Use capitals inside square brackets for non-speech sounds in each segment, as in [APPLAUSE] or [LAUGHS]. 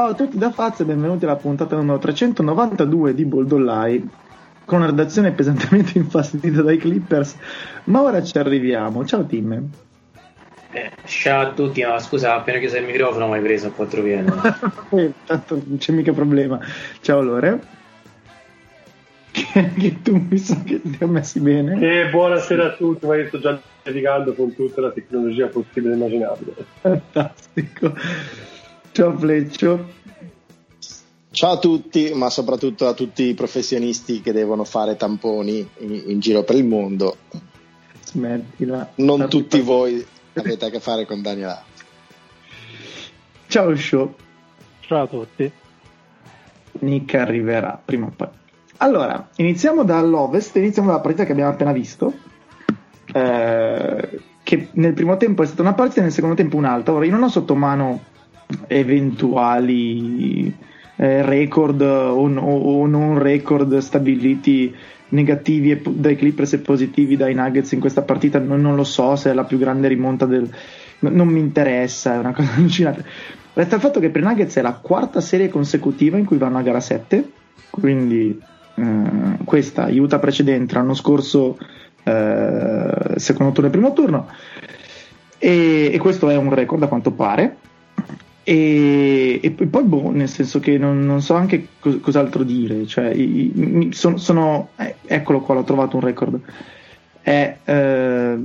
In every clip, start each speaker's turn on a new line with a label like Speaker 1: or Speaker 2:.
Speaker 1: Ciao a tutti da Faz e benvenuti alla puntata numero 392 di Boldollai con una redazione pesantemente [LAUGHS] infastidita dai Clippers, ma ora ci arriviamo. Ciao Tim.
Speaker 2: Eh, ciao a tutti, ma scusa, appena chiuso il microfono mi hai preso a quattro piedi.
Speaker 1: eh, tanto non c'è mica problema. Ciao Lore. Che, tu mi sa che ti ho messi bene.
Speaker 3: E buonasera a tutti, ma io sto già dedicando con tutta la tecnologia possibile e immaginabile.
Speaker 1: Fantastico. Ciao Fleccio.
Speaker 4: Ciao a tutti, ma soprattutto a tutti i professionisti che devono fare tamponi in, in giro per il mondo.
Speaker 1: Smettila.
Speaker 4: Non tutti voi avete a che fare con Daniela.
Speaker 1: Ciao Show.
Speaker 5: Ciao a tutti.
Speaker 1: Nick arriverà prima o poi. Allora, iniziamo dall'Ovest, iniziamo dalla partita che abbiamo appena visto. Eh, che nel primo tempo è stata una partita e nel secondo tempo un'altra. Ora, io non ho sotto mano eventuali eh, record o, o, o, non record stabiliti negativi e, dai Clippers e positivi dai Nuggets in questa partita. Non, non, lo so se è la più grande rimonta del. Non mi interessa, è una cosa [LAUGHS] allucinante. Resta il fatto che per i Nuggets è la quarta serie consecutiva in cui vanno a gara 7. Quindi eh, questa Utah precedente l'anno scorso eh, secondo turno e primo turno e, e, questo è un record a quanto pare e, e poi boh nel senso che non, non so anche cos- cos'altro dire cioè i, i, sono, sono eh, eccolo qua l'ho trovato un record. È eh,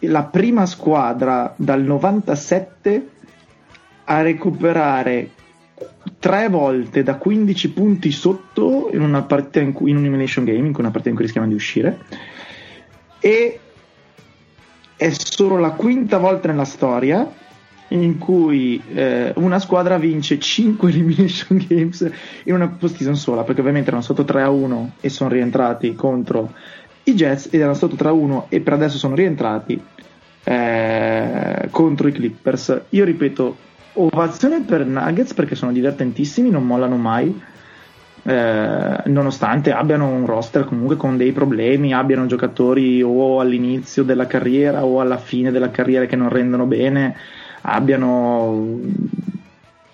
Speaker 1: la prima squadra dal 97 a recuperare tre volte da 15 punti sotto in una partita in, cui, in un elimination game, in cui una partita in cui rischiamo di uscire, e è solo la quinta volta nella storia in cui eh, una squadra vince 5 [LAUGHS] elimination games in una postseason sola, perché ovviamente erano sotto 3 a 1 e sono rientrati contro i Jets ed erano sotto 3 a 1 e per adesso sono rientrati eh, contro i Clippers. Io ripeto, ovazione per Nuggets perché sono divertentissimi, non mollano mai. Eh, nonostante abbiano un roster comunque con dei problemi, abbiano giocatori o all'inizio della carriera o alla fine della carriera che non rendono bene, abbiano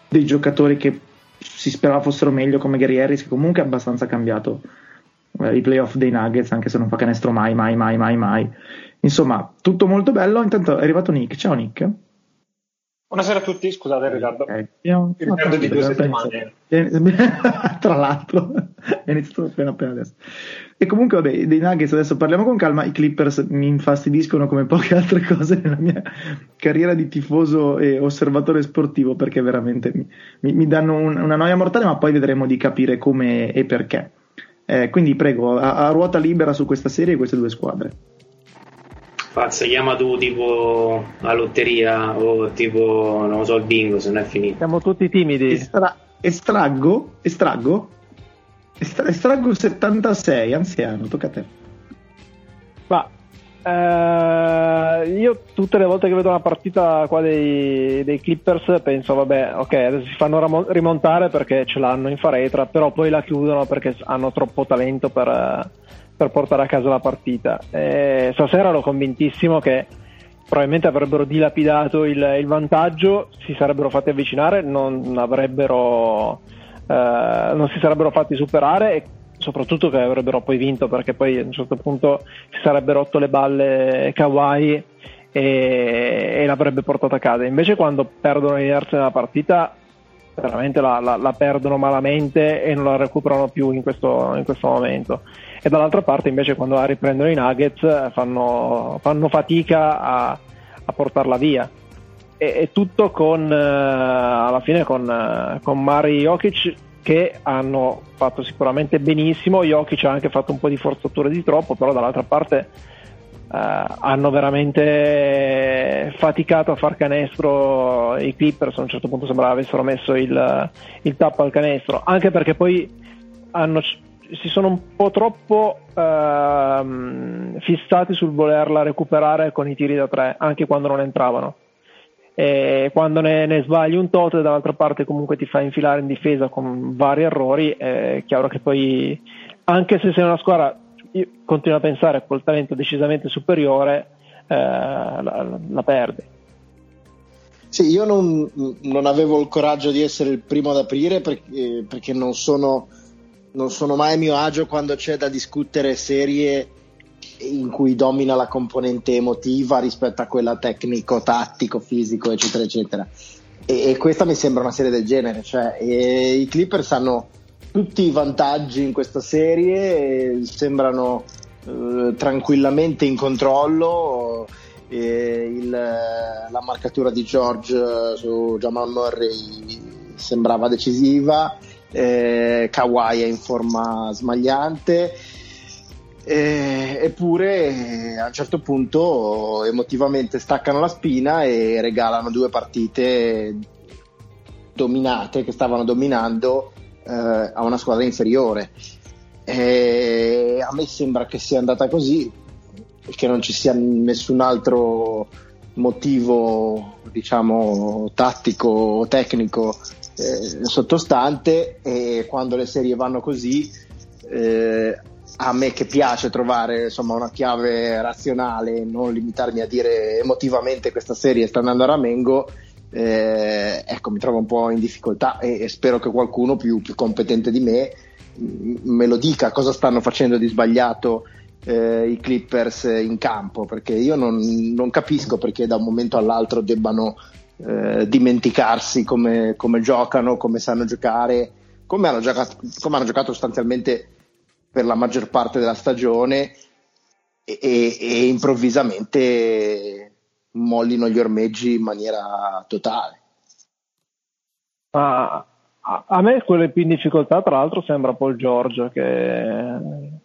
Speaker 1: dei giocatori che si sperava fossero meglio come Gary Harris che comunque è abbastanza cambiato eh, i playoff dei Nuggets anche se non fa canestro mai mai mai mai mai. Insomma tutto molto bello. Intanto è arrivato Nick. Ciao Nick
Speaker 6: Buonasera a tutti, scusate il ritardo.
Speaker 1: Okay. Il
Speaker 6: ritardo di due settimane. [LAUGHS]
Speaker 1: Tra l'altro, [LAUGHS] è iniziato appena, appena adesso. E comunque, vabbè, dei Nuggets adesso parliamo con calma. I Clippers mi infastidiscono come poche altre cose nella mia carriera di tifoso e osservatore sportivo perché veramente mi, mi, mi danno un, una noia mortale, ma poi vedremo di capire come e perché. Eh, quindi prego, a, a ruota libera su questa serie queste due squadre.
Speaker 2: Pazza, chiama tu tipo la lotteria o tipo, non so, il bingo se non è finito.
Speaker 5: Siamo tutti timidi.
Speaker 1: Estra- estraggo? Estraggo? Estra- estraggo 76, anziano, tocca a te.
Speaker 5: Ma eh, io tutte le volte che vedo una partita qua dei, dei, Clippers penso vabbè ok adesso si fanno rimontare perché ce l'hanno in faretra però poi la chiudono perché hanno troppo talento per, per portare a casa la partita. E stasera ero convintissimo che probabilmente avrebbero dilapidato il, il vantaggio, si sarebbero fatti avvicinare, non, avrebbero, eh, non si sarebbero fatti superare e soprattutto che avrebbero poi vinto perché poi a un certo punto si sarebbe rotto le balle Kawhi e, e l'avrebbe portata a casa. Invece quando perdono l'inerzia nella partita veramente la, la, la, perdono malamente e non la recuperano più in questo, in questo momento e dall'altra parte invece quando la riprendono i Nuggets fanno, fanno fatica a, a, portarla via. E, e tutto con, eh, alla fine con, eh, con Mari Jokic che hanno fatto sicuramente benissimo. Jokic ha anche fatto un po' di forzature di troppo però dall'altra parte Uh, hanno veramente faticato a far canestro i Clippers. A un certo punto sembrava avessero messo il, il tappo al canestro anche perché poi hanno si sono un po' troppo ehm, fissati sul volerla recuperare con i tiri da tre, anche quando non entravano. E quando ne, ne sbagli un tot e dall'altra parte comunque ti fai infilare in difesa con vari errori, è chiaro che poi, anche se sei una squadra, io continuo a pensare col talento decisamente superiore, eh, la, la perdi.
Speaker 4: Sì, io non, non, avevo il coraggio di essere il primo ad aprire perché, perché non, sono, non sono mai a mio agio quando c'è da discutere serie in cui domina la componente emotiva rispetto a quella tecnico, tattico, fisico, eccetera, eccetera. E, e questa mi sembra una serie del genere, cioè i Clippers hanno tutti i vantaggi in questa serie, sembrano eh, tranquillamente in controllo. Il, la marcatura di George su Jamal Murray sembrava decisiva, eh, Kawhi è in forma smagliante eh, eppure a un certo punto emotivamente staccano la spina e regalano due partite dominate che stavano dominando eh, a una squadra inferiore. E a me sembra che sia andata così, che non ci sia nessun altro motivo, diciamo, tattico o tecnico eh, sottostante e quando le serie vanno così eh, a me che piace trovare insomma, una chiave razionale, non limitarmi a dire emotivamente questa serie sta andando a Ramengo, eh, ecco, mi trovo un po' in difficoltà e, e spero che qualcuno più, più, competente di me me lo dica cosa stanno facendo di sbagliato eh, i Clippers in campo, perché io non, non, capisco perché da un momento all'altro debbano eh, dimenticarsi come, come, giocano, come sanno giocare, come hanno giocato, come hanno giocato sostanzialmente per la maggior parte della stagione e, e, e improvvisamente mollino gli ormeggi in maniera totale.
Speaker 5: Ah, a me quello più in difficoltà, tra l'altro, sembra Paul George che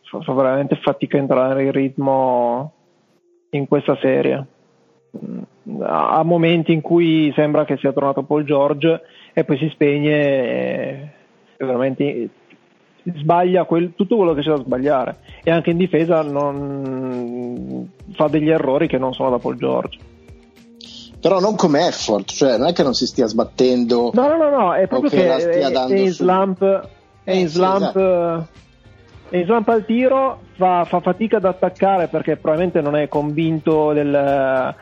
Speaker 5: fa veramente fatica a entrare in ritmo in questa serie. Ha momenti in cui sembra che sia tornato Paul George e poi si spegne e veramente sbaglia quel, tutto quello che c'è da sbagliare. E anche in difesa non, fa degli errori che non sono da Paul George.
Speaker 4: Però non come effort cioè non è che non si stia sbattendo
Speaker 5: no no no, no è proprio che, che è, è, in slump è in eh, slump sì, esatto. è in slump al tiro fa, fa, fatica ad attaccare perché probabilmente non è convinto del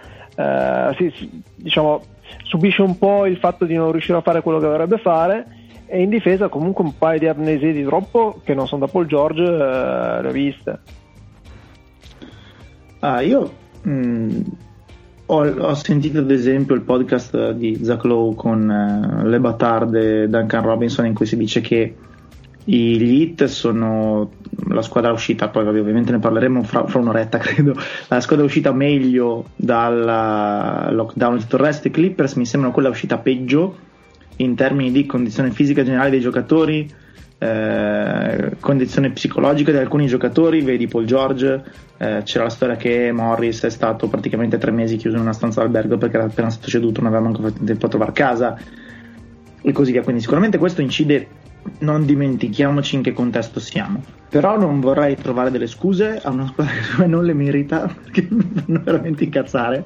Speaker 5: sì, diciamo subisce un po' il fatto di non riuscire a fare quello che dovrebbe fare e in difesa comunque un paio di amnesie di troppo che non sono da Paul George eh, le ho viste.
Speaker 1: Ah, io mh, mm, ho, ho, sentito ad esempio il podcast di Zach Lowe con eh, Le Batard e Duncan Robinson in cui si dice che gli Heat sono la squadra uscita, poi ovviamente ne parleremo fra, fra, un'oretta [LAUGHS] credo, la squadra uscita meglio dal lockdown di tutto il i Clippers mi sembrano quella uscita peggio in termini di condizione fisica generale dei giocatori, eh, condizione psicologica di alcuni giocatori, vedi Paul George, eh, c'era la storia che Morris è stato praticamente tre mesi chiuso in una stanza d'albergo perché era appena stato ceduto, non aveva manco fatto tempo a trovare casa e così via. Quindi sicuramente questo incide, non dimentichiamoci in che contesto siamo. Però non vorrei trovare delle scuse a una squadra che non le merita, [LAUGHS] perché mi fanno veramente incazzare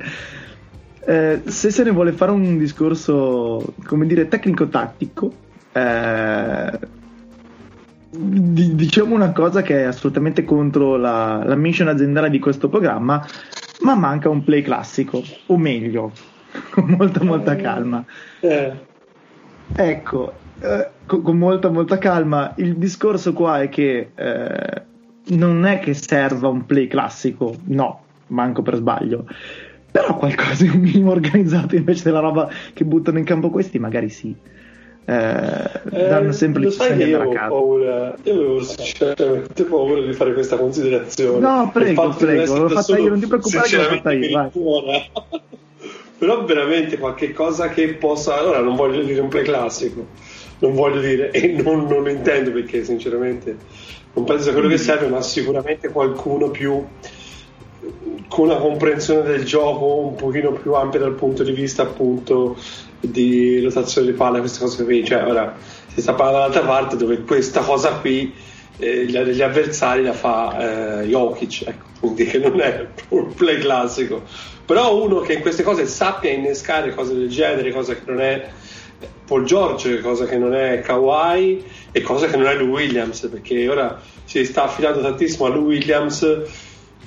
Speaker 1: eh, se se ne vuole fare un discorso, come dire, tecnico-tattico, eh, di, diciamo una cosa che è assolutamente contro la, la mission aziendale di questo programma, ma manca un play classico, o meglio, [LAUGHS] con molta molta eh. calma. Eh. Ecco, eh, con, con, molta molta calma, il discorso qua è che eh, non è che serva un play classico, no, manco per sbaglio. Però qualcosa di un minimo organizzato invece della roba che buttano in campo questi magari sì. Eh, danno sempre
Speaker 3: eh, sai che io avevo paura io avevo sinceramente paura di fare questa considerazione.
Speaker 1: No prego prego l'ho fatta io non ti preoccupare che l'ho fatta io [LAUGHS]
Speaker 3: però veramente qualche cosa che possa allora non voglio dire un play classico non voglio dire e non, non intendo perché sinceramente non penso sia quello che serve ma sicuramente qualcuno più con una comprensione del gioco un pochino più ampia dal punto di vista appunto di rotazione di palla, queste cose qui. Cioè, ora si sta parlando dall'altra parte dove questa cosa qui eh, avversari la fa eh, Jokic, ecco, quindi che non è un play classico. Però uno che in queste cose sappia innescare cose del genere, cosa che non è Paul George, cosa che non è Kawhi e cosa che non è Lou Williams, perché ora si sta affidando tantissimo a Lou Williams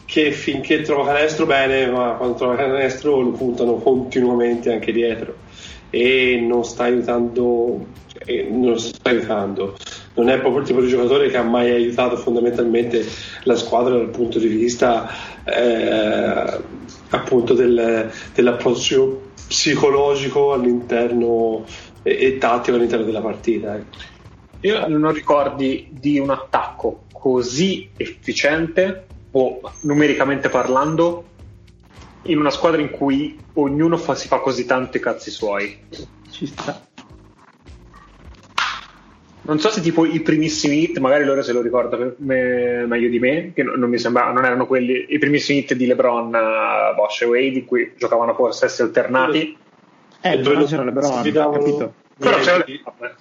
Speaker 3: che finché trova canestro bene, ma quando trova canestro lo puntano continuamente anche dietro. e non sta aiutando, cioè, non sta aiutando. Non è proprio il tipo di giocatore che ha mai aiutato fondamentalmente la squadra dal punto di vista eh, appunto del, dell'approccio psicologico all'interno e, e tattico all'interno della partita. Ecco.
Speaker 6: Io non ricordi di un attacco così efficiente o numericamente parlando in una squadra in cui ognuno fa, si fa così tanto i cazzi suoi.
Speaker 1: Ci sta.
Speaker 6: Non so se tipo i primissimi hit, magari loro se lo ricorda me, meglio di me, che non, mi sembra, non erano quelli, i primissimi hit di LeBron, uh, Bosch e Wade, in cui giocavano a stessi alternati.
Speaker 1: Eh, dove c'era LeBron,
Speaker 3: sfidavano...
Speaker 1: capito?
Speaker 6: Però c'era LeBron.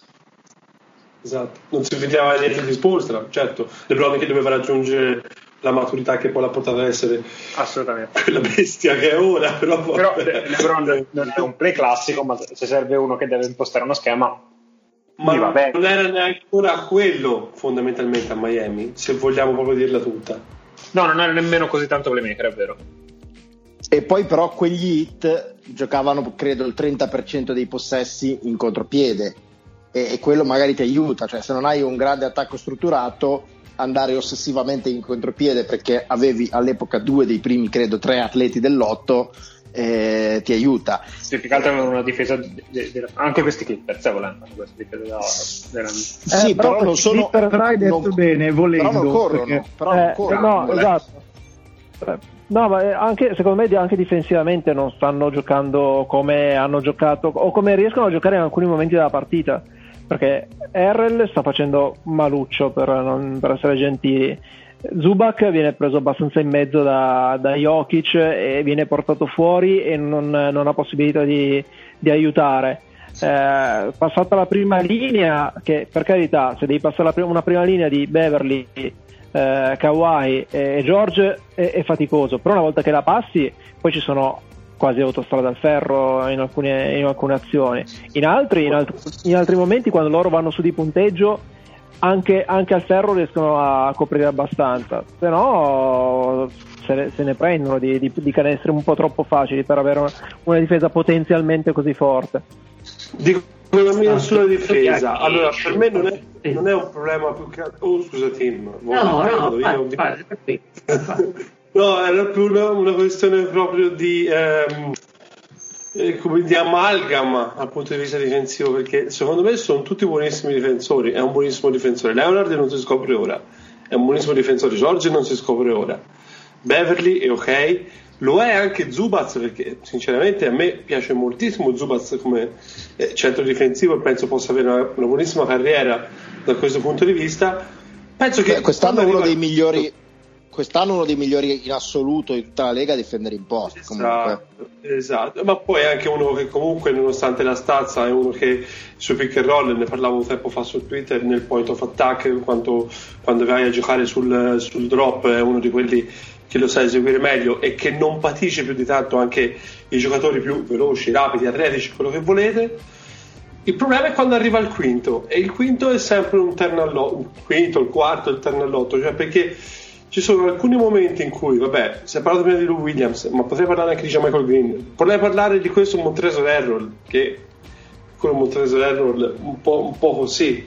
Speaker 3: Esatto, non si vedeva niente di Spolstra, certo, LeBron che doveva raggiungere la maturità che poi l'ha portata ad essere
Speaker 6: assolutamente
Speaker 3: quella bestia che è ora. Però,
Speaker 6: però LeBron non è un play classico, ma se serve uno che deve impostare uno schema,
Speaker 3: ma non era neanche ancora quello fondamentalmente a Miami, se vogliamo proprio dirla tutta.
Speaker 6: No, non era nemmeno così tanto playmaker, è vero.
Speaker 4: E poi però quegli hit giocavano, credo, il 30% dei possessi in contropiede e, e quello magari ti aiuta, cioè se non hai un grande attacco strutturato andare ossessivamente in contropiede perché avevi all'epoca due dei primi, credo, tre atleti dell'otto, eh, ti aiuta.
Speaker 6: Sì, più che altro avevano una difesa, de, de, de, anche questi Clippers, eh, volendo, questa difesa da,
Speaker 1: eh, sì, però, però non sono... Però hai detto non, bene, volendo.
Speaker 4: Però non corrono,
Speaker 1: perché...
Speaker 4: però non
Speaker 5: eh,
Speaker 4: corrono
Speaker 5: no, esatto. No, ma anche, secondo me anche difensivamente non stanno giocando come hanno giocato o come riescono a giocare in alcuni momenti della partita perché Errel sta facendo maluccio per, non, per essere gentili. Zubac viene preso abbastanza in mezzo da, da Jokic e viene portato fuori e non, non ha possibilità di, di aiutare. Eh, passata la prima linea, che per carità, se devi passare prima, una prima linea di Beverly, eh, Kawhi e George è, è, faticoso, però una volta che la passi, poi ci sono quasi autostrada al ferro in alcune, in alcune azioni. In altri, in, alt- in altri, momenti, quando loro vanno su di punteggio, anche, anche al ferro riescono a coprire abbastanza, se no se ne, se ne prendono di, di, di, canestri un po' troppo facili per avere una, una difesa potenzialmente così forte.
Speaker 3: Dico la mia sulla difesa, allora per me non è, non è un problema più che altro. Oh, scusa, Tim.
Speaker 2: No, no, no, io, vai, vai,
Speaker 3: No, era più una, una questione proprio di, ehm, eh, come di amalgama dal punto di vista difensivo, perché secondo me sono tutti buonissimi difensori. È un buonissimo difensore. Leonard non si scopre ora, è un buonissimo difensore. George non si scopre ora. Beverly è ok. Lo è anche Zubaz perché sinceramente a me piace moltissimo Zubaz come eh, centro difensivo e penso possa avere una, una, buonissima carriera da questo punto di vista. Penso che
Speaker 4: Beh, quest'anno è uno dei migliori quest'anno uno dei migliori in assoluto in tutta la Lega a difendere in post.
Speaker 3: Esatto, esatto, ma poi anche uno che comunque nonostante la stazza è uno che su pick and roll, ne parlavo un tempo fa su Twitter, nel point of attack, quando, quando vai a giocare sul, sul drop è uno di quelli che lo sa eseguire meglio e che non patisce più di tanto anche i giocatori più veloci, rapidi, atletici, quello che volete. Il problema è quando arriva il quinto e il quinto è sempre un turn all'otto, il quinto, il quarto, il turn all'otto, cioè perché ci sono alcuni momenti in cui, vabbè, si è parlato prima di Lou Williams, ma potrei parlare anche di Michael Green, potrei parlare di questo Montrezl Errol, che quello Montrezl Errol un po', un po' così.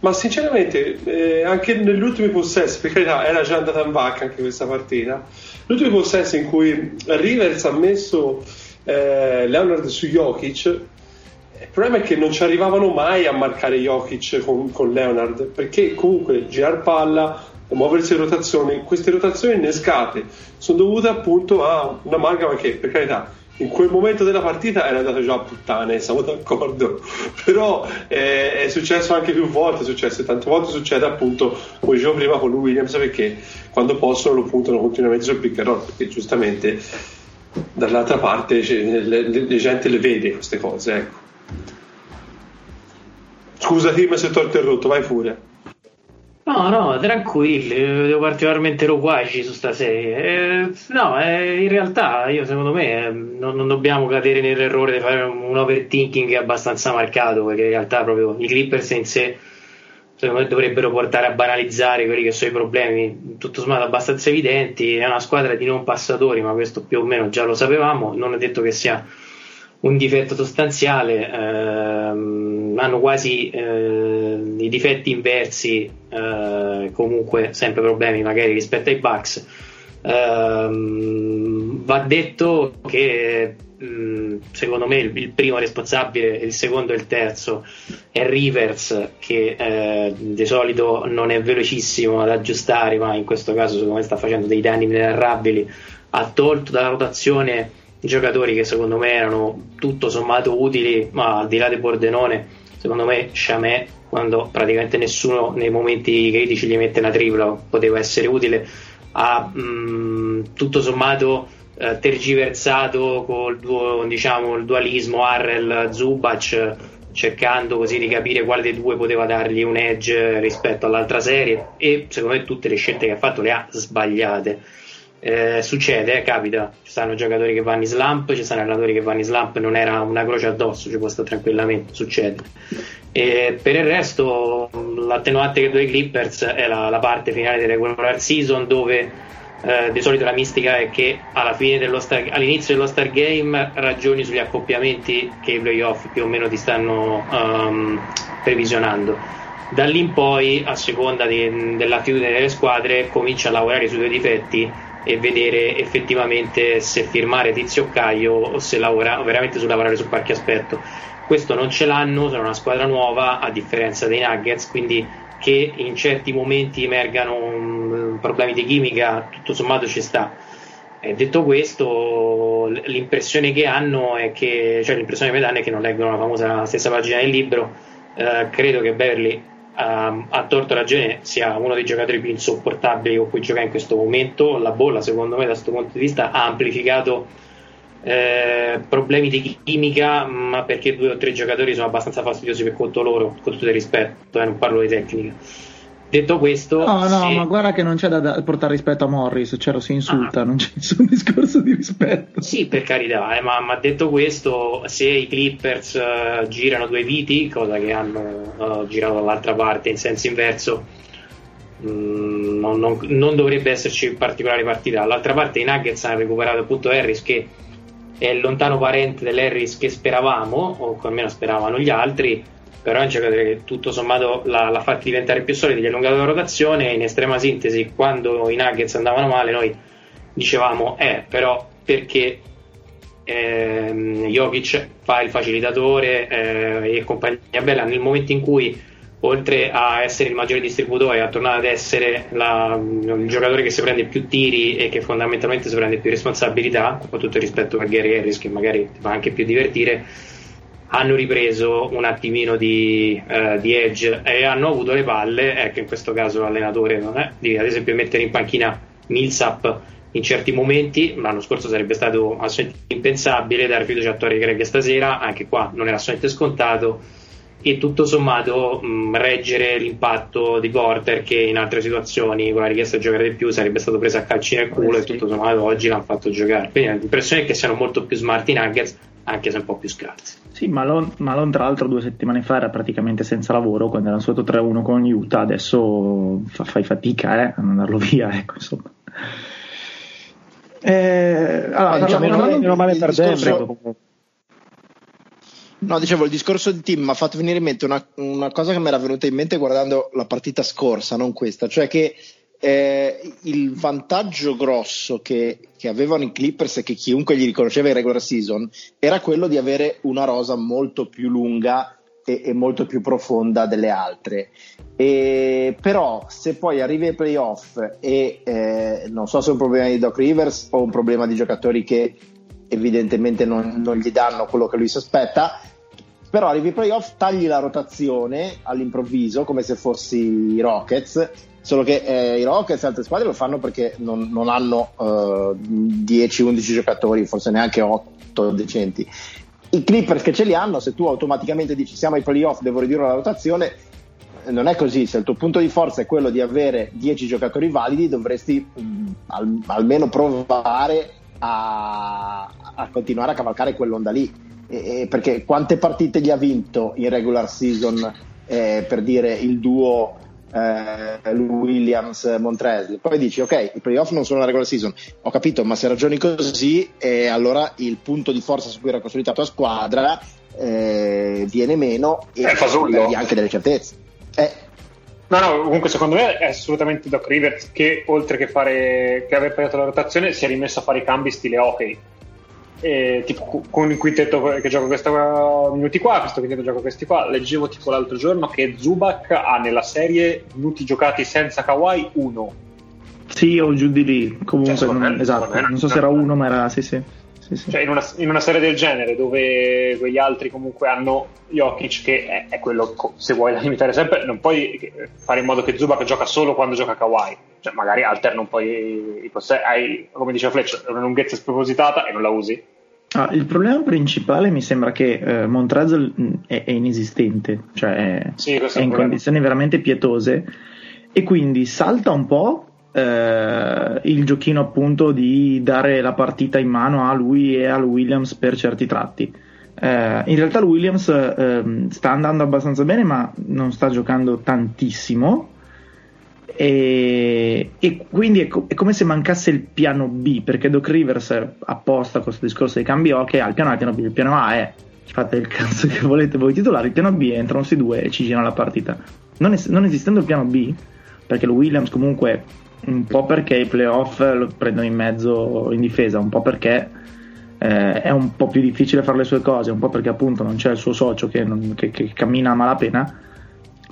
Speaker 3: Ma sinceramente, eh, anche negli ultimi possessi, per carità, era già andata in vacca anche questa partita. Gli ultimi possessi in cui Rivers ha messo eh, Leonard su Jokic, il problema è che non ci arrivavano mai a marcare Jokic con, con Leonard, perché comunque girar palla, muoversi in rotazione, queste rotazioni innescate sono dovute appunto a una un'amalgama che per carità in quel momento della partita era andato già a puttane, [LAUGHS] siamo d'accordo, però eh, è successo anche più volte, è successo tante volte succede appunto, come dicevo prima con lui Williams, perché quando possono lo puntano continuamente sul pick and roll, perché giustamente dall'altra parte cioè, le, le, le, gente le vede queste cose, ecco. Scusa Tim se ti ho interrotto, vai pure.
Speaker 2: No, no, tranquilli, vedo particolarmente loquaci su sta serie. Eh, no, eh, in realtà io secondo me eh, non, non, dobbiamo cadere nell'errore di fare un overthinking abbastanza marcato, perché in realtà proprio i Clippers in sé secondo me dovrebbero portare a banalizzare quelli che sono i problemi, tutto sommato abbastanza evidenti. È una squadra di non passatori, ma questo più o meno già lo sapevamo, non è detto che sia un difetto sostanziale, ehm, hanno quasi eh, i difetti inversi, eh, comunque sempre problemi magari rispetto ai Bucks. Ehm, va detto che mh, secondo me il, il, primo responsabile, il secondo e il terzo è Rivers che eh, di solito non è velocissimo ad aggiustare, ma in questo caso secondo me sta facendo dei danni inenarrabili, ha tolto dalla rotazione giocatori che secondo me erano tutto sommato utili, ma al di là del Bordenone, secondo me Chamè, quando praticamente nessuno nei momenti critici gli mette una tripla, poteva essere utile, ha mh, tutto sommato eh, tergiversato col duo, diciamo, il dualismo Harrell-Zubac cercando così di capire quale dei due poteva dargli un edge rispetto all'altra serie. E secondo me tutte le scelte che ha fatto le ha sbagliate eh, succede, eh, capita, ci stanno giocatori che vanno in slump, ci stanno allenatori che vanno in slump, non era una croce addosso, ci può stare tranquillamente, succede. E per il resto, l'attenuante che due Clippers è la, la parte finale del regular season dove eh, di solito la mistica è che star, all'inizio dello Star Game ragioni sugli accoppiamenti che i playoff più o meno ti stanno um, previsionando. Da lì in poi, a seconda di, dell'attitudine delle squadre, comincia a lavorare sui tuoi difetti e vedere effettivamente se firmare Tizio Caio o se lavora veramente su lavorare su qualche aspetto. Questo non ce l'hanno, sono una squadra nuova a differenza dei Nuggets, quindi che in certi momenti emergano problemi di chimica, tutto sommato ci sta. E detto questo, l'impressione che hanno è che, cioè l'impressione che mi danno è che non leggono la famosa stessa pagina del libro. Eh, credo che Beverly um, a torto ragione sia uno dei giocatori più insopportabili con cui gioca in questo momento. La bolla, secondo me, da questo punto di vista, ha amplificato eh, problemi di chimica, ma perché due o tre giocatori sono abbastanza fastidiosi per conto loro, con tutto il rispetto, eh, non parlo di tecnica. Detto questo,
Speaker 1: no, no, se... ma guarda che non c'è da, da portare rispetto a Morris, cioè lo si insulta, ah. non c'è nessun [LAUGHS] discorso di rispetto.
Speaker 2: Sì, per carità, eh, ma, ma, detto questo, se i Clippers uh, girano due viti, cosa che hanno uh, girato dall'altra parte in senso inverso, mh, mm, non, non, non, dovrebbe esserci particolare partita. Dall'altra parte i Nuggets hanno recuperato appunto Harris che è il lontano parente dell'Harris che speravamo, o almeno speravano gli altri però è un giocatore che tutto sommato l'ha, l'ha fatto diventare più solido, gli ha allungato la rotazione in estrema sintesi quando i Nuggets andavano male noi dicevamo eh però perché ehm, Jokic fa il facilitatore eh, e compagnia bella? Nel momento in cui oltre a essere il maggiore distributore a tornare ad essere la, il giocatore che si prende più tiri e che fondamentalmente si prende più responsabilità con tutto il rispetto a Gary Harris che magari ti fa anche più divertire hanno ripreso un attimino di, eh, di, edge e hanno avuto le palle, ecco in questo caso l'allenatore non è, di ad esempio mettere in panchina Millsap in certi momenti, l'anno scorso sarebbe stato assolutamente impensabile dare fiducia a Torre Greg stasera, anche qua non era assolutamente scontato e tutto sommato mh, reggere l'impatto di Porter che in altre situazioni con la richiesta di giocare di più sarebbe stato preso a calci nel culo eh sì. e tutto sommato oggi l'hanno fatto giocare quindi l'impressione è che siano molto più smart i Nuggets anche se un po' più scarsi
Speaker 1: sì, Malone, Malone tra l'altro due settimane fa era praticamente senza lavoro quando era sotto 3-1 con Utah, adesso fa, fai fatica eh, a mandarlo via, [LAUGHS] ecco insomma.
Speaker 5: Eh, allora, eh, diciamo, meno, meno male per discorso...
Speaker 4: No, dicevo, il discorso di team mi ha fatto venire in mente una, una cosa che mi era venuta in mente guardando la partita scorsa, non questa, cioè che eh, il vantaggio grosso che, che, avevano i Clippers e che chiunque gli riconosceva in regular season era quello di avere una rosa molto più lunga e, e molto più profonda delle altre. E, però se poi arrivi ai playoff e eh, non so se è un problema di Doc Rivers o un problema di giocatori che evidentemente non, non gli danno quello che lui si aspetta, però arrivi ai playoff, tagli la rotazione all'improvviso come se fossi i Rockets Solo che eh, i Rockets e altre squadre lo fanno perché non, non hanno eh, 10-11 giocatori, forse neanche 8 decenti. I Clippers che ce li hanno, se tu automaticamente dici siamo ai playoff, devo ridurre la rotazione, non è così. Se il tuo punto di forza è quello di avere 10 giocatori validi, dovresti mh, mm, al, almeno provare a, a, continuare a cavalcare quell'onda lì. E, e perché quante partite gli ha vinto in regular season eh, per dire il duo eh, Williams, Montrese. Poi dici, ok, i playoff non sono la regular season, ho capito, ma se ragioni così, eh, allora il punto di forza su cui era costruita la tua squadra eh, viene meno e hai anche delle certezze. Eh.
Speaker 6: No, no, comunque secondo me è assolutamente Doc Rivers che oltre che, fare, che aver pagato la rotazione si è rimesso a fare i cambi stile hockey e, tipo con il quintetto che gioca questi minuti qua, questo quintetto gioca questi qua. Leggevo tipo l'altro giorno che Zubac ha nella serie minuti giocati senza Kawhi 1.
Speaker 1: Sì, o giù di lì. Comunque, cioè, non, esatto. Non so se era uno, ma era sì, sì. sì, sì.
Speaker 6: Cioè, in, una, in, una, serie del genere dove quegli altri comunque hanno Jokic, che è, è quello se vuoi [LAUGHS] limitare sempre, non puoi fare in modo che Zubac gioca solo quando gioca Kawhi. Cioè, magari alterna un po' i, i possessi, hai, come diceva Fletcher, una lunghezza spropositata e non la usi
Speaker 1: Ah, il problema principale mi sembra che eh, Montrezl mm, è, è, inesistente, cioè è, sì, è in condizioni veramente pietose e quindi salta un po' eh, il giochino appunto di dare la partita in mano a lui e al Williams per certi tratti. Eh, in realtà il Williams ehm, sta andando abbastanza bene ma non sta giocando tantissimo e, e quindi è, co- è, come se mancasse il piano B perché Doc Rivers apposta questo discorso dei cambi O che ha il piano A e il piano B il piano A è fate il cazzo che volete voi titolari il piano B entrano questi due e ci girano la partita. Non, es- non esistendo il piano B perché lo Williams comunque un po' perché i playoff lo prendono in mezzo in difesa un po' perché eh, è un po' più difficile fare le sue cose un po' perché appunto non c'è il suo socio che, non, che, che cammina a malapena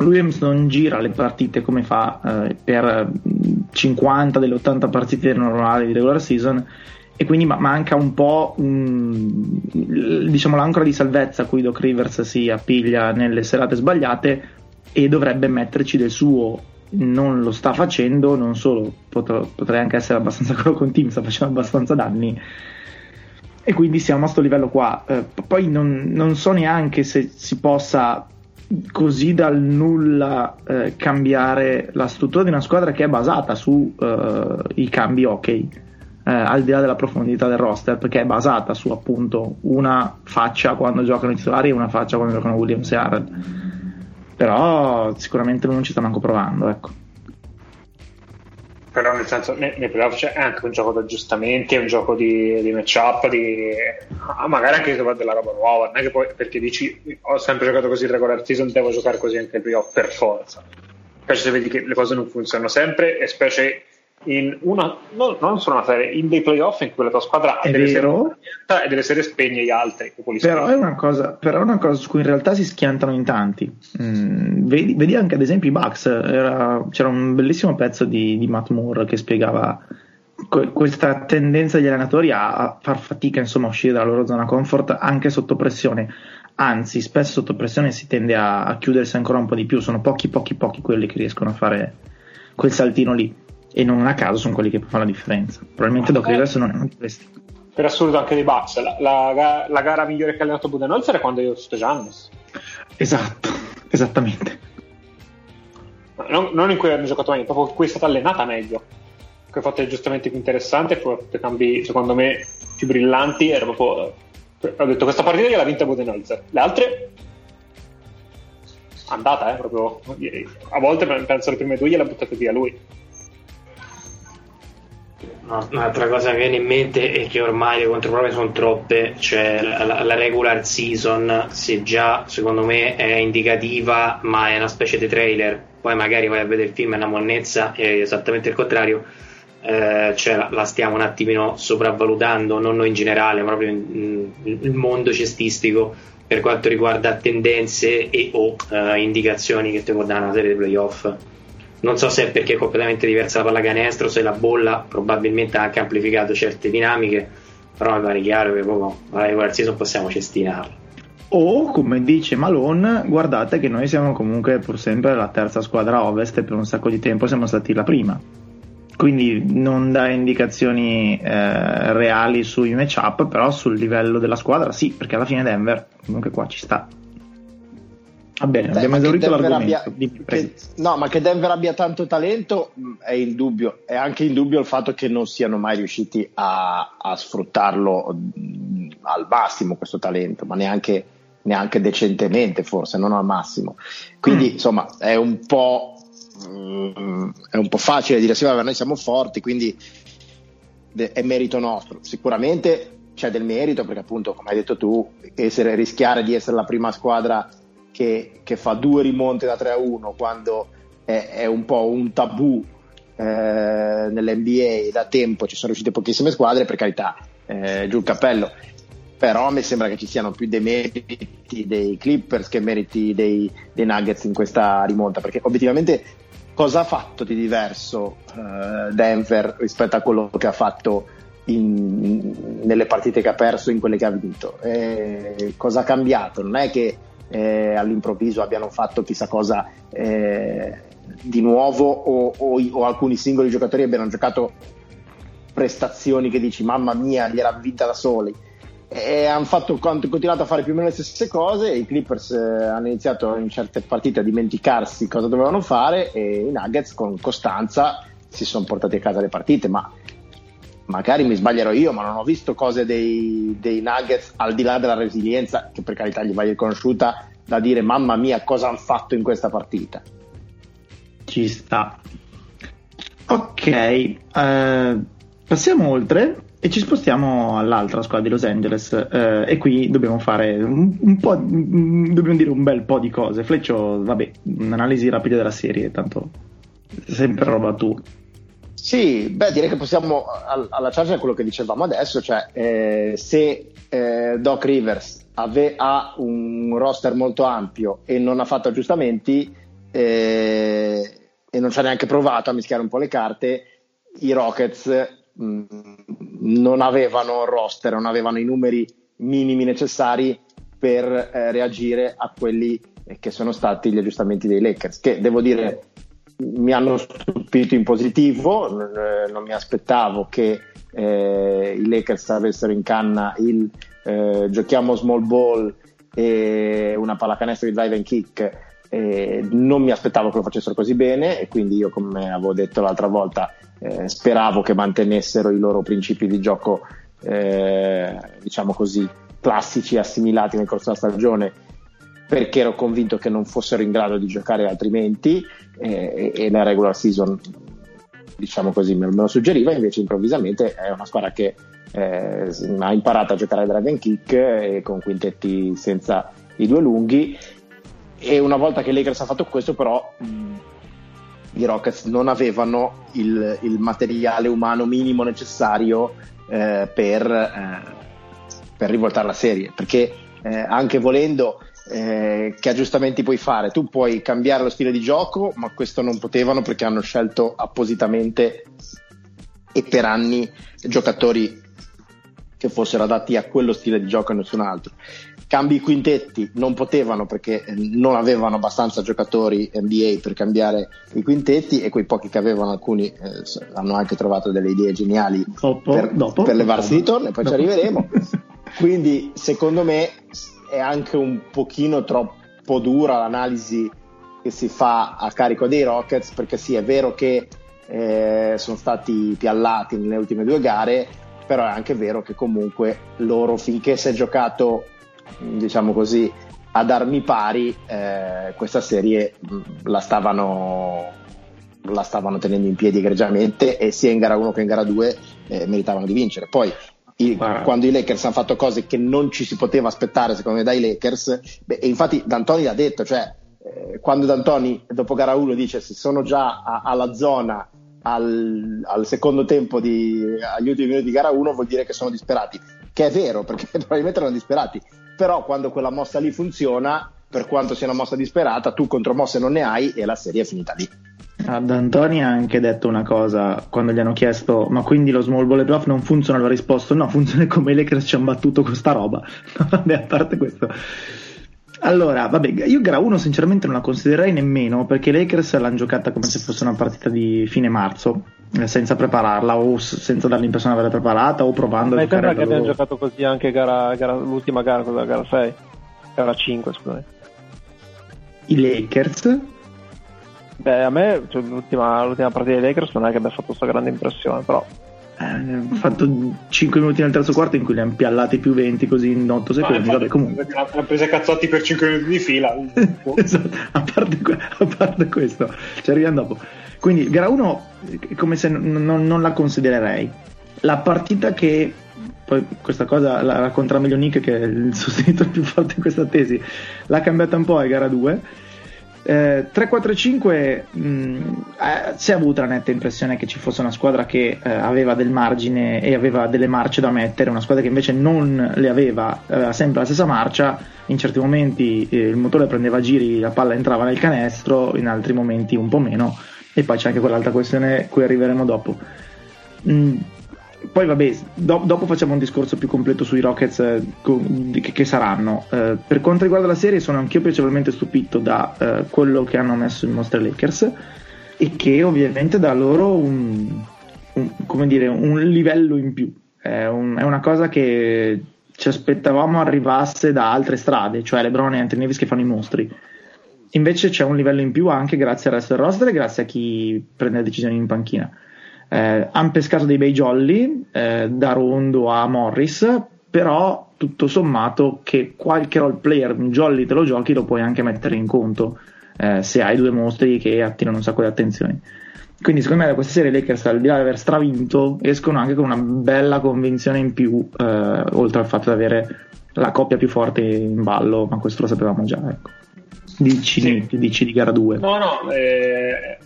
Speaker 1: Williams non gira le partite come fa eh, per 50 delle 80 partite normali di regular season e quindi manca un po' um, diciamo l'ancora di salvezza a cui Doc Rivers si appiglia nelle serate sbagliate e dovrebbe metterci del suo. Non lo sta facendo non solo potrei, potrei anche essere abbastanza [LAUGHS] quello con team sta facendo abbastanza danni. E quindi siamo a questo livello qua. Eh, poi non, non so neanche se si possa così dal nulla eh, cambiare la struttura di una squadra che è basata sui eh, cambi ok, eh, al di là della profondità del roster, perché è basata su appunto una faccia quando giocano i titolari e una faccia quando giocano Williams e Harold. Però sicuramente non ci sta manco provando, ecco
Speaker 6: però nel senso nei, nei playoff c'è anche un gioco di aggiustamenti, un gioco di, di matchup, di, ah, magari anche della roba nuova, non è che poi perché dici ho sempre giocato così il regular season, devo giocare così anche il playoff per forza. Specie se vedi che le cose non funzionano sempre e specie in una, no, non solo una serie, in dei playoff in cui la tua squadra
Speaker 1: è delle
Speaker 6: vero, serie e delle serie spegne gli altri.
Speaker 1: Però è, una cosa, però è una cosa su cui in realtà si schiantano in tanti. Mm, vedi, vedi, anche ad esempio i Bucks, era, c'era un bellissimo pezzo di, di Matt Moore che spiegava que- questa tendenza degli allenatori a, a far fatica insomma, a uscire dalla loro zona comfort anche sotto pressione. Anzi, spesso sotto pressione si tende a, a chiudersi ancora un po' di più, sono pochi, pochi, pochi quelli che riescono a fare quel saltino lì e non a caso sono quelli che fanno la differenza. Probabilmente Doc Rivers non è uno di questi.
Speaker 6: Per assurdo anche dei Bucks, la, la, la, gara migliore che ha allenato Budenholzer è quando io sto Giannis.
Speaker 1: Esatto, [LAUGHS] esattamente.
Speaker 6: Non, non, in cui hanno giocato meglio, proprio in cui è stata allenata meglio. Che ha fatto aggiustamenti più interessanti, ha fatto cambi secondo me più brillanti. Era proprio. Ho detto questa partita gliel'ha vinta Budenholzer. Le altre andata, eh, proprio. A volte penso le prime due gliela buttate via lui.
Speaker 2: No, un'altra cosa che viene in mente è che ormai le controprove sono troppe, cioè la, la, regular season, se già secondo me è indicativa, ma è una specie di trailer, poi magari vai a vedere il film è una monnezza, è esattamente il contrario, eh, cioè la, la, stiamo un attimino sopravvalutando, non noi in generale, ma proprio in, in, il mondo cestistico per quanto riguarda tendenze e o eh, indicazioni che ti può dare una serie di playoff non so se è perché è completamente diversa la pallacanestro, se la bolla probabilmente ha anche amplificato certe dinamiche, però mi pare chiaro che proprio la regular season possiamo cestinarla.
Speaker 1: O come dice Malone, guardate che noi siamo comunque pur sempre la terza squadra ovest e per un sacco di tempo siamo stati la prima. Quindi non dà indicazioni eh, reali sui matchup, però sul livello della squadra sì, perché alla fine Denver comunque qua ci sta. Va bene, Beh, abbiamo esaurito l'argomento. Abbia,
Speaker 4: che, no, ma che Denver abbia tanto talento mm, è indubbio. È anche indubbio il fatto che non siano mai riusciti a, a sfruttarlo mm, al massimo questo talento, ma neanche, neanche decentemente, forse, non al massimo. Quindi, mm. insomma, è un po' mm, è un po' facile dire sì, vabbè, noi siamo forti, quindi è merito nostro. Sicuramente c'è del merito perché appunto, come hai detto tu, essere, rischiare di essere la prima squadra che, che fa due rimonte da 3 a 1 quando è, è un po' un tabù eh, nell'NBA da tempo ci sono riuscite pochissime squadre, per carità, eh, giù il cappello. Però mi sembra che ci siano più dei meriti dei Clippers che meriti dei, dei Nuggets in questa rimonta, perché obiettivamente cosa ha fatto di diverso uh, Denver rispetto a quello che ha fatto in, nelle partite che ha perso in quelle che ha vinto? Eh, cosa ha cambiato? Non è che eh, all'improvviso abbiano fatto chissà cosa eh, di nuovo o, o, o, alcuni singoli giocatori abbiano giocato prestazioni che dici mamma mia gliel'ha vinta da soli e hanno fatto, continuato a fare più o meno le stesse cose. I Clippers eh, hanno iniziato in certe partite a dimenticarsi cosa dovevano fare e i Nuggets con costanza si sono portati a casa le partite. Ma magari mi sbaglierò io, ma non ho visto cose dei, dei Nuggets al di là della resilienza, che per carità gli va riconosciuta, da dire mamma mia cosa hanno fatto in questa partita.
Speaker 1: Ci sta. Ok, eh, passiamo oltre e ci spostiamo all'altra squadra di Los Angeles eh, e qui dobbiamo fare un, un po' dobbiamo dire un bel po' di cose Fleccio vabbè un'analisi rapida della serie tanto sempre roba tua
Speaker 4: sì, beh, direi che possiamo allacciarci a quello che dicevamo adesso, cioè eh, se eh, Doc Rivers ave, ha un roster molto ampio e non ha fatto aggiustamenti eh, e non ci ha neanche provato a mischiare un po' le carte, i Rockets Mm, non avevano roster, non avevano i numeri minimi necessari per eh, reagire a quelli che sono stati gli aggiustamenti dei Lakers, che devo dire mi hanno stupito in positivo, non, eh, mi aspettavo che eh, i Lakers avessero in canna il eh, giochiamo small ball e una pallacanestro di drive and kick, non mi aspettavo che lo facessero così bene e quindi io come avevo detto l'altra volta eh, speravo che mantenessero i loro principi di gioco, eh, diciamo così, classici assimilati nel corso della stagione perché ero convinto che non fossero in grado di giocare altrimenti eh, e, la regular season diciamo così me lo suggeriva invece improvvisamente è una squadra che eh, ha imparato a giocare a and kick e con quintetti senza i due lunghi. E una volta che Lakers ha fatto questo però i Rockets non avevano il, il materiale umano minimo necessario eh, per, eh, per, rivoltare la serie, perché eh, anche volendo eh, che aggiustamenti puoi fare? Tu puoi cambiare lo stile di gioco, ma questo non potevano perché hanno scelto appositamente e per anni giocatori che fossero adatti a quello stile di gioco e nessun altro cambi i quintetti non potevano perché non avevano abbastanza giocatori NBA per cambiare i quintetti e quei pochi che avevano alcuni eh, hanno anche trovato delle idee geniali dopo, per, dopo, per levarsi di torno e poi dopo. ci arriveremo [LAUGHS] quindi secondo me è anche un pochino troppo dura l'analisi che si fa a carico dei Rockets perché sì è vero che eh, sono stati piallati nelle ultime due gare però è anche vero che comunque loro finché si è giocato diciamo così, ad armi pari, eh, questa serie mm, la stavano, la stavano, tenendo in piedi egregiamente e sia in gara 1 che in gara 2 eh, meritavano di vincere. Poi i, quando i Lakers hanno fatto cose che non ci si poteva aspettare secondo me dai Lakers, beh, e infatti D'Antoni l'ha detto, cioè eh, quando D'Antoni dopo gara 1 dice se sono già a, alla zona al, al, secondo tempo di, agli ultimi minuti di gara 1 vuol dire che sono disperati, che è vero perché [LAUGHS] probabilmente erano disperati, però quando quella mossa lì funziona, per quanto sia una mossa disperata, tu contro mosse non ne hai e la serie è finita lì.
Speaker 1: Ad Antoni ha anche detto una cosa quando gli hanno chiesto: Ma quindi lo small ball e draft non funziona? Ha risposto: No, funziona come i Lakers ci hanno battuto con sta roba. [LAUGHS] vabbè, a parte questo. Allora, vabbè, io gara 1 sinceramente non la considererei nemmeno perché i Lakers l'hanno giocata come se fosse una partita di fine marzo, eh, senza prepararla o senza dare l'impressione di averla preparata o provando
Speaker 5: Ma
Speaker 1: a giocare.
Speaker 5: Ma che abbiamo giocato così anche gara, gara, l'ultima gara, cosa, gara 6? Gara 5, scusami.
Speaker 1: I Lakers?
Speaker 5: Beh, a me cioè, l'ultima, l'ultima, partita dei Lakers non è che abbia fatto questa grande impressione, però
Speaker 1: ha fatto 5 minuti nel terzo quarto in cui li hanno piallati più 20 così in 8 secondi.
Speaker 6: Ah,
Speaker 1: Vabbè, comunque.
Speaker 6: Hanno preso cazzotti per 5 minuti di fila. [LAUGHS]
Speaker 1: esatto, a parte, a parte, questo, ci arriviamo dopo. Quindi, gara 1 è come se n- n- non la considererei. La partita che poi questa cosa la racconterà meglio Nick che è il sostenitore [LAUGHS] più forte in questa tesi l'ha cambiata un po' a gara 2 eh, 3-4-5 mh, eh, si è avuta la netta impressione che ci fosse una squadra che eh, aveva del margine e aveva delle marce da mettere, una squadra che invece non le aveva, aveva sempre la stessa marcia, in certi momenti eh, il motore prendeva giri, la palla entrava nel canestro, in altri momenti un po' meno, e poi c'è anche quell'altra questione cui arriveremo dopo. Mm, poi vabbè, do- dopo facciamo un discorso più completo sui Rockets eh, che-, che, saranno. Eh, per quanto riguarda la serie, sono anch'io piacevolmente stupito da eh, quello che hanno messo i nostri Lakers e che ovviamente dà loro un, un, dire, un livello in più. È, un, è, una cosa che ci aspettavamo arrivasse da altre strade, cioè LeBron e Anthony Davis che fanno i mostri. Invece c'è un livello in più anche grazie al resto del roster e grazie a chi prende le decisioni in panchina eh, hanno pescato dei bei jolly eh, da Rondo a Morris, però tutto sommato che qualche role player un jolly te lo giochi lo puoi anche mettere in conto eh, se hai due mostri che attirano un sacco di attenzioni. Quindi secondo me da questa serie Lakers al di là di aver stravinto escono anche con una bella convinzione in più eh, oltre al fatto di avere la coppia più forte in ballo, ma questo lo sapevamo già. Ecco. Dici, sì. dici di gara 2.
Speaker 6: No, no, eh,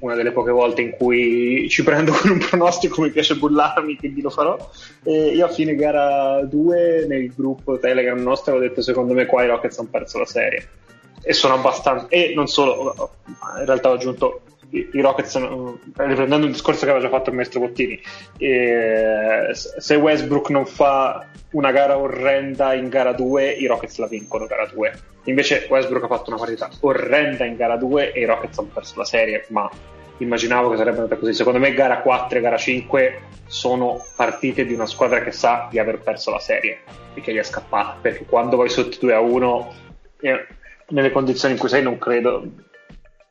Speaker 6: una delle poche volte in cui ci prendo con un pronostico, mi piace bullarmi, quindi lo farò. E io a fine gara 2 nel gruppo Telegram nostro ho detto secondo me qua i Rockets hanno perso la serie. E sono abbastanza... E non solo, in realtà ho aggiunto i Rockets, riprendendo il discorso che aveva già fatto il maestro Bottini, eh, se Westbrook non fa una gara orrenda in gara 2, i Rockets la vincono gara 2. Invece Westbrook ha fatto una partita orrenda in gara 2 e i Rockets hanno perso la serie, ma immaginavo che sarebbe andata così. Secondo me gara 4 e gara 5 sono partite di una squadra che sa di aver perso la serie e che gli è scappata, perché quando vai sotto 2 a 1, eh, nelle condizioni in cui sei non credo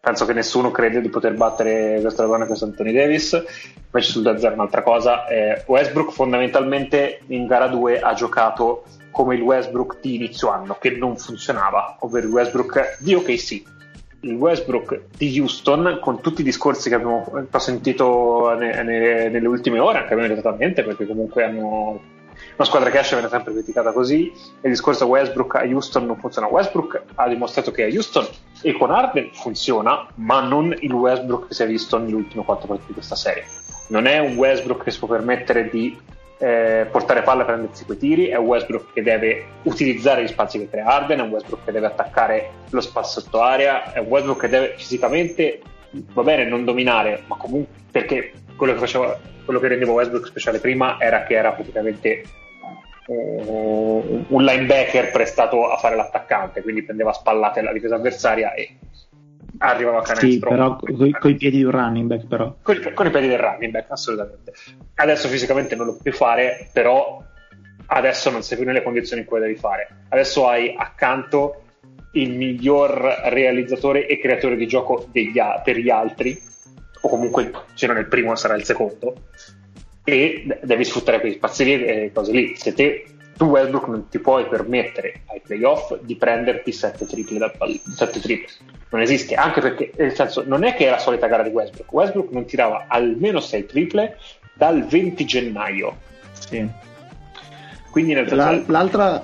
Speaker 6: penso che nessuno crede di poter battere questo LeBron e questo Anthony Davis. Invece sul 2-0 un'altra cosa eh, Westbrook fondamentalmente in gara 2 ha giocato come il Westbrook di inizio anno che non funzionava ovvero il Westbrook di OKC il Westbrook di Houston con tutti i discorsi che abbiamo sentito ne, ne, nelle ultime ore anche meritatamente perché comunque hanno una squadra che esce viene sempre criticata così e il discorso Westbrook a Houston non funziona. Westbrook ha dimostrato che a Houston e con Arden funziona ma non il Westbrook che si è visto nelle ultime quattro partite di questa serie. Non è un Westbrook che si può permettere di eh, portare palla e prendersi quei tiri è un Westbrook che deve utilizzare gli spazi che crea Arden è un Westbrook che deve attaccare lo spazio sotto area è un Westbrook che deve fisicamente va bene non dominare ma comunque perché quello che faceva quello che rendeva Westbrook speciale prima era che era praticamente uh, un linebacker prestato a fare l'attaccante, quindi prendeva spallate la difesa avversaria e arrivava a canestro.
Speaker 1: Sì, però con i piedi di un running back, però.
Speaker 6: Con, con i piedi del running back, assolutamente. Adesso fisicamente non lo puoi fare, però adesso non sei più nelle condizioni in cui devi fare. Adesso hai accanto il miglior realizzatore e creatore di gioco degli, per gli altri o comunque se non è il primo sarà il secondo e devi sfruttare quei spazi lì e cose lì se te tu Westbrook non ti puoi permettere ai playoff di prenderti 7 triple, dal pall- 7 triple. non esiste anche perché nel senso non è che è la solita gara di Westbrook Westbrook non tirava almeno 6 triple dal 20 gennaio
Speaker 1: sì.
Speaker 6: quindi nel senso
Speaker 1: La, l'altra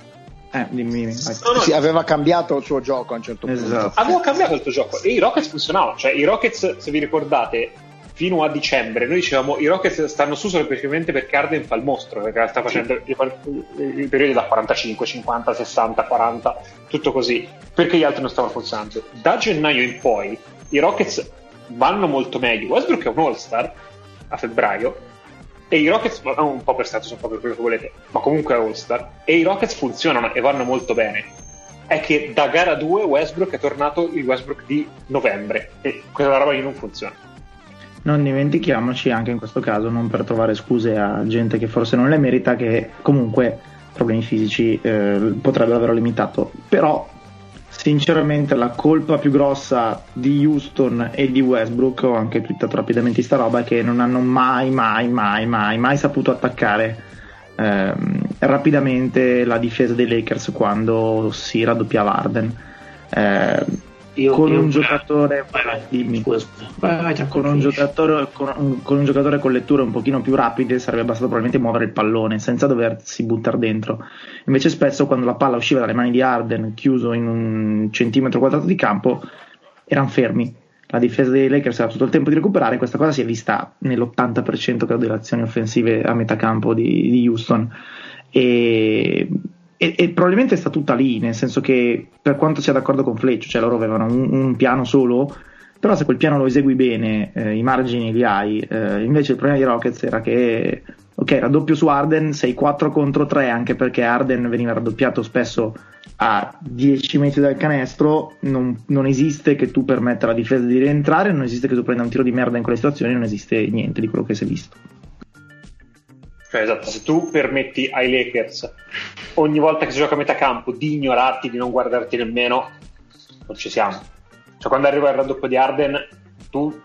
Speaker 1: eh, dimmi, dimmi.
Speaker 4: No, no, sì, aveva cambiato il suo gioco a un certo punto.
Speaker 6: Esatto. Aveva cambiato il suo gioco e i Rockets funzionavano. Cioè, i Rockets, se vi ricordate, fino a dicembre noi dicevamo i Rockets stanno su semplicemente perché Arden fa il mostro, perché sta facendo sì. i periodi da 45, 50, 60, 40, tutto così, perché gli altri non stavano funzionando. Da gennaio in poi i Rockets vanno molto meglio. Westbrook è un All-Star a febbraio e i Rockets un po' per status, un po' per quello che volete, ma comunque è All-Star. E i Rockets funzionano e vanno molto bene. È che da gara 2 Westbrook è tornato il Westbrook di novembre e quella roba lì non funziona.
Speaker 1: Non dimentichiamoci anche in questo caso, non per trovare scuse a gente che forse non le merita, che comunque problemi fisici eh, potrebbero averlo limitato. Però sinceramente la colpa più grossa di Houston e di Westbrook, ho anche twittato rapidamente sta roba, è che non hanno mai, mai, mai, mai, mai saputo attaccare ehm, rapidamente la difesa dei Lakers quando si raddoppiava Arden. Eh, io, con, io, un giocatore, vai, vai, dimmi, scusa, vai, con, un giocatore, con, con, un giocatore con letture un pochino più rapide sarebbe bastato probabilmente muovere il pallone senza doversi buttare dentro. Invece spesso quando la palla usciva dalle mani di Arden chiuso in un centimetro quadrato di campo erano fermi. La difesa dei Lakers aveva tutto il tempo di recuperare, questa cosa si è vista nell'80% delle azioni offensive a metà campo di, di Houston. E e, e, probabilmente sta tutta lì, nel senso che per quanto sia d'accordo con Fleccio, cioè loro avevano un, un piano solo, però se quel piano lo esegui bene, eh, i margini li hai. Eh, invece il problema di Rockets era che, ok, raddoppio su Arden, sei 4 contro 3, anche perché Arden veniva raddoppiato spesso a 10 metri dal canestro, non, non, esiste che tu permetta alla difesa di rientrare, non esiste che tu prenda un tiro di merda in quelle situazioni, non esiste niente di quello che si è visto.
Speaker 6: Cioè, esatto, se tu permetti ai Lakers ogni volta che si gioca a metà campo di ignorarti, di non guardarti nemmeno, non ci siamo. Cioè, quando arriva il raddoppio di Arden, tu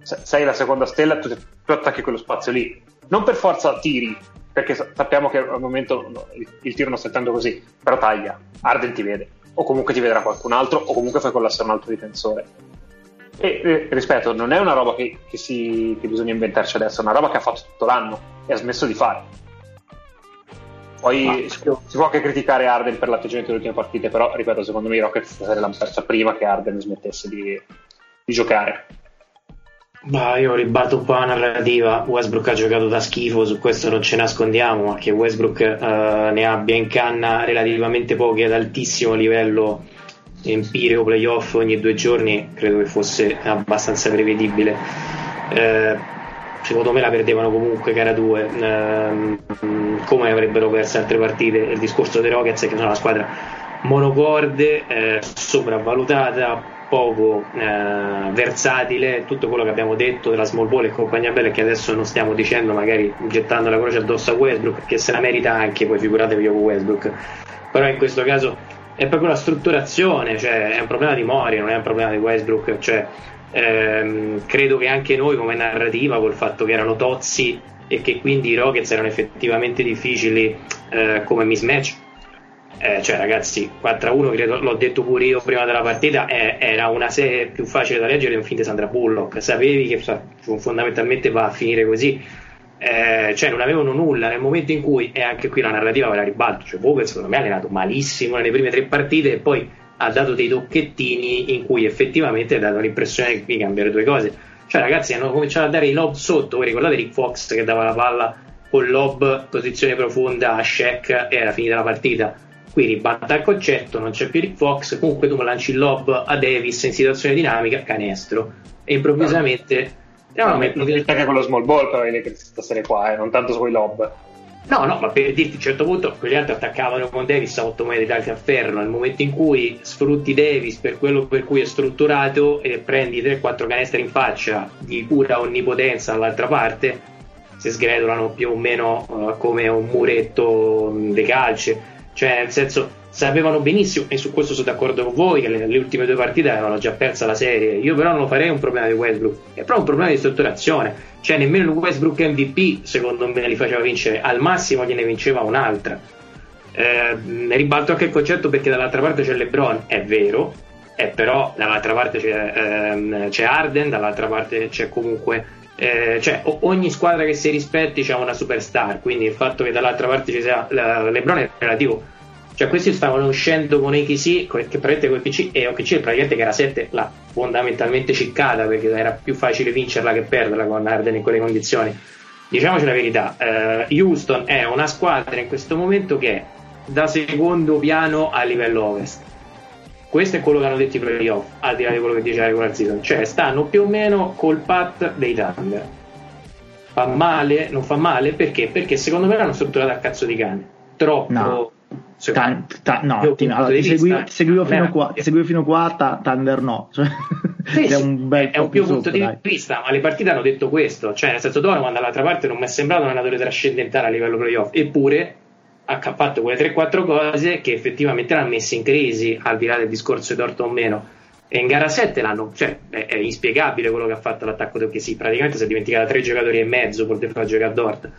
Speaker 6: sei la seconda stella, tu, tu attacchi quello spazio lì. Non per forza tiri, perché sappiamo che al momento il, il, tiro non sta andando così, però taglia. Arden ti vede, o comunque ti vedrà qualcun altro, o comunque fai collassare un altro difensore. E, e rispetto, non è una roba che, che, si, che bisogna inventarci adesso, è una roba che ha fatto tutto l'anno e ha smesso di fare. Poi ah, si, può, si, può, anche criticare Arden per l'atteggiamento delle ultime partite, però ripeto, secondo me i Rockets l'hanno persa prima che Arden smettesse di, di giocare.
Speaker 2: Bah, io ribatto un po' la narrativa. Westbrook ha giocato da schifo, su questo non ce nascondiamo, ma che Westbrook uh, ne abbia in canna relativamente pochi ad altissimo livello empireo playoff ogni due giorni credo che fosse abbastanza prevedibile. Eh, secondo me la perdevano comunque gara 2 ehm, come avrebbero perso altre partite. Il discorso dei Rockets è che sono una squadra monocorde eh, sopravvalutata poco eh, versatile. Tutto quello che abbiamo detto della small ball e compagnia bella che adesso non stiamo dicendo magari gettando la croce addosso a Westbrook che se la merita anche poi figuratevi io con Westbrook. Però in questo caso è proprio la strutturazione, cioè è un problema di Mori, non è un problema di Westbrook, cioè, ehm, credo che anche noi come narrativa col fatto che erano tozzi e che quindi i Rockets erano effettivamente difficili eh, come mismatch eh, cioè ragazzi 4-1 credo, l'ho detto pure io prima della partita eh, era una serie più facile da leggere di un film di Sandra Bullock. Sapevi che fondamentalmente va a finire così eh, cioè non avevano nulla nel momento in cui, e anche qui la narrativa ve la ribalto, cioè Vogel secondo me ha allenato malissimo nelle prime tre partite e poi ha dato dei tocchettini in cui effettivamente ha dato l'impressione di cambiare due cose. Cioè ragazzi hanno cominciato a dare i lob sotto, voi ricordate Rick Fox che dava la palla con lob, posizione profonda a Shaq e era finita la partita. Qui ribatta il concetto, non c'è più Rick Fox, comunque tu lanci il lob a Davis in situazione dinamica, canestro. E improvvisamente
Speaker 6: No, no, mi anche con lo small ball però che questa serie qua, eh, non tanto sui lob.
Speaker 2: No, no, ma per dirti a un certo punto quegli altri attaccavano con Davis a 8 metri dal ferro. Nel momento in cui sfrutti Davis per quello per cui è strutturato e prendi 3-4 canestri in faccia di pura onnipotenza dall'altra parte, si sgretolano più o meno uh, come un muretto di calce. Cioè, nel senso, sapevano benissimo, e su questo sono d'accordo con voi, che nelle ultime due partite avevano già persa la serie. Io però non farei un problema di Westbrook, è proprio un problema di strutturazione. Cioè nemmeno il Westbrook MVP secondo me li faceva vincere, al massimo gliene vinceva un'altra. Eh, ribalto anche il concetto perché dall'altra parte c'è LeBron, è vero, eh, però dall'altra parte c'è, ehm, c'è Arden, dall'altra parte c'è comunque eh, cioè ogni squadra che si rispetti c'è una superstar quindi il fatto che dall'altra parte ci sia la, LeBron è relativo cioè questi stavano uscendo con AKC, che praticamente con PC e OKC praticamente che era 7 l'ha fondamentalmente ciccata perché era più facile vincerla che perderla con Arden in quelle condizioni. Diciamoci la verità, eh, Houston è una squadra in questo momento che è da secondo piano a livello ovest. Questo è quello che hanno detto i playoff, al di là di quello che dice la regular season. Cioè stanno più o meno col pat dei Thunder. Fa male? Non fa male? Perché? Perché secondo me l'hanno strutturato a cazzo di cane. Troppo... No
Speaker 1: Ta, ta, no, ti, allora, ti, seguivo, seguivo fino qua, seguivo fino qua, ta, Thunder no. [LAUGHS] Cioè,
Speaker 2: sì, è un bel è un più punto di dai. vista, ma le partite hanno detto questo, cioè nel senso Donovan dall'altra parte non mi è sembrato un allenatore trascendentale a livello playoff, eppure ha fatto quelle 3-4 cose che effettivamente l'hanno messa in crisi, al di là del discorso di torto o meno. E in gara 7 l'hanno, cioè, è, è inspiegabile quello che ha fatto l'attacco perché sì, praticamente si è dimenticata tre giocatori e mezzo di far giocare a Dort.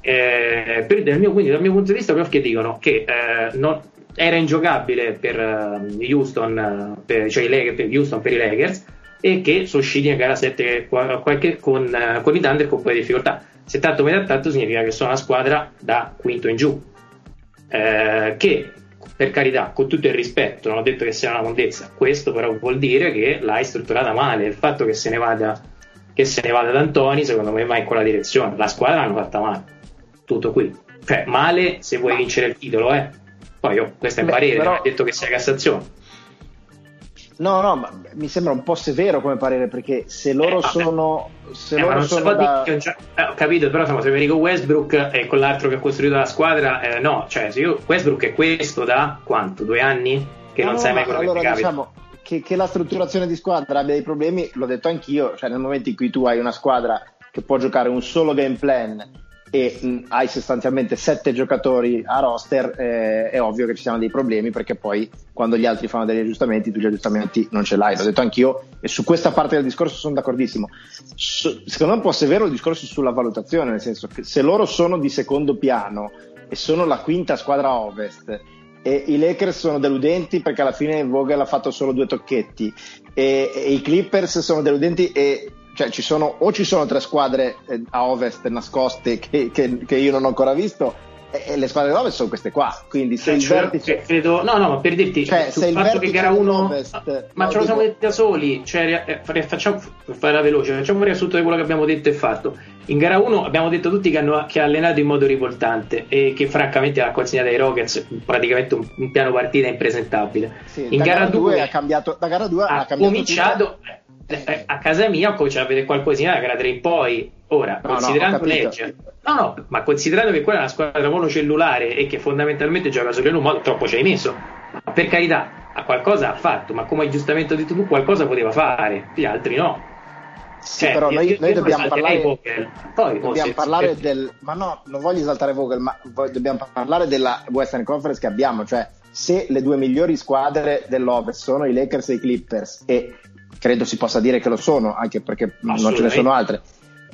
Speaker 2: Eh, per, dal mio, quindi dal mio punto di vista che dicono che eh, non, era ingiocabile per uh, Houston, per, cioè per Houston per i Lakers e che sono usciti in gara 7 qualche, con, uh, con i Thunder con quelle difficoltà. Se tanto metà tanto significa che sono una squadra da quinto in giù, eh, che per carità, con tutto il rispetto, non ho detto che sia una mondezza, questo però vuol dire che l'hai strutturata male. Il fatto che se ne vada, che se ne vada D'Antoni, secondo me va in quella direzione. La squadra l'hanno fatta male, tutto qui. Cioè, male se vuoi vincere il titolo, eh. Poi io, questo è il parere, però... ha detto che sia Cassazione.
Speaker 4: No, no, ma mi sembra un po' severo come parere perché se loro eh, sono. Se eh, loro sono da...
Speaker 2: di, eh, ho capito, però insomma, se mi dico Westbrook e quell'altro che ha costruito la squadra, eh, no, cioè se io Westbrook è questo da quanto? Due anni? Che no, non sai mai quello allora, che ti diciamo
Speaker 4: che, che la strutturazione di squadra abbia dei problemi, l'ho detto anch'io, cioè nel momento in cui tu hai una squadra che può giocare un solo game plan e mh, hai sostanzialmente sette giocatori a roster, eh, è ovvio che ci siano dei problemi perché poi quando gli altri fanno degli aggiustamenti, tu gli aggiustamenti non ce l'hai. L'ho detto anch'io e su questa parte del discorso sono d'accordissimo. So, secondo me è un po' severo il discorso sulla valutazione, nel senso che se loro sono di secondo piano e sono la quinta squadra ovest e i Lakers sono deludenti perché alla fine Vogel ha fatto solo due tocchetti e, e i Clippers sono deludenti e cioè ci sono, o ci sono tre squadre eh, a ovest nascoste che, che, che, io non ho ancora visto e, le squadre ovest sono queste qua. Quindi se il
Speaker 2: cioè,
Speaker 4: vertice
Speaker 2: credo, no no ma per dirti cioè, sul il fatto che gara 1 ma ce lo siamo detti da soli? Cioè, eh, facciamo fare veloce facciamo un riassunto di quello che abbiamo detto e fatto. In gara 1 abbiamo detto tutti che, hanno, che ha allenato in modo rivoltante e che francamente la consegna dei Rockets praticamente un, un piano partita impresentabile.
Speaker 4: Sì, in gara 2 ha cambiato da gara 2
Speaker 2: ha,
Speaker 4: ha
Speaker 2: cominciato tutto a casa mia ho cominciato a vedere qualcosina da gara in poi. Ora, no, considerando no, legge, no, no, ma considerando che quella è una squadra monocellulare e che fondamentalmente gioca solo in un modo, troppo ci hai messo. Ma per carità, a qualcosa ha fatto, ma come hai giustamente detto tu, qualcosa poteva fare, gli altri no.
Speaker 4: Sì, cioè, però noi, noi dobbiamo parlare, Poi, dobbiamo se, parlare se, del ma no, non voglio esaltare Vogel, ma dobbiamo parlare della Western Conference che abbiamo, cioè se le due migliori squadre dell'Ovest sono i Lakers e i Clippers e credo si possa dire che lo sono, anche perché non ce ne sono altre.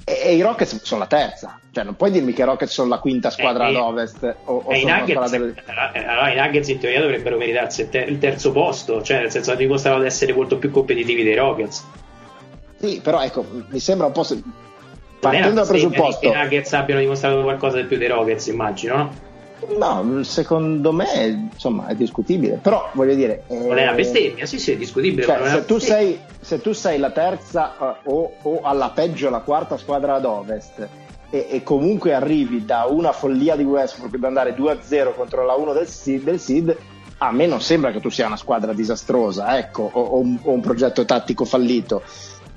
Speaker 4: E, e, i Rockets sono la terza, cioè non puoi dirmi che i Rockets sono la quinta squadra eh, ad o, o
Speaker 2: i Nuggets, del... allora, i Nuggets in teoria dovrebbero meritarsi il, ter- il terzo posto, cioè nel senso che dimostrano di essere molto più competitivi dei Rockets.
Speaker 4: Sì, però ecco, mi sembra un po'. Se... Partendo dal presupposto.
Speaker 2: Che i Nuggets abbiano dimostrato qualcosa di più dei Rockets, immagino, no?
Speaker 4: No, secondo me insomma è discutibile, però voglio dire...
Speaker 2: Eh, non è una bestemmia, sì sì è discutibile.
Speaker 4: Cioè, se, tu sei, se, tu sei, la terza uh, o, o, alla peggio la quarta squadra ad ovest e, e, comunque arrivi da una follia di Westbrook per andare 2-0 contro la 1 del seed, del seed, a me non sembra che tu sia una squadra disastrosa ecco, o, o, un, o un progetto tattico fallito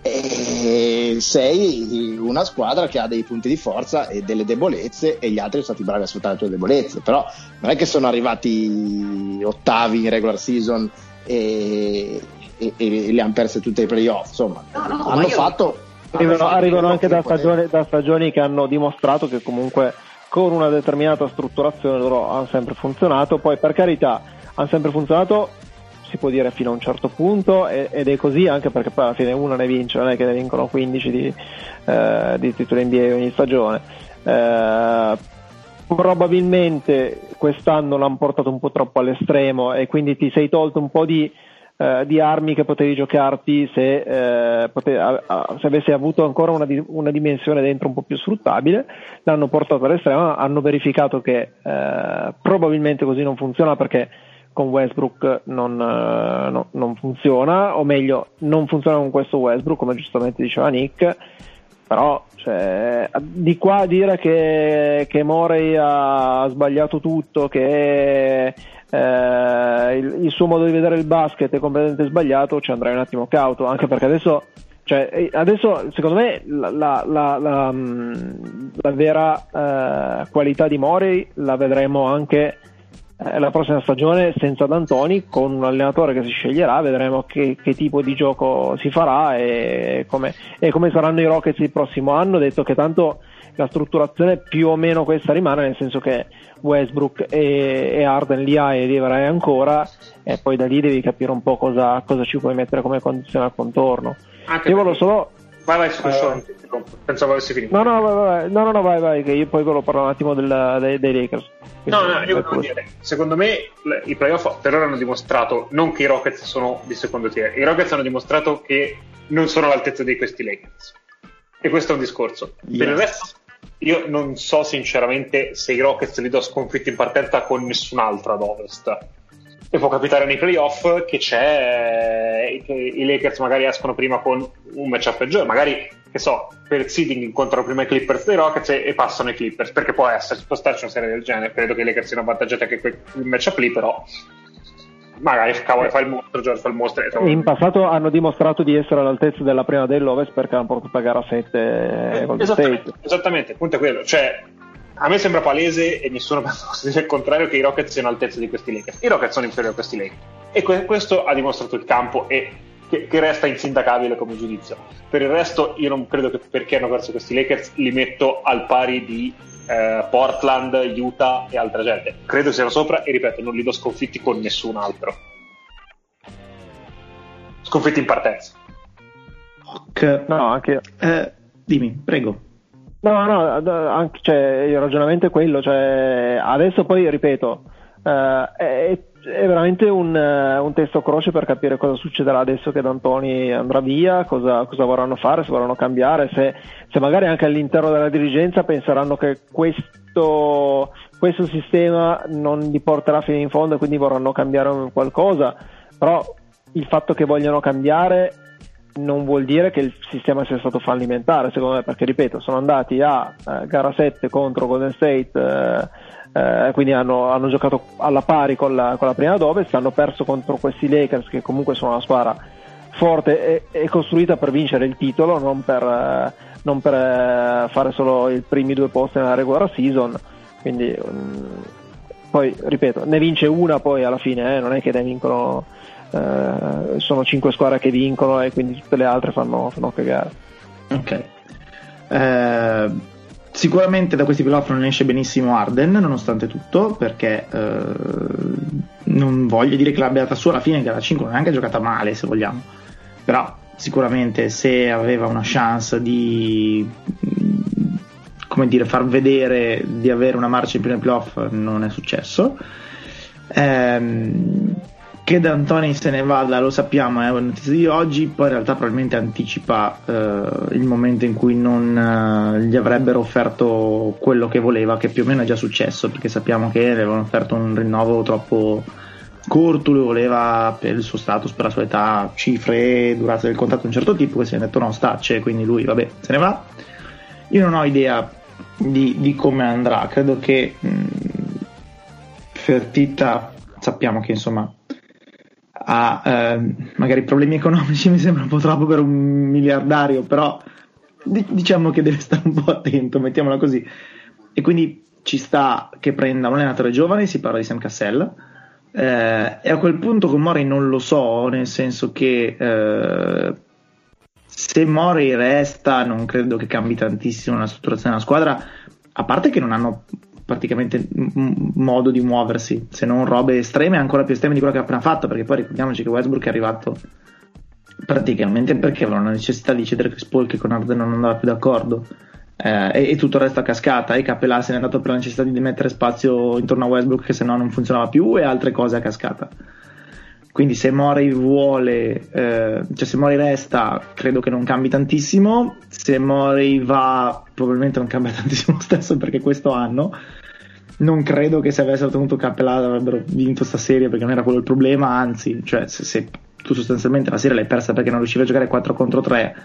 Speaker 4: e sei una squadra che ha dei punti di forza e delle debolezze e gli altri sono stati bravi a sfruttare le tue debolezze però non è che sono arrivati ottavi in regular season e, e, e le hanno perse tutte i playoff insomma. No, no, hanno fatto
Speaker 5: arrivano, arrivano anche da stagioni, da stagioni che hanno dimostrato che comunque con una determinata strutturazione loro hanno sempre funzionato. Poi per carità hanno sempre funzionato si può dire fino a un certo punto ed è così anche perché poi alla fine uno ne vince, non è che ne vincono 15 di, eh, di titoli NBA ogni stagione. Eh, probabilmente quest'anno l'hanno portato un po' troppo all'estremo e quindi ti sei tolto un po' di, eh, di armi che potevi giocarti se, eh, potevi, a, a, se avessi avuto ancora una, una, dimensione dentro un po' più sfruttabile, l'hanno portato all'estremo, hanno verificato che eh, probabilmente così non funziona perché con Westbrook non, uh, no, non, funziona, o meglio, non funziona con questo Westbrook, come giustamente diceva Nick, però cioè, di qua a dire che, che Morey ha sbagliato tutto, che eh, il, il, suo modo di vedere il basket è completamente sbagliato, ci andrei un attimo cauto, anche perché adesso, cioè, eh, adesso secondo me la, la, la, la mm, vera eh, qualità di Morey la vedremo anche eh, la prossima stagione senza D'Antoni con un allenatore che si sceglierà vedremo che, che tipo di gioco si farà e come, e come saranno i Rockets il prossimo anno. Detto che tanto la strutturazione più o meno questa rimane nel senso che Westbrook e, e Arden li hai e li avrai ancora e poi da lì devi capire un po' cosa, cosa ci puoi mettere come condizione al contorno.
Speaker 6: Anche
Speaker 5: io volevo solo
Speaker 6: Vai, vai, scusa, solo- pensavo avessi finito.
Speaker 5: no no vai, vai, no no no vai vai che io poi volevo parlare un attimo del- dei, dei Lakers
Speaker 6: No,
Speaker 5: Quindi,
Speaker 6: no, io volevo dire, secondo me i playoff per ora hanno dimostrato non che i Rockets sono di secondo tier, i Rockets hanno dimostrato che non sono all'altezza di questi Lakers. E questo è un discorso. Per il
Speaker 1: Yes.
Speaker 6: resto, io non so sinceramente se i Rockets li do sconfitti in partenza con nessun altro ad ovest. E può capitare nei playoff che c'è che i Lakers magari escono prima con un matchup peggiore, magari che so, per seeding incontrano prima i Clippers dei Rockets e, e passano i Clippers, perché può essere, può starci una serie del genere, credo che i Lakers siano avvantaggiati anche quel matchup lì, però magari cavolo fa il mostro, George fa il mostro e
Speaker 5: in passato hanno dimostrato di essere all'altezza della prima dell'Ovest perché hanno portato a gara 7 con
Speaker 6: esattamente, esattamente, il punto è quello, cioè a me sembra palese e nessuno possa dire il contrario che i Rockets siano all'altezza di questi Lakers. I Rockets sono inferiori a questi Lakers e que- questo ha dimostrato il campo e che, che resta insindacabile come giudizio. Per il resto io non credo che perché hanno perso questi Lakers li metto al pari di eh, Portland, Utah e altra gente. Credo siano sopra e ripeto, non li do sconfitti con nessun altro. Sconfitti in partenza.
Speaker 1: Ok.
Speaker 5: no anche
Speaker 1: Eh, dimmi, prego.
Speaker 5: No, no, anche, cioè, il ragionamento è quello, cioè, adesso poi ripeto, eh, è, è veramente un, eh, un testo croce per capire cosa succederà adesso che D'Antoni andrà via, cosa, cosa vorranno fare, se vorranno cambiare, se, se magari anche all'interno della dirigenza penseranno che questo, questo sistema non li porterà fino in fondo e quindi vorranno cambiare qualcosa, però il fatto che vogliano cambiare non vuol dire che il sistema sia stato fallimentare, secondo me, perché ripeto, sono andati a eh, gara 7 contro Golden State, eh, eh, quindi hanno, hanno giocato alla pari con la, con la prima ad ovest, hanno perso contro questi Lakers che comunque sono una squadra forte e, e costruita per vincere il titolo, non per, eh, non per eh, fare solo i primi due posti nella regular season. Quindi, mm, poi ripeto, ne vince una poi alla fine, eh, non è che ne vincono, eh, sono cinque squadre che vincono e quindi tutte le altre fanno, fanno cagare.
Speaker 1: Ok. Eh, sicuramente da questi playoff non esce benissimo Arden, nonostante tutto, perché eh, non voglio dire che l'abbia data su alla fine, gara 5 non è neanche giocata male, se vogliamo. Però sicuramente se aveva una chance di come dire, far vedere di avere una marcia in prima playoff non è successo. Ehm, che D'Antoni se ne vada lo sappiamo, è una notizia di oggi, poi in realtà probabilmente anticipa eh, il momento in cui non eh, gli avrebbero offerto quello che voleva, che più o meno è già successo, perché sappiamo che le avevano offerto un rinnovo troppo corto, lui voleva per il suo status, per la sua età, cifre, durata del contratto di un certo tipo, che si è detto no, stacce, quindi lui vabbè, se ne va. Io non ho idea di, di come andrà, credo che mh, Fertitta sappiamo che insomma ha eh, magari problemi economici, [LAUGHS] mi sembra un po' troppo per un miliardario, però di- diciamo che deve stare un po' attento, mettiamola così. E quindi ci sta che prenda un allenatore giovane, si parla di Sam Cassell, eh, e a quel punto con Mori non lo so, nel senso che eh, se Mori resta non credo che cambi tantissimo la strutturazione della squadra, a parte che non hanno praticamente m- modo di muoversi, se non robe estreme, ancora più estreme di quello che ha appena fatto, perché poi ricordiamoci che Westbrook è arrivato praticamente perché avevano la necessità di cedere Chris Paul che con Arden non andava più d'accordo. Eh, e, e tutto il resto a cascata e Capelà se n'è andato per la necessità di mettere spazio intorno a Westbrook che se no non funzionava più e altre cose a cascata quindi se Mori vuole eh, cioè se Mori resta credo che non cambi tantissimo. Se Mori va probabilmente non cambia [LAUGHS] tantissimo lo stesso perché questo anno. Non credo che se avessero tenuto Capelà avrebbero vinto sta serie perché non era quello il problema anzi cioè se, se tu sostanzialmente la serie l'hai persa perché non riuscivi a giocare 4 contro 3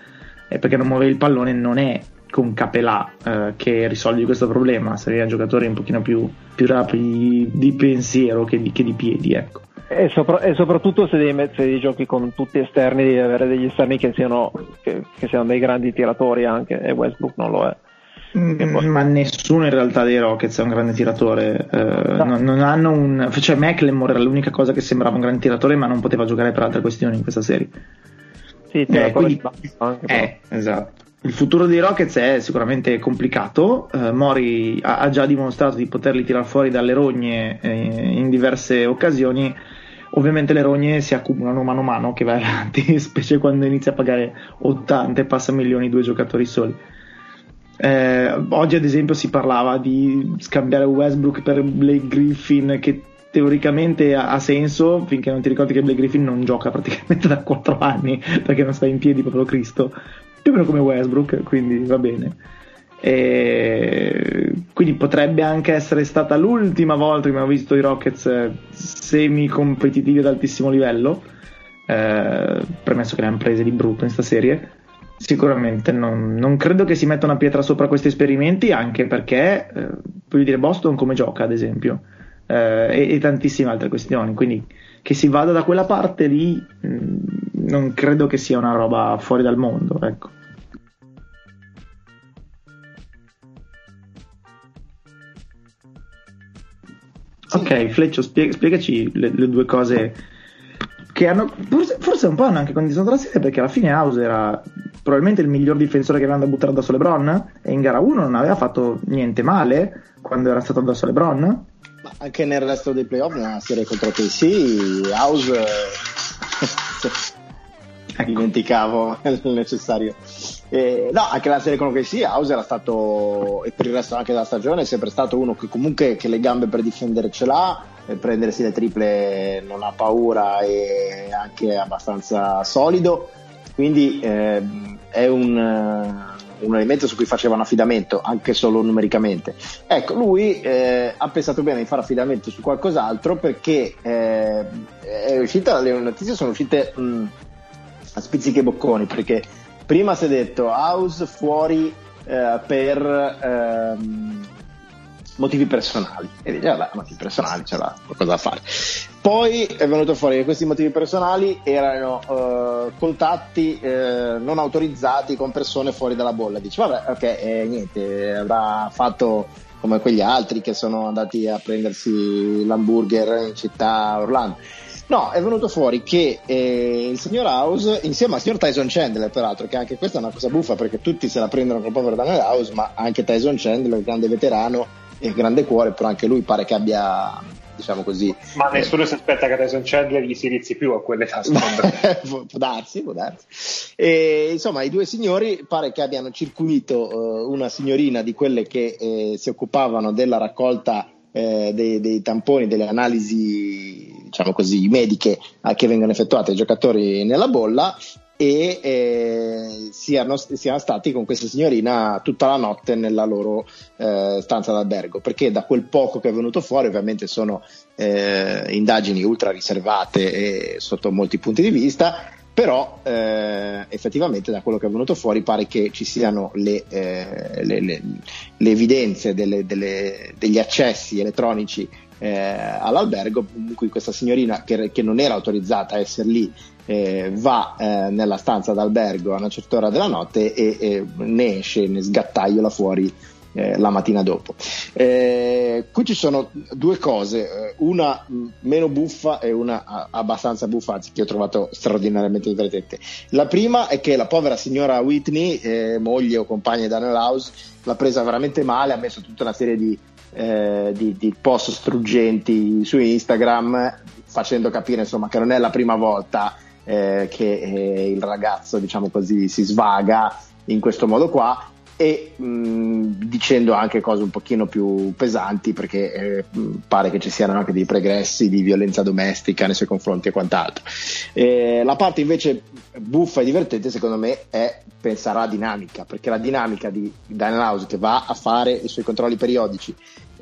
Speaker 1: e perché non muovevi il pallone non è con Capelà eh, che risolvi questo problema. Serviva giocatori un pochino più, più rapidi di pensiero che di, che di piedi ecco
Speaker 5: E, sopra- e soprattutto se devi, se devi giochi con tutti esterni, devi avere degli esterni che siano, che, che siano dei grandi tiratori anche, e Westbrook non lo è.
Speaker 1: Mm, ma nessuno in realtà dei Rockets è un grande tiratore. Eh, no. non, non, hanno un. Cioè, McLemore era l'unica cosa che sembrava un grande tiratore, ma non poteva giocare per altre questioni in questa serie.
Speaker 5: Sì,
Speaker 1: eh, quindi, eh, esatto. Il futuro dei Rockets è sicuramente complicato. Uh, Mori ha, ha, già dimostrato di poterli tirare fuori dalle rogne eh, in diverse occasioni. Ovviamente le rogne si accumulano mano a mano che vai avanti, [LAUGHS] specie quando inizia a pagare 80 e passa milioni due giocatori soli. Eh, oggi, ad esempio, si parlava di scambiare Westbrook per Blake Griffin, che teoricamente ha, senso finché non ti ricordi che Blake Griffin non gioca praticamente [LAUGHS] da 4 anni perché non sta in piedi proprio Cristo, più o meno come Westbrook, quindi va bene. E quindi potrebbe anche essere stata l'ultima volta che abbiamo visto i Rockets semi competitivi ad altissimo livello, eh, premesso che le hanno prese di brutto in questa serie Sicuramente non, non, credo che si metta una pietra sopra questi esperimenti, anche perché, eh, voglio dire, Boston come gioca, ad esempio, eh, e, e, tantissime altre questioni. Quindi che si vada da quella parte lì, mh, mm, non credo che sia una roba fuori dal mondo, ecco. Ok, Fleccio, spiegaci le, le due cose che hanno forse, forse, un po' hanno anche condizionato la serie perché alla fine House era probabilmente il miglior difensore che avevano da buttare addosso LeBron e in gara 1 non aveva fatto niente male quando era stato addosso LeBron
Speaker 4: ma anche nel resto dei playoff nella serie contro KC House ecco. [LAUGHS] dimenticavo il necessario eh, no anche la serie contro KC House era stato e per il resto anche della stagione è sempre stato uno che comunque che le gambe per difendere ce l'ha prendersi le triple non ha paura e anche abbastanza solido. Quindi eh, è un, uh, un, elemento su cui facevano affidamento anche solo numericamente. Ecco lui eh, ha pensato bene di fare affidamento su qualcos'altro perché eh, è uscita, le notizie sono uscite mh, a spizzichi e bocconi perché prima si è detto house fuori eh, per ehm, motivi personali. E dice vabbè motivi personali c'era qualcosa da fare. Poi è venuto fuori che questi motivi personali erano uh, contatti uh, non autorizzati con persone fuori dalla bolla. Dice vabbè ok eh, niente avrà fatto come quegli altri che sono andati a prendersi l'hamburger in città Orlando No, è venuto fuori che eh, il signor House, insieme al signor Tyson Chandler, peraltro, che anche questa è una cosa buffa perché tutti se la prendono col povero Daniel House, ma anche Tyson Chandler, grande veterano, e grande cuore, però anche lui pare che abbia diciamo così.
Speaker 6: Ma nessuno eh, si aspetta che Tyson Chandler gli si inizi più a quelle [LAUGHS] tasche.
Speaker 4: può darsi, può darsi. E, insomma, i due signori pare che abbiano circuito uh, una signorina di quelle che eh, si occupavano della raccolta eh, dei, dei, tamponi, delle analisi, diciamo così, mediche che vengono effettuate ai giocatori nella bolla e eh, siano, siano, stati con questa signorina tutta la notte nella loro eh, stanza d'albergo perché da quel poco che è venuto fuori ovviamente sono eh, indagini ultra riservate sotto molti punti di vista però eh, effettivamente da quello che è venuto fuori pare che ci siano le, eh, le, le, le evidenze delle, delle, degli accessi elettronici eh, all'albergo in cui questa signorina che, che, non era autorizzata a essere lì eh, va eh, nella stanza d'albergo a una certa ora della notte e, e ne esce, ne sgattaiola fuori eh, la mattina dopo. Eh, qui ci sono due cose, eh, una meno buffa e una abbastanza buffa, anzi che ho trovato straordinariamente divertente. La prima è che la povera signora Whitney, moglie o compagna di Daniel House, l'ha presa veramente male, ha messo tutta una serie di, eh, di, di post struggenti su Instagram facendo capire insomma, che non è la prima volta eh, che eh, il ragazzo, diciamo così, si svaga in questo modo qua e mh, dicendo anche cose un pochino più pesanti perché eh, pare che ci siano anche dei pregressi di violenza domestica nei suoi confronti e quant'altro. Eh, la parte invece buffa e divertente secondo me è pensare alla dinamica perché la dinamica di Daniel House che va a fare i suoi controlli periodici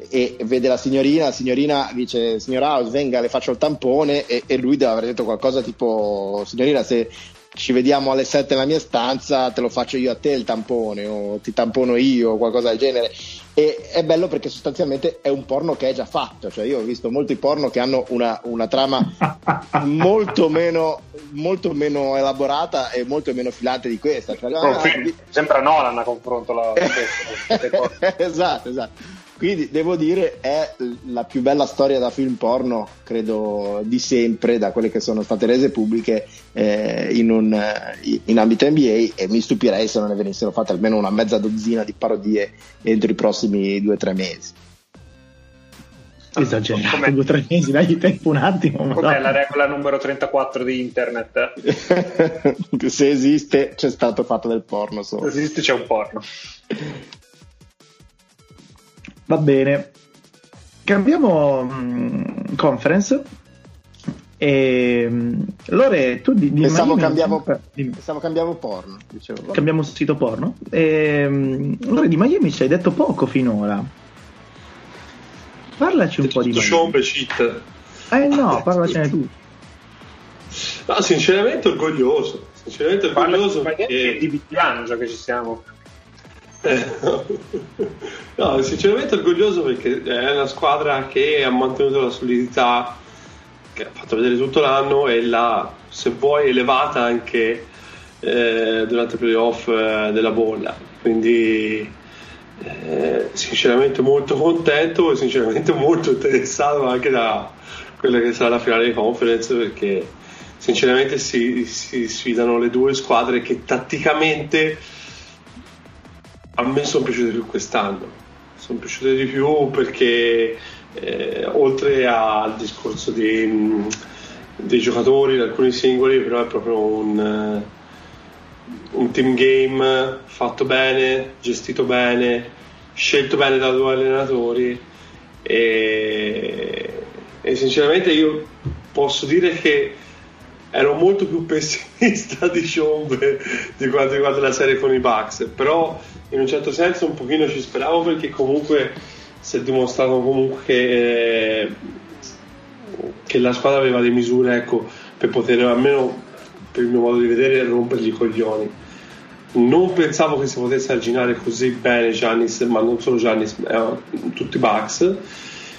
Speaker 4: e vede la signorina, la signorina dice signor House venga le faccio il tampone e, e lui deve aver detto qualcosa tipo signorina se ci vediamo alle 7 nella mia stanza te lo faccio io a te il tampone o ti tampono io o qualcosa del genere E è bello perché sostanzialmente è un porno che è già fatto, cioè io ho visto molti porno che hanno una, una trama [LAUGHS] molto, meno, molto meno elaborata e molto meno filante di questa. Cioè,
Speaker 6: oh, ah, sembra Nolan a confronto la... [LAUGHS]
Speaker 4: esatto, esatto. Quindi devo dire è la più bella storia da film porno, credo, di sempre, da quelle che sono state rese pubbliche eh, in, un, in, ambito NBA e mi stupirei se non ne venissero fatte almeno una mezza dozzina di parodie entro i prossimi due o tre mesi.
Speaker 1: Esagerato, Com'è? due o tre mesi, dai tempo un attimo.
Speaker 6: Com'è no. la regola numero 34 di internet? [LAUGHS]
Speaker 4: se esiste c'è stato fatto del porno solo.
Speaker 6: Se esiste c'è un porno.
Speaker 1: Va bene. Cambiamo mh, conference. E, Lore, tu di, di
Speaker 4: pensavo, cambiamo, pensavo cambiamo porno. Dicevo.
Speaker 1: Cambiamo sito porno. E, Lore, di Miami ci hai detto poco finora. Parlaci un po' di
Speaker 3: Miami. cheat.
Speaker 1: Eh no, parlacene tu.
Speaker 3: No, sinceramente orgoglioso. Sinceramente orgoglioso.
Speaker 6: Ma perché... di piangia che ci siamo.
Speaker 3: No, sinceramente orgoglioso perché è una squadra che ha mantenuto la solidità, che ha fatto vedere tutto l'anno e l'ha, se vuoi, elevata anche eh, durante i playoff eh, della bolla. Quindi eh, sinceramente molto contento e sinceramente molto interessato anche da quella che sarà la finale di conference perché sinceramente si, si sfidano le due squadre che tatticamente a me sono piaciute più quest'anno, sono piaciute di più perché eh, oltre al discorso di, dei giocatori, di alcuni singoli, però è proprio un, uh, un team game fatto bene, gestito bene, scelto bene da due allenatori. E, e sinceramente io posso dire che ero molto più pessimista [LAUGHS] di Sciombe di quanto riguarda la serie con i Bucks però in un certo senso un pochino ci speravo perché comunque si è dimostrato comunque che, eh, che la squadra aveva le misure ecco, per poter almeno per il mio modo di vedere rompergli i coglioni. Non pensavo che si potesse arginare così bene Giannis ma non solo Giannis eh, tutti i Bucks.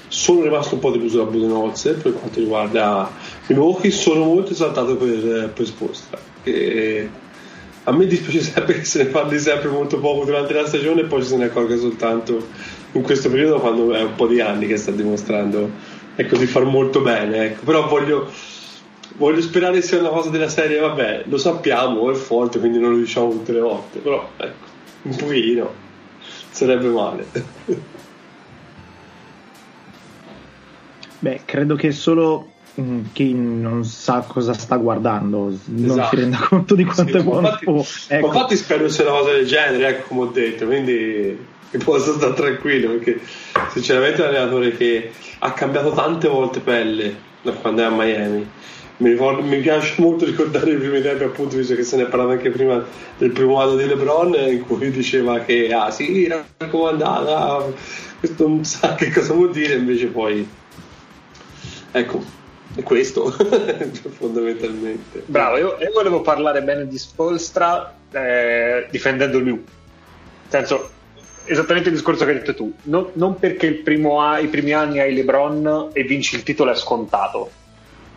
Speaker 3: Sono rimasto un po' deluso da Budenholzer per quanto riguarda i Milwaukee sono molto esaltato per, per Spostra e a me dispiace [LAUGHS] sempre che se ne parli sempre molto poco durante la stagione e poi se ne accorga soltanto in questo periodo quando è un po' di anni che sta dimostrando ecco, di far molto bene ecco. però voglio, voglio sperare sia una cosa della serie vabbè lo sappiamo è forte quindi non lo diciamo tutte le volte però ecco un pochino sarebbe male
Speaker 1: beh credo che solo chi non sa cosa sta guardando non esatto. si renda conto di quanto sì, è buono
Speaker 3: infatti, oh, ecco. infatti spero sia una cosa del genere ecco come ho detto quindi posso stare tranquillo perché sinceramente è un allenatore che ha cambiato tante volte pelle da quando è a Miami mi, ricordo, mi piace molto ricordare i primi tempi appunto visto che se ne parlava anche prima del primo anno di LeBron in cui diceva che ah sì raccomandata questo non sa che cosa vuol dire invece poi ecco è questo [LAUGHS] fondamentalmente.
Speaker 6: Bravo io, io, volevo parlare bene di Spolstra eh, difendendo lui. Nel senso esattamente il discorso che hai detto tu. Non, non perché a, i primi anni hai LeBron e vinci il titolo è scontato.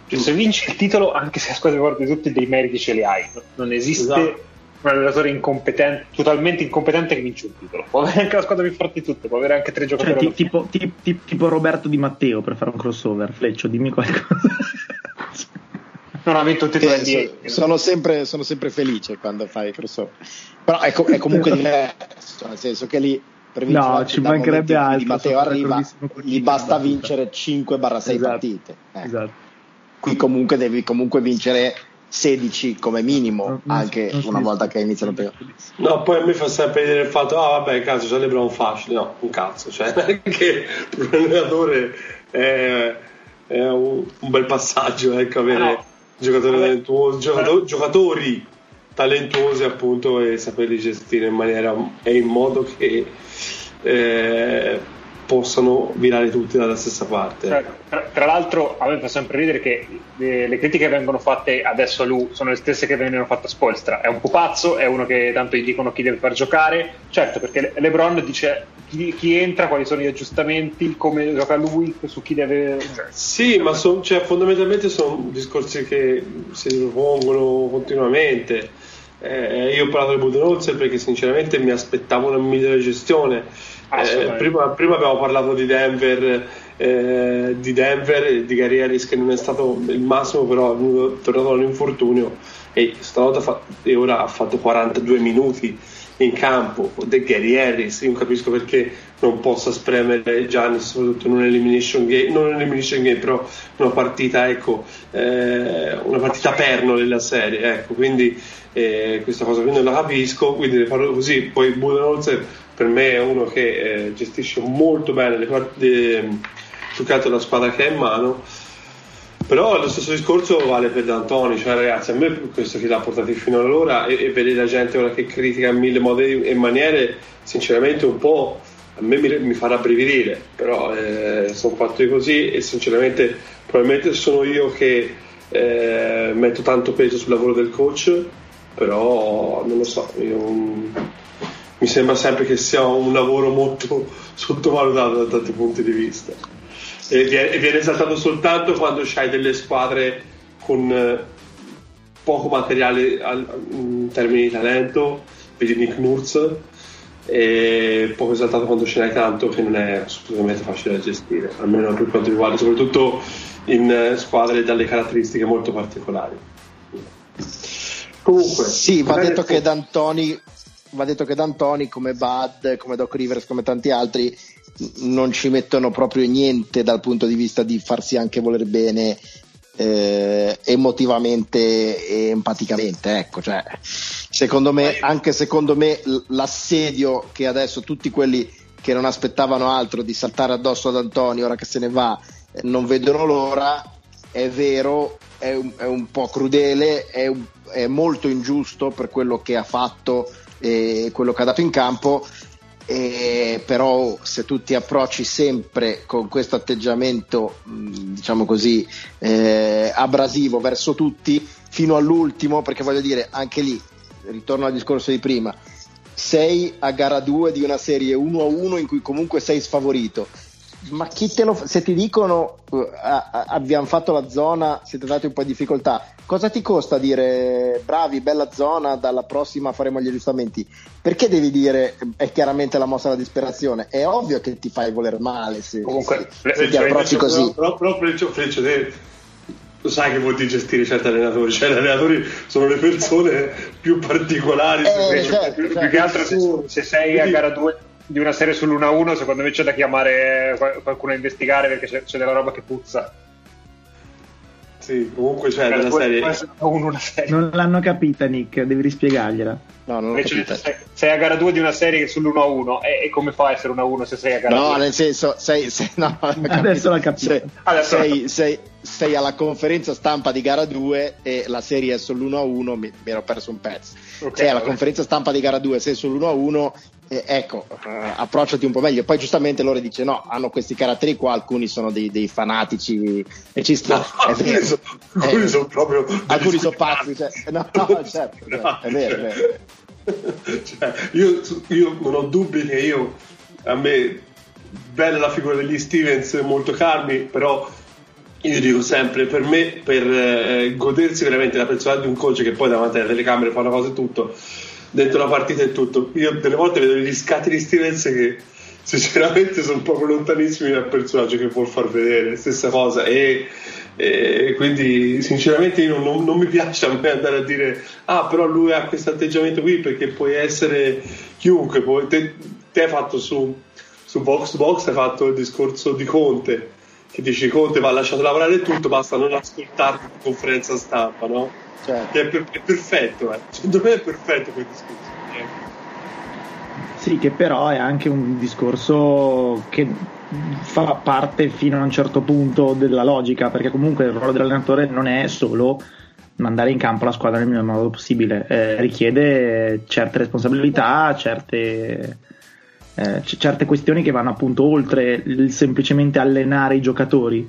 Speaker 6: Cioè, se vinci il titolo anche se a squadre forti tutti dei meriti ce li hai. Non esiste esatto un allenatore incompetente, totalmente incompetente che vince un titolo. Può avere anche la squadra più forte di tutte, può avere anche tre cioè, giocatori.
Speaker 1: Cioè, tipo, tipo, tipo, Roberto Di Matteo per fare un crossover. Fleccio, dimmi qualcosa. [LAUGHS]
Speaker 6: non ha vinto un titolo
Speaker 4: eh,
Speaker 6: NBA.
Speaker 4: Sono sempre, sono sempre felice quando fai crossover. Però è, è comunque [LAUGHS] diverso, nel senso che lì
Speaker 1: no, ci mancherebbe altro. Di
Speaker 4: Matteo arriva, gli basta vincere 5-6 esatto. partite. Eh. Esatto. Qui comunque devi comunque vincere 16 come minimo anche una volta che iniziano per
Speaker 3: no poi a me fa sempre vedere il fatto ah vabbè cazzo c'è LeBron facile. No un cazzo cioè anche per un allenatore è, è un, un, bel passaggio ecco avere no. giocatori talentuosi giocatori, giocatori talentuosi appunto e saperli gestire in maniera e in modo che eh, possano virare tutti dalla stessa parte.
Speaker 6: Tra, tra, tra, l'altro, a me fa sempre ridere che le, le, critiche che vengono fatte adesso a lui sono le stesse che vengono fatte a Spolstra. È un pupazzo, è uno che tanto gli dicono chi deve far giocare. Certo, perché LeBron dice chi, chi, entra, quali sono gli aggiustamenti, come gioca lui, su chi deve.
Speaker 3: Sì, ma son, cioè, fondamentalmente sono discorsi che si ripropongono continuamente. Eh, io ho parlato di Budenholzer perché sinceramente mi aspettavo una migliore gestione. Eh, prima, prima, abbiamo parlato di Denver, eh, di Denver, di Gary Harris che non è stato il massimo, però è tornato all'infortunio e stavolta fa- e ora ha fatto 42 minuti in campo De Gary Harris. Io non capisco perché non possa spremere Giannis soprattutto in un elimination game non un elimination game però una partita ecco eh, una partita perno della serie ecco. Quindi eh, questa cosa qui non la capisco quindi farlo così poi Budenholzer per me è uno che eh, gestisce molto bene le partite più che altro la squadra che ha in mano. Però lo stesso discorso vale per D'Antoni, cioè ragazzi, a me questo che l'ha portato fino ad ora e, e vedere la gente ora che critica in mille modi e maniere, sinceramente un po' a me mi, mi fa rabbrividire, però eh, sono fatti così e sinceramente probabilmente sono io che eh, metto tanto peso sul lavoro del coach, però non lo so, io, mi sembra sempre che sia un lavoro molto sottovalutato da tanti punti di vista e viene, e viene esaltato soltanto quando c'hai delle squadre con eh, poco materiale al, in termini di talento, vedi Nick Nurse, e poco esaltato quando ce n'hai tanto che non è assolutamente facile da gestire, almeno per quanto riguarda, soprattutto in eh, squadre dalle caratteristiche molto particolari.
Speaker 4: Comunque, sì, va detto, che D'Antoni, va detto che D'Antoni, come Bud, come Doc Rivers, come tanti altri, non ci mettono proprio niente dal punto di vista di farsi anche voler bene eh, emotivamente e empaticamente. Ecco, cioè, secondo me, anche secondo me, l'assedio che adesso tutti quelli che non aspettavano altro di saltare addosso ad Antonio ora che se ne va eh, non vedono l'ora, è vero, è un, è un po' crudele, è, un, è molto ingiusto per quello che ha fatto e quello che ha dato in campo e però se tu ti approcci sempre con questo atteggiamento diciamo così eh, abrasivo verso tutti fino all'ultimo perché voglio dire anche lì ritorno al discorso di prima sei a gara 2 di una serie 1 a 1 in cui comunque sei sfavorito ma chi te lo se ti dicono uh, abbiamo fatto la zona siete andati un po' in difficoltà cosa ti costa dire bravi bella zona dalla prossima faremo gli aggiustamenti perché devi dire è chiaramente la mossa della disperazione è ovvio che ti fai voler male se,
Speaker 3: comunque
Speaker 4: se, se ti approcci così.
Speaker 3: però, però Freccio, Freccio lo sai che vuol dire gestire certi allenatori, cioè gli allenatori sono le persone più particolari,
Speaker 4: eh, certo,
Speaker 6: più, certo. più, che altro se, se sei Quindi, a gara 2 di una serie sull'1-1, secondo me c'è da chiamare qualcuno a investigare perché c'è, c'è della roba che puzza.
Speaker 3: Sì, comunque c'è della serie...
Speaker 1: serie. Non l'hanno capita, Nick, devi rispiegargliela.
Speaker 6: No, non l'ho capita. Sei, sei, a gara 2 di una serie che sull'1-1 e, e, come fa a essere 1-1 se sei a gara 2?
Speaker 4: No, nel senso, sei, sei, no,
Speaker 1: adesso l'ho capito.
Speaker 4: Sei, adesso sei, sei, sei, alla conferenza stampa di gara 2 e la serie è sull'1-1, mi, mi ero perso un pezzo. Okay, sei alla conferenza stampa di gara 2, sei sull'1-1 eh, ecco, uh, approcciati un po' meglio. Poi giustamente loro dice no, hanno questi caratteri qua, alcuni sono dei, dei fanatici e ci sta.
Speaker 3: No, alcuni, sono, alcuni eh, sono proprio...
Speaker 4: Alcuni sono pazzi, cioè, no, no, [LAUGHS] certo, no, cioè, è vero, è vero.
Speaker 3: Cioè, io, io, non ho dubbi che io, a me, bella la figura degli Stevens, molto calmi, però io dico sempre, per me, per eh, godersi veramente la personalità di un coach che poi davanti alle telecamere fa una cosa e tutto, dentro la partita e tutto. Io delle volte vedo gli scatti di Stevens che sinceramente sono proprio lontanissimi dal personaggio che vuol far vedere, stessa cosa. E, e quindi sinceramente io non, non, mi piace a me andare a dire ah però lui ha questo atteggiamento qui perché puoi essere chiunque, puoi, te, te, hai fatto su, su Box Box hai fatto il discorso di Conte che dici Conte va lasciato lavorare tutto, basta non ascoltarti in conferenza stampa, no? Certo. Che è, per, è perfetto, eh. secondo me è perfetto quel discorso.
Speaker 1: Sì, che però è anche un discorso che fa parte fino a un certo punto della logica, perché comunque il ruolo dell'allenatore non è solo mandare in campo la squadra nel miglior modo possibile, eh, richiede certe responsabilità, certe, eh, c- certe questioni che vanno appunto oltre il semplicemente allenare i giocatori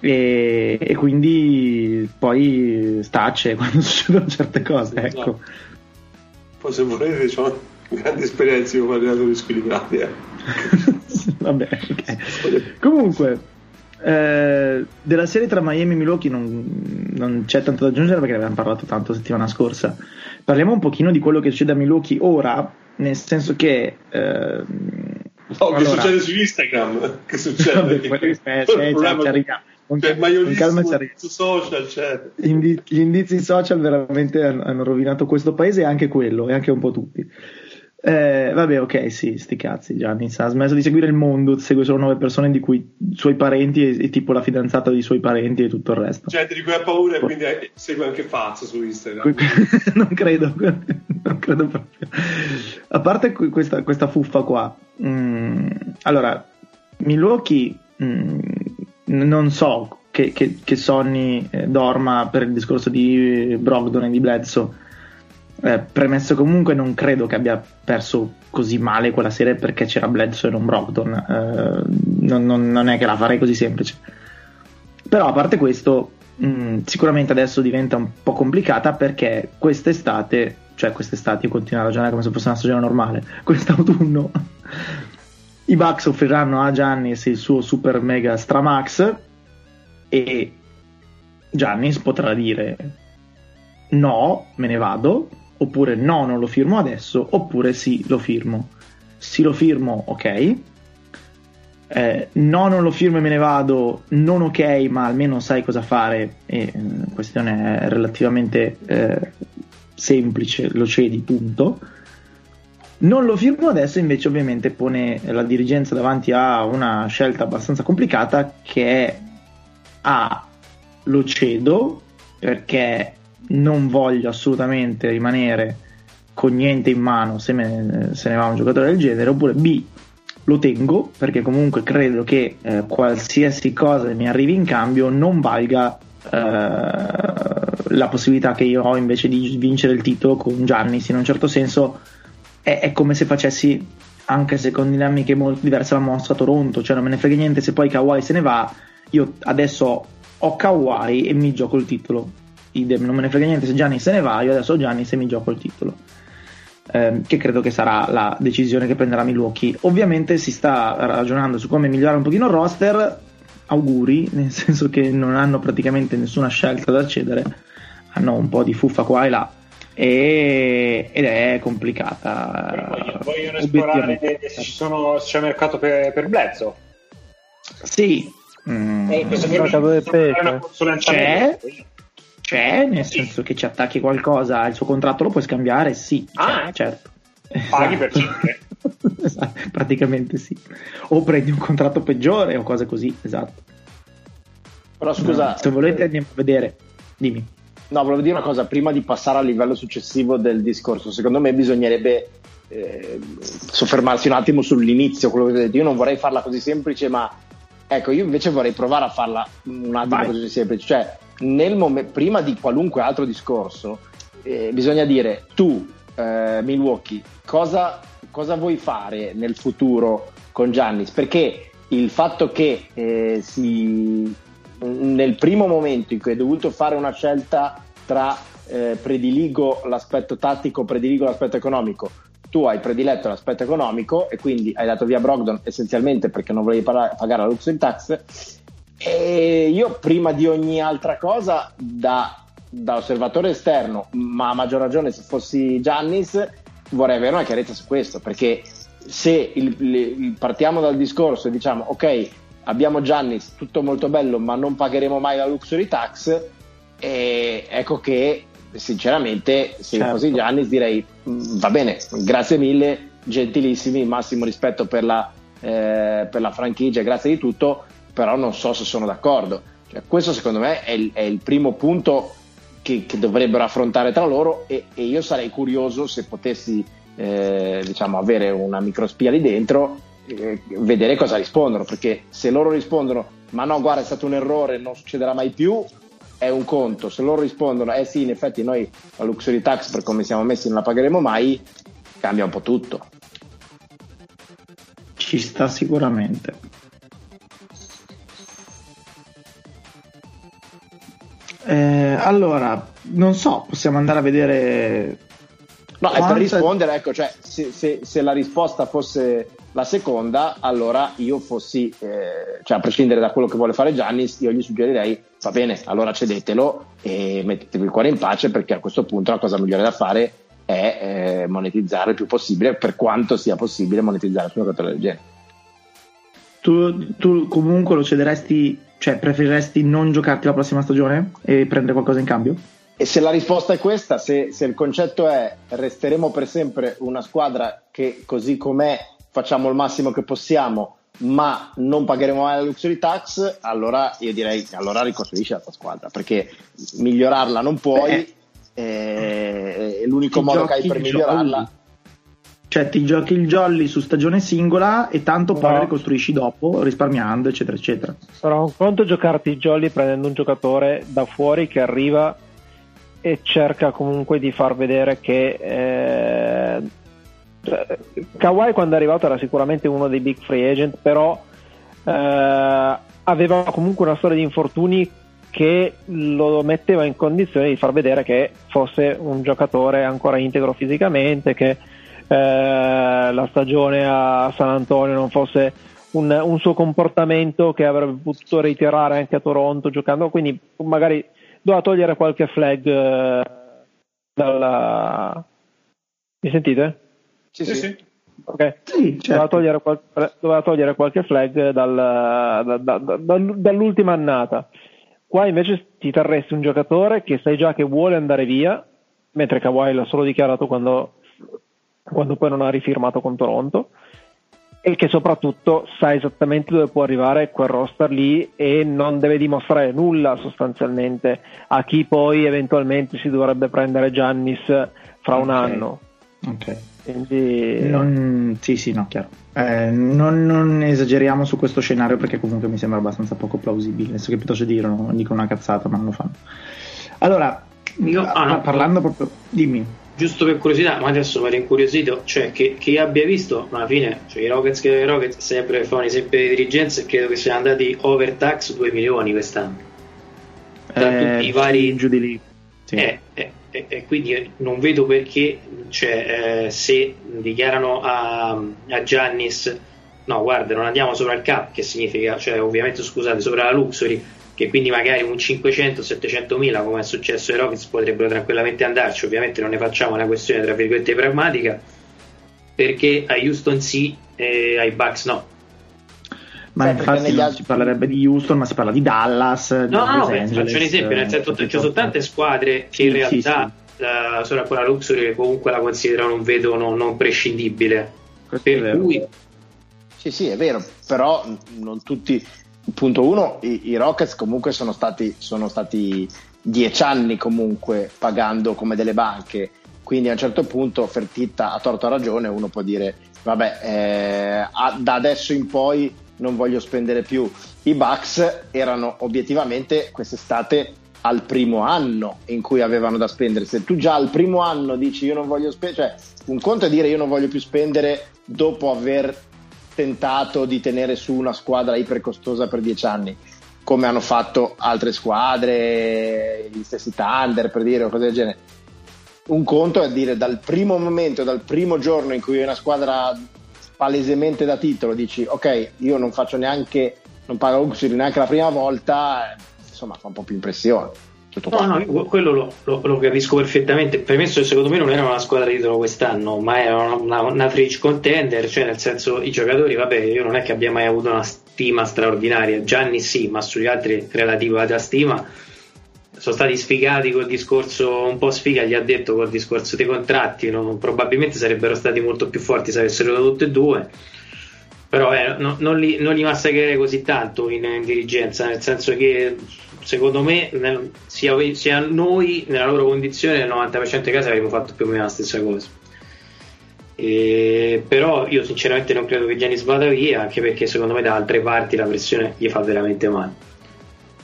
Speaker 1: e, e quindi poi stacce [LAUGHS] quando succedono certe cose. Ecco. No.
Speaker 3: Poi se volete, ho grandi esperienze con allenatori squilibrati. Eh. [LAUGHS]
Speaker 1: Vabbè, ok. Comunque, eh, della serie tra Miami e Milwaukee non, non, c'è tanto da aggiungere perché ne abbiamo parlato tanto settimana scorsa. Parliamo un pochino di quello che succede a Milwaukee ora, nel senso che... Eh,
Speaker 3: oh, allora, che succede su Instagram? Che succede? Vabbè, [LAUGHS]
Speaker 1: eh, eh, ci arriviamo. Con,
Speaker 3: cioè, con calma ci arriviamo. Su social, cioè.
Speaker 1: gli, indizi, gli indizi social veramente hanno rovinato questo paese e anche quello, e anche un po' tutti. Eh, vabbè, ok, sì, sti cazzi. Gianni ha smesso di seguire il mondo, segue solo nove persone, di cui i suoi parenti e, e, tipo la fidanzata dei suoi parenti e tutto il resto.
Speaker 3: Gente di cui ha paura e quindi eh, segue anche Fazio su Instagram. [LAUGHS]
Speaker 1: non credo, non credo proprio. A parte questa, questa fuffa qua, mm, allora, Milwaukee, mm, non so che, che, che Sonny eh, dorma per il discorso di Brogdon e di Bledsoe eh, premesso comunque, non credo che abbia perso così male quella serie perché c'era Bledsoe e non Brogdon. Eh, non, non, non, è che la farei così semplice. Però a parte questo, mh, mm, sicuramente adesso diventa un po' complicata perché quest'estate, cioè quest'estate, io continuo a ragionare come se fosse una stagione normale, [LAUGHS] quest'autunno i Bucks offriranno a Giannis il suo super mega stramax e Giannis potrà dire no, me ne vado oppure no, non lo firmo adesso, oppure sì, lo firmo. Sì, lo firmo, ok. Eh, no, non lo firmo e me ne vado, non ok, ma almeno sai cosa fare. E la eh, questione è relativamente eh, semplice, lo cedi, punto. Non lo firmo adesso, invece, ovviamente pone la dirigenza davanti a una scelta abbastanza complicata che è A, lo cedo perché non voglio assolutamente rimanere con niente in mano se, me, se ne va un giocatore del genere, oppure B lo tengo perché comunque credo che eh, qualsiasi cosa mi arrivi in cambio non valga eh, la possibilità che io ho invece di vincere il titolo con Giannis in un certo senso è, è come se facessi anche se con dinamiche molto diverse la mostra a Toronto cioè non me ne frega niente se poi Kawhi se ne va io adesso ho Kawhi e mi gioco il titolo idem, non me ne frega niente se Gianni se ne va, io adesso Gianni se mi gioco il titolo. Eh, che credo che sarà la decisione che prenderà Milwaukee. Ovviamente si sta ragionando su come migliorare un pochino il roster, auguri, [LAUGHS] nel senso che non hanno praticamente nessuna scelta da cedere, hanno un po' di fuffa qua e là. E, ed è complicata.
Speaker 6: Vogliono, vogliono esplorare se, ci sono, se c'è mercato per, per Blezzo.
Speaker 1: Sì,
Speaker 5: mm, eh, mercato del pesce.
Speaker 1: C'è, c'è, nel senso che ci attacchi qualcosa, il suo contratto lo puoi scambiare, sì, ah, c'è, certo.
Speaker 6: Paghi per sempre. [LAUGHS]
Speaker 1: esatto, praticamente sì. O prendi un contratto peggiore o cose così, esatto.
Speaker 4: Però scusa,
Speaker 1: no, se volete andiamo a vedere, dimmi.
Speaker 4: No, volevo dire una cosa, prima di passare al livello successivo del discorso, secondo me bisognerebbe eh, soffermarsi un attimo sull'inizio, quello che vedete. Io non vorrei farla così semplice, ma ecco, io invece vorrei provare a farla un attimo Vai. così semplice. Cioè, mom- prima di qualunque altro discorso, eh, bisogna dire tu, eh, Milwaukee, cosa, cosa, vuoi fare nel futuro con Giannis? Perché il fatto che eh, si, nel primo momento in cui hai dovuto fare una scelta tra eh, prediligo l'aspetto tattico, prediligo l'aspetto economico, tu hai prediletto l'aspetto economico e quindi hai dato via Brogdon essenzialmente perché non volevi pagare la luxury tax e io prima di ogni altra cosa, da, da osservatore esterno, ma a maggior ragione se fossi Giannis, vorrei avere una chiarezza su questo, perché se il, il, partiamo dal discorso e diciamo ok, abbiamo Giannis, tutto molto bello, ma non pagheremo mai la luxury tax, e ecco che sinceramente se certo. fossi Giannis direi mm, va bene, grazie mille, gentilissimi, massimo rispetto per la, eh, per la franchigia, grazie di tutto, però non so se sono d'accordo. Cioè, questo secondo me è il, è il primo punto che, che, dovrebbero affrontare tra loro e, e io sarei curioso se potessi eh, diciamo, avere una microspia lì dentro, eh, vedere cosa rispondono, perché se loro rispondono ma no guarda è stato un errore, non succederà mai più, è un conto, se loro rispondono eh sì in effetti noi la luxury tax per come siamo messi non la pagheremo mai, cambia un po' tutto.
Speaker 1: Ci sta sicuramente. Eh, allora, non so, possiamo andare a vedere
Speaker 4: No, e per rispondere, ecco, cioè, se, se, se, la risposta fosse la seconda, allora io fossi, eh, cioè a prescindere da quello che vuole fare Giannis, io gli suggerirei, va bene, allora cedetelo e mettetevi il cuore in pace perché a questo punto la cosa migliore da fare è eh, monetizzare il più possibile, per quanto sia possibile monetizzare su un giocatore del genere.
Speaker 1: Tu, tu comunque lo cederesti, cioè preferiresti non giocarti la prossima stagione e prendere qualcosa in cambio?
Speaker 4: E se la risposta è questa, se, se, il concetto è resteremo per sempre una squadra che così com'è facciamo il massimo che possiamo, ma non pagheremo mai la luxury tax, allora io direi allora ricostruisci la tua squadra, perché migliorarla non puoi, eh, è l'unico modo che hai per migliorarla.
Speaker 1: Cioè ti giochi il jolly su stagione singola e tanto poi no. ricostruisci dopo risparmiando eccetera eccetera.
Speaker 5: Però un conto giocarti il jolly prendendo un giocatore da fuori che arriva e cerca comunque di far vedere che eh, Kawhi quando è arrivato era sicuramente uno dei big free agent però eh, aveva comunque una storia di infortuni che lo metteva in condizione di far vedere che fosse un giocatore ancora integro fisicamente che la stagione a San Antonio non fosse un, un suo comportamento che avrebbe potuto ritirare anche a Toronto giocando quindi magari doveva togliere qualche flag eh, dalla... Mi sentite?
Speaker 4: Sì, sì. sì.
Speaker 5: Ok, sì, certo. doveva, togliere qual... doveva, togliere qualche flag dal, da, da, da, dall'ultima annata. Qua invece ti terresti un giocatore che sai già che vuole andare via, mentre Kawhi l'ha solo dichiarato quando, quando poi non ha rifirmato con Toronto e che soprattutto sa esattamente dove può arrivare quel roster lì e non deve dimostrare nulla sostanzialmente a chi poi eventualmente si dovrebbe prendere Giannis fra okay. un anno.
Speaker 1: Ok. Quindi... Non, sì, sì, no, chiaro. Eh, non, non, esageriamo su questo scenario perché comunque mi sembra abbastanza poco plausibile. Adesso che piuttosto dicono, dicono una cazzata, ma non lo fanno. Allora, Io, ah, parlando proprio, dimmi
Speaker 2: giusto per curiosità, ma adesso mi ero incuriosito, cioè che, che abbia visto, ma alla fine, cioè, i Rockets che i Rockets sempre fa un esempio di dirigenza e credo che siano andati over tax 2 milioni quest'anno.
Speaker 1: Tra eh, i vari... Giù di lì.
Speaker 2: Sì. Eh, eh, eh, e quindi non vedo perché cioè, eh, se dichiarano a, a Giannis no guarda non andiamo sopra il cap che significa cioè ovviamente scusate sopra la luxury che quindi magari un 500-700 mila come è successo ai Rockets potrebbero tranquillamente andarci, ovviamente non ne facciamo una questione tra virgolette pragmatica, perché a Houston sì e ai Bucks no.
Speaker 1: Ma sì, infatti non altri... si parlerebbe di Houston, ma si parla di Dallas.
Speaker 2: No, di no, no, faccio un esempio, nel senso che ci sono tante squadre che in realtà sì, sì. sono ancora Luxury che comunque la considerano un vedo non, non prescindibile. Questo per cui...
Speaker 4: Sì, sì, è vero, però non tutti, punto uno, i, i Rockets comunque sono stati, sono stati dieci anni comunque pagando come delle banche, quindi a un certo punto Fertitta ha torto a ragione, uno può dire vabbè eh, da adesso in poi non voglio spendere più. I Bucks erano obiettivamente quest'estate al primo anno in cui avevano da spendere. Se tu già al primo anno dici io non voglio spendere, cioè un conto è dire io non voglio più spendere dopo aver tentato di tenere su una squadra ipercostosa per dieci anni, come hanno fatto altre squadre, gli stessi Thunder per dire o cose del genere. Un conto è dire dal primo momento, dal primo giorno in cui è una squadra palesemente da titolo, dici ok, io non faccio neanche, non pago luxury neanche la prima volta, insomma fa un po' più impressione.
Speaker 2: No, no, quello lo, lo, lo, capisco perfettamente. Premesso che secondo me non era una squadra di titolo quest'anno, ma era una, una, una fridge contender, cioè nel senso i giocatori, vabbè, io non è che abbia mai avuto una stima straordinaria. Gianni sì, ma sugli altri relativa alla stima sono stati sfigati col discorso, un po' sfiga gli ha detto col discorso dei contratti, no? probabilmente sarebbero stati molto più forti se avessero dato tutti e due però eh, no, non, li, non, li, massacrerei così tanto in, in, dirigenza, nel senso che secondo me nel, sia, sia, noi nella loro condizione nel 90% dei casi avremmo fatto più o meno la stessa cosa. E, però io sinceramente non credo che Giannis vada via, anche perché secondo me da altre parti la pressione gli fa veramente male.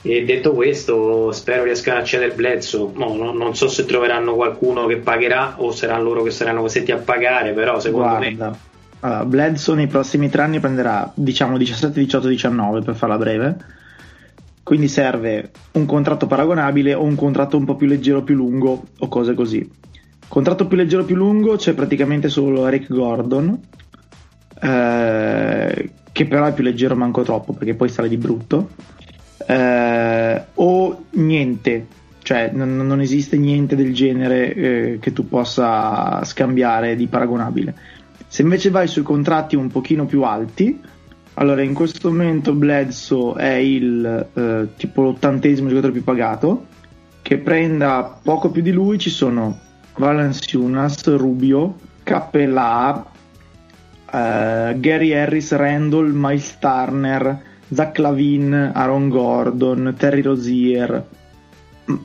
Speaker 2: E detto questo, spero riescano a accedere Bledsoe. No, no, non so se troveranno qualcuno che pagherà o saranno loro che saranno costretti a pagare, però secondo Guarda. me
Speaker 1: allora, Bledsoe nei prossimi tre anni prenderà diciamo 17, 18, 19 per farla breve. Quindi serve un contratto paragonabile o un contratto un po' più leggero, più lungo o cose così. Contratto più leggero più lungo c'è praticamente solo Eric Gordon, eh, che però è più leggero manco troppo perché poi sale di brutto. Eh, o niente, cioè non, non, esiste niente del genere eh, che tu possa scambiare di paragonabile. Se invece vai sui contratti un pochino più alti, allora in questo momento Bledsoe è il eh, tipo l'ottantesimo giocatore più pagato, che prenda poco più di lui ci sono Valanciunas, Rubio, Cappella, eh, Gary Harris, Randall, Miles Turner, Zach Lavin, Aaron Gordon, Terry Rozier,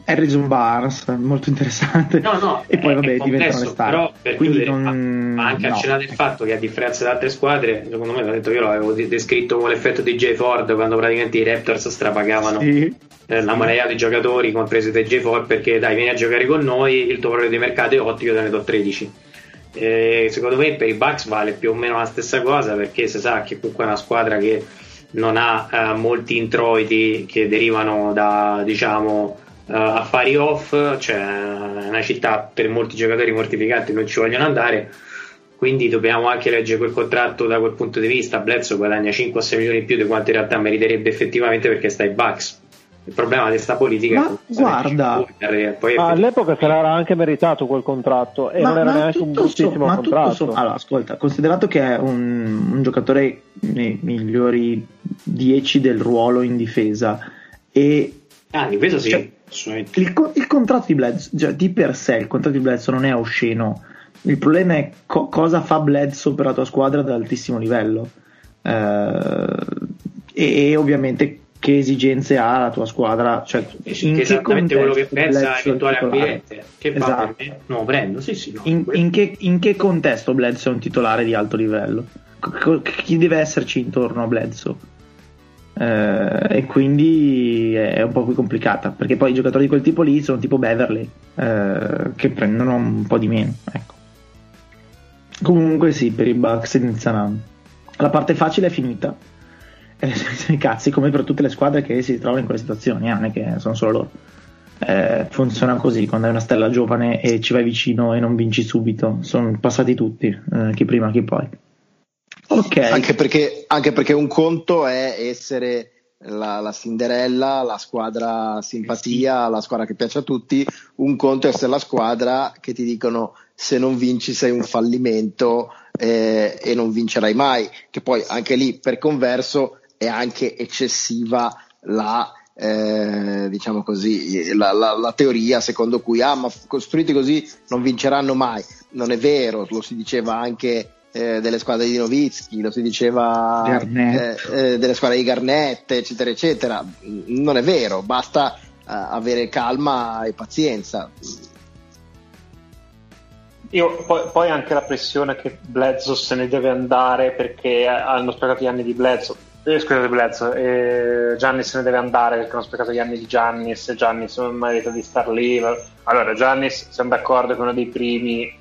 Speaker 1: Harrison Barnes, molto interessante.
Speaker 2: No, no,
Speaker 1: e poi vabbè diventano le star.
Speaker 2: Però per
Speaker 1: Quindi
Speaker 2: chiudere,
Speaker 1: non...
Speaker 2: ma anche
Speaker 1: no.
Speaker 2: accennato il fatto che a differenza da altre squadre, secondo me, l'ho detto, io l'avevo descritto come l'effetto di J. Ford quando praticamente i Raptors strapagavano
Speaker 1: Sì.
Speaker 2: eh, la marea di giocatori, compresi DJ Ford, perché dai, vieni a giocare con noi, il tuo valore di mercato è ottico, te ne do 13. Eh, secondo me per i Bucks vale più o meno la stessa cosa perché si sa che comunque è una squadra che non ha eh, molti introiti che derivano da diciamo eh, affari off, cioè è una città per molti giocatori mortificanti non ci vogliono andare. Quindi dobbiamo anche leggere quel contratto da quel punto di vista. Bledsoe guadagna 5 o 6 milioni in più di quanto in realtà meriterebbe effettivamente perché sta ai Bucks. Il problema di questa politica
Speaker 1: Ma
Speaker 2: è che
Speaker 1: guarda-
Speaker 2: poi
Speaker 5: Ma all'epoca se l'era anche meritato quel contratto e non era neanche un
Speaker 1: so-
Speaker 5: bruttissimo
Speaker 1: ma tutto
Speaker 5: contratto.
Speaker 1: so- allora, ascolta, considerato che è un, un giocatore nei migliori 10 del ruolo in difesa e
Speaker 2: Ah, di questo sì.
Speaker 1: Cioè. Il, il contratto di Bledsoe, cioè, di per sé il contratto di Bledsoe non è osceno. Il problema è co- cosa fa Bledsoe per la tua squadra ad altissimo livello. Eh, e, e ovviamente che esigenze ha la tua squadra. Cioè,
Speaker 2: Che
Speaker 1: in
Speaker 2: è esattamente quello che pensa
Speaker 1: Bledsoe è
Speaker 2: eventuale
Speaker 1: titolare?
Speaker 2: acquirente. Che fa
Speaker 1: Esatto.
Speaker 2: lo prendo, sì, sì. No.
Speaker 1: In, in che, in che contesto Bledsoe è un titolare di alto livello? C- chi deve esserci intorno a Bledsoe? Eh, e quindi è un po' più complicata perché poi i giocatori di quel tipo lì sono tipo Beverly eh, che prendono un po' di meno. Ecco. Comunque, sì, per i Bucks iniziano. La parte facile è finita. [LAUGHS] Eh, cazzi, come per tutte le squadre che si trovano in quelle situazioni, eh, non è che sono solo loro. Eh, funziona così quando hai una stella giovane e ci vai vicino e non vinci subito. Sono passati tutti, eh, chi prima, chi poi. Ok,
Speaker 4: Anche perché, anche perché un conto è essere la, la Cinderella, la squadra simpatia, la squadra che piace a tutti, un conto è essere la squadra che ti dicono se non vinci sei un fallimento eh, e non vincerai mai, che poi anche lì per converso è anche eccessiva la, eh, diciamo così, la, la- la teoria secondo cui ah, ma costruiti così non vinceranno mai. Non è vero, lo si diceva anche eh, delle squadre di Novitsky, lo si diceva eh, eh, delle squadre di Garnett, eccetera, eccetera. Non è vero, basta eh, avere calma e pazienza.
Speaker 6: Io, poi, poi anche la pressione che Bledsoe se ne deve andare perché hanno sprecato gli anni di Bledsoe. Eh, scusate, Bledsoe, eh, Giannis se ne deve andare perché hanno sprecato gli anni di Giannis Giannis non merita di star lì. Allora, Giannis, siamo d'accordo che è uno dei primi,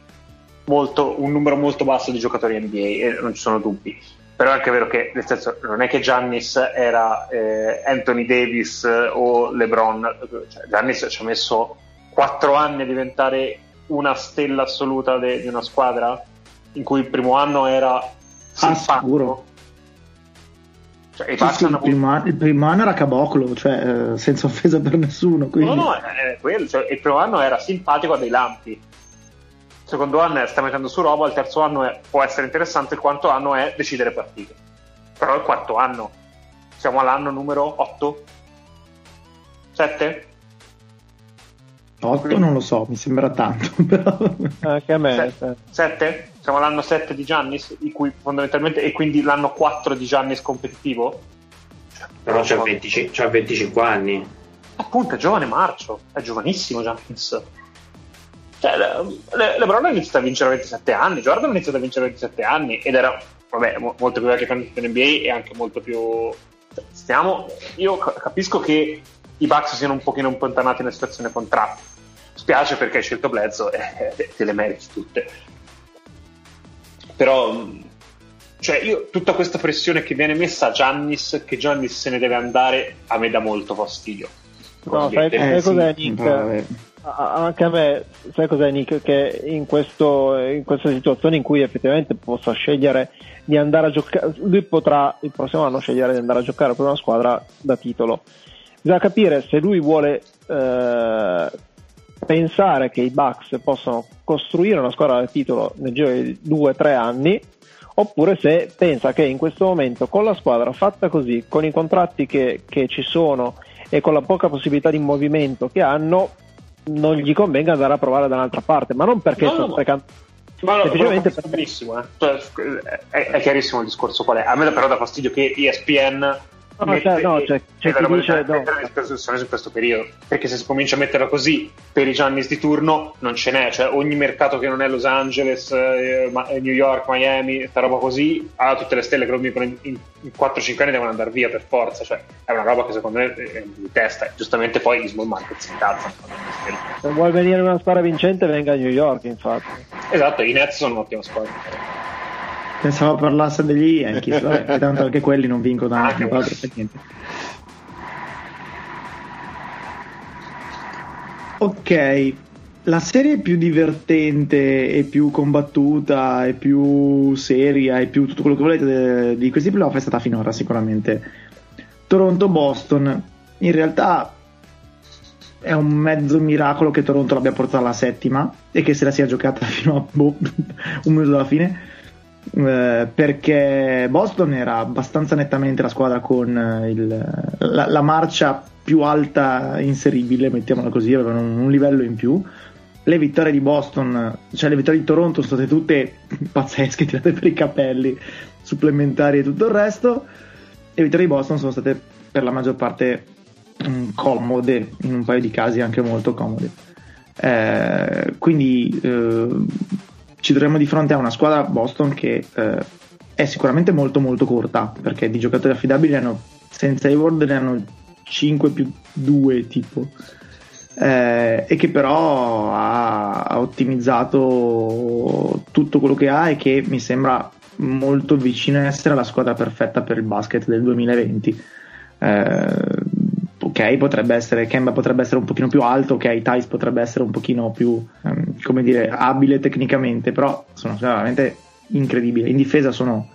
Speaker 6: molto, un numero molto basso di giocatori NBA e non ci sono dubbi. Però è anche vero che, nel senso, non è che Giannis era eh, Anthony Davis o LeBron, cioè, Giannis ci ha messo 4 anni a diventare una stella assoluta de- di una squadra in cui il primo anno era simpatico.
Speaker 1: sicuro.
Speaker 6: Cioè, i
Speaker 1: Sì, sì, il, primo anno, il primo anno era caboclo, cioè eh, senza offesa per nessuno. Quindi...
Speaker 6: No, no, è quello, cioè, il primo anno era simpatico a dei lampi. Secondo anno è, sta mettendo su roba, il terzo anno è- può essere interessante, il quarto anno è decidere partite. Però il quarto anno, siamo all'anno numero 8? 7?
Speaker 1: 8 non lo so, mi sembra tanto, [LAUGHS] però...
Speaker 5: Anche a me. eh.
Speaker 6: 7? Siamo all'anno 7 di Giannis, cui fondamentalmente, e quindi l'anno 4 di Giannis competitivo?
Speaker 2: Però c'ha, 25, c'ha 25 anni.
Speaker 6: Appunto, è giovane marcio, è giovanissimo Giannis. Cioè, le, le, LeBron ha iniziato a vincere a 27 anni, Jordan ha iniziato a vincere a 27 anni ed era, vabbè, mo- molto più vecchio che in NBA e anche molto più... cioè, Stiamo, io ca- capisco che i Bucks siano un pochino impontanati nella situazione contratto. Spiace perché hai scelto Bledsoe e te le meriti tutte. Però, mh, cioè, io tutta questa pressione che viene messa a Giannis, che Giannis se ne deve andare, a me dà molto fastidio.
Speaker 5: No, sai,
Speaker 1: Eh,
Speaker 5: sai cos'è
Speaker 1: sì,
Speaker 5: Nick?
Speaker 1: vabbè.
Speaker 5: Anche a me, sai cos'è Nick? Che in, questo, in questa situazione in cui effettivamente possa scegliere di andare a giocare, lui potrà il prossimo anno scegliere di andare a giocare per una squadra da titolo. Bisogna capire se lui vuole eh, pensare che i Bucks possano costruire una squadra da titolo nel giro di due o tre anni oppure se pensa che in questo momento con la squadra fatta così, con i contratti che, che ci sono e con la poca possibilità di movimento che hanno, non gli convenga andare a provare da un'altra parte, ma non perché
Speaker 6: no,
Speaker 5: sto
Speaker 6: no,
Speaker 5: sprecando.
Speaker 6: Ma no,
Speaker 5: semplicemente
Speaker 6: per... benissimo, eh. cioè, è, è, chiarissimo il discorso qual è. A me però dà fastidio che ESPN
Speaker 5: No, cioè, no, c'è, c'è chi dice no.
Speaker 6: discussione su questo periodo perché se si comincia a metterla così per i Giannis di turno non ce n'è cioè ogni mercato che non è Los Angeles eh, New York, Miami sta roba così ha tutte le stelle che lo dicono in, in, in 4-5 anni devono andare via per forza cioè è una roba che secondo me è di testa giustamente poi gli small market si incazzano.
Speaker 5: Se vuoi venire una squadra vincente venga a New York infatti.
Speaker 6: Esatto i Nets sono un'ottima squadra
Speaker 1: Pensavo parlasse degli Yankees, vabbè, [LAUGHS] tanto anche quelli non vincono anche per niente. Ok, la serie più divertente e più combattuta e più seria e più tutto quello che volete di questi playoff è stata finora sicuramente Toronto-Boston. In realtà è un mezzo miracolo che Toronto l'abbia portata alla settima e che se la sia giocata [LAUGHS] fino a boh, un minuto alla fine eh, perché Boston era abbastanza nettamente la squadra con eh, il, la, la, marcia più alta inseribile, mettiamola così, avevano un, un, livello in più. Le vittorie di Boston, cioè le vittorie di Toronto sono state tutte [LAUGHS] pazzesche, tirate per i capelli, supplementari e tutto il resto. Le vittorie di Boston sono state per la maggior parte mm, comode, in un paio di casi anche molto comode. Eh, quindi eh, ci troviamo di fronte a una squadra Boston che eh, è sicuramente molto molto corta perché di giocatori affidabili hanno senza Hayward ne hanno 5 più 2 tipo. Eh, e che però ha, ha, ottimizzato tutto quello che ha e che mi sembra molto vicino a essere la squadra perfetta per il basket del 2020 eh, ok, potrebbe essere Kemba potrebbe essere un pochino più alto, ok, Thais potrebbe essere un pochino più, um, come dire, abile tecnicamente, però sono veramente incredibili. In difesa sono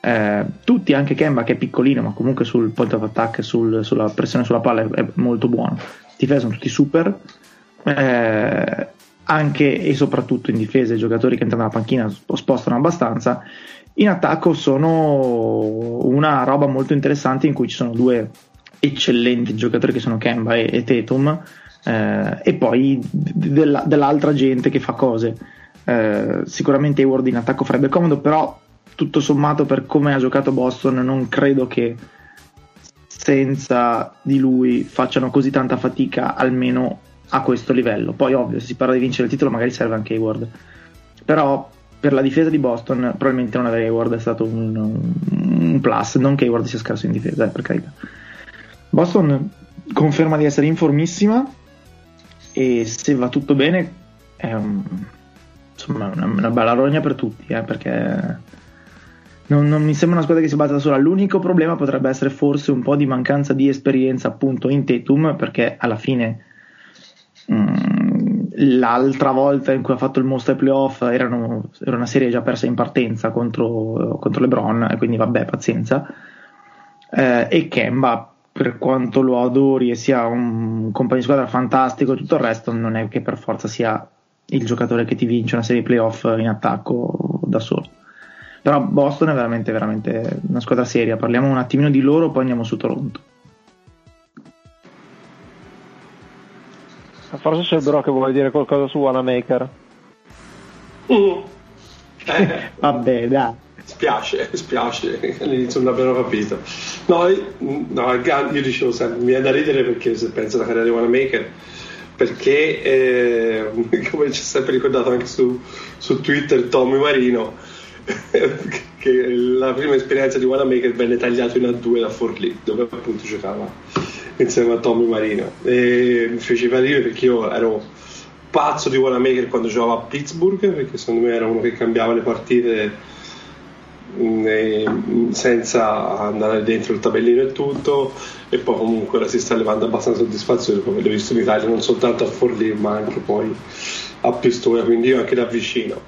Speaker 1: eh, tutti, anche Kemba che è piccolino, ma comunque sul point of attack, sul, sulla pressione sulla palla è, molto buono. In difesa sono tutti super. Eh, anche e soprattutto in difesa i giocatori che entrano nella panchina spostano abbastanza. In attacco sono una roba molto interessante in cui ci sono due eccellenti giocatori che sono Kemba e, e Tatum eh, e poi della, dell'altra gente che fa cose. Eh, sicuramente Hayward in attacco farebbe comodo però tutto sommato per come ha giocato Boston non credo che senza di lui facciano così tanta fatica almeno a questo livello. Poi ovvio se si parla di vincere il titolo magari serve anche Hayward però per la difesa di Boston probabilmente non avere Hayward è stato un, un plus. Non che Hayward sia scarso in difesa eh, per carità Boston conferma di essere in formissima e se va tutto bene è un, insomma, una, una bella rogna per tutti eh, perché non, non, mi sembra una squadra che si batta da sola l'unico problema potrebbe essere forse un po' di mancanza di esperienza appunto in Tetum perché alla fine mh, mm, l'altra volta in cui ha fatto il mostro ai playoff erano, era una serie già persa in partenza contro, contro LeBron quindi vabbè pazienza. Eh, e Kemba per quanto lo adori e sia un compagno di squadra fantastico e tutto il resto, non è che per forza sia il giocatore che ti vince una serie playoff in attacco da solo. Però Boston è veramente, veramente una squadra seria. Parliamo un attimino di loro, poi andiamo su Toronto.
Speaker 5: Forse c'è il Bro che vuole dire qualcosa su Wanamaker.
Speaker 3: Uh. [LAUGHS]
Speaker 1: Vabbè, dai
Speaker 3: spiace, [LAUGHS] spiace all'inizio non l'abbiano capito. No, no, io dicevo sempre, mi viene da ridere perché se penso alla carriera di Wanamaker, perché eh, [LAUGHS] come ci ha sempre ricordato anche su, su Twitter Tommy Marino, [LAUGHS] che la prima esperienza di Wanamaker venne tagliato in A2 da Forlì, dove appunto giocava insieme a Tommy Marino. E mi fece ridere perché io ero pazzo di Wanamaker quando giocava a Pittsburgh, perché secondo me era uno che cambiava le partite senza andare dentro il tabellino e tutto e poi comunque la si sta levando abbastanza soddisfazione come l'ho visto in Italia non soltanto a Forlì ma anche poi a Pistoia quindi io anche da vicino.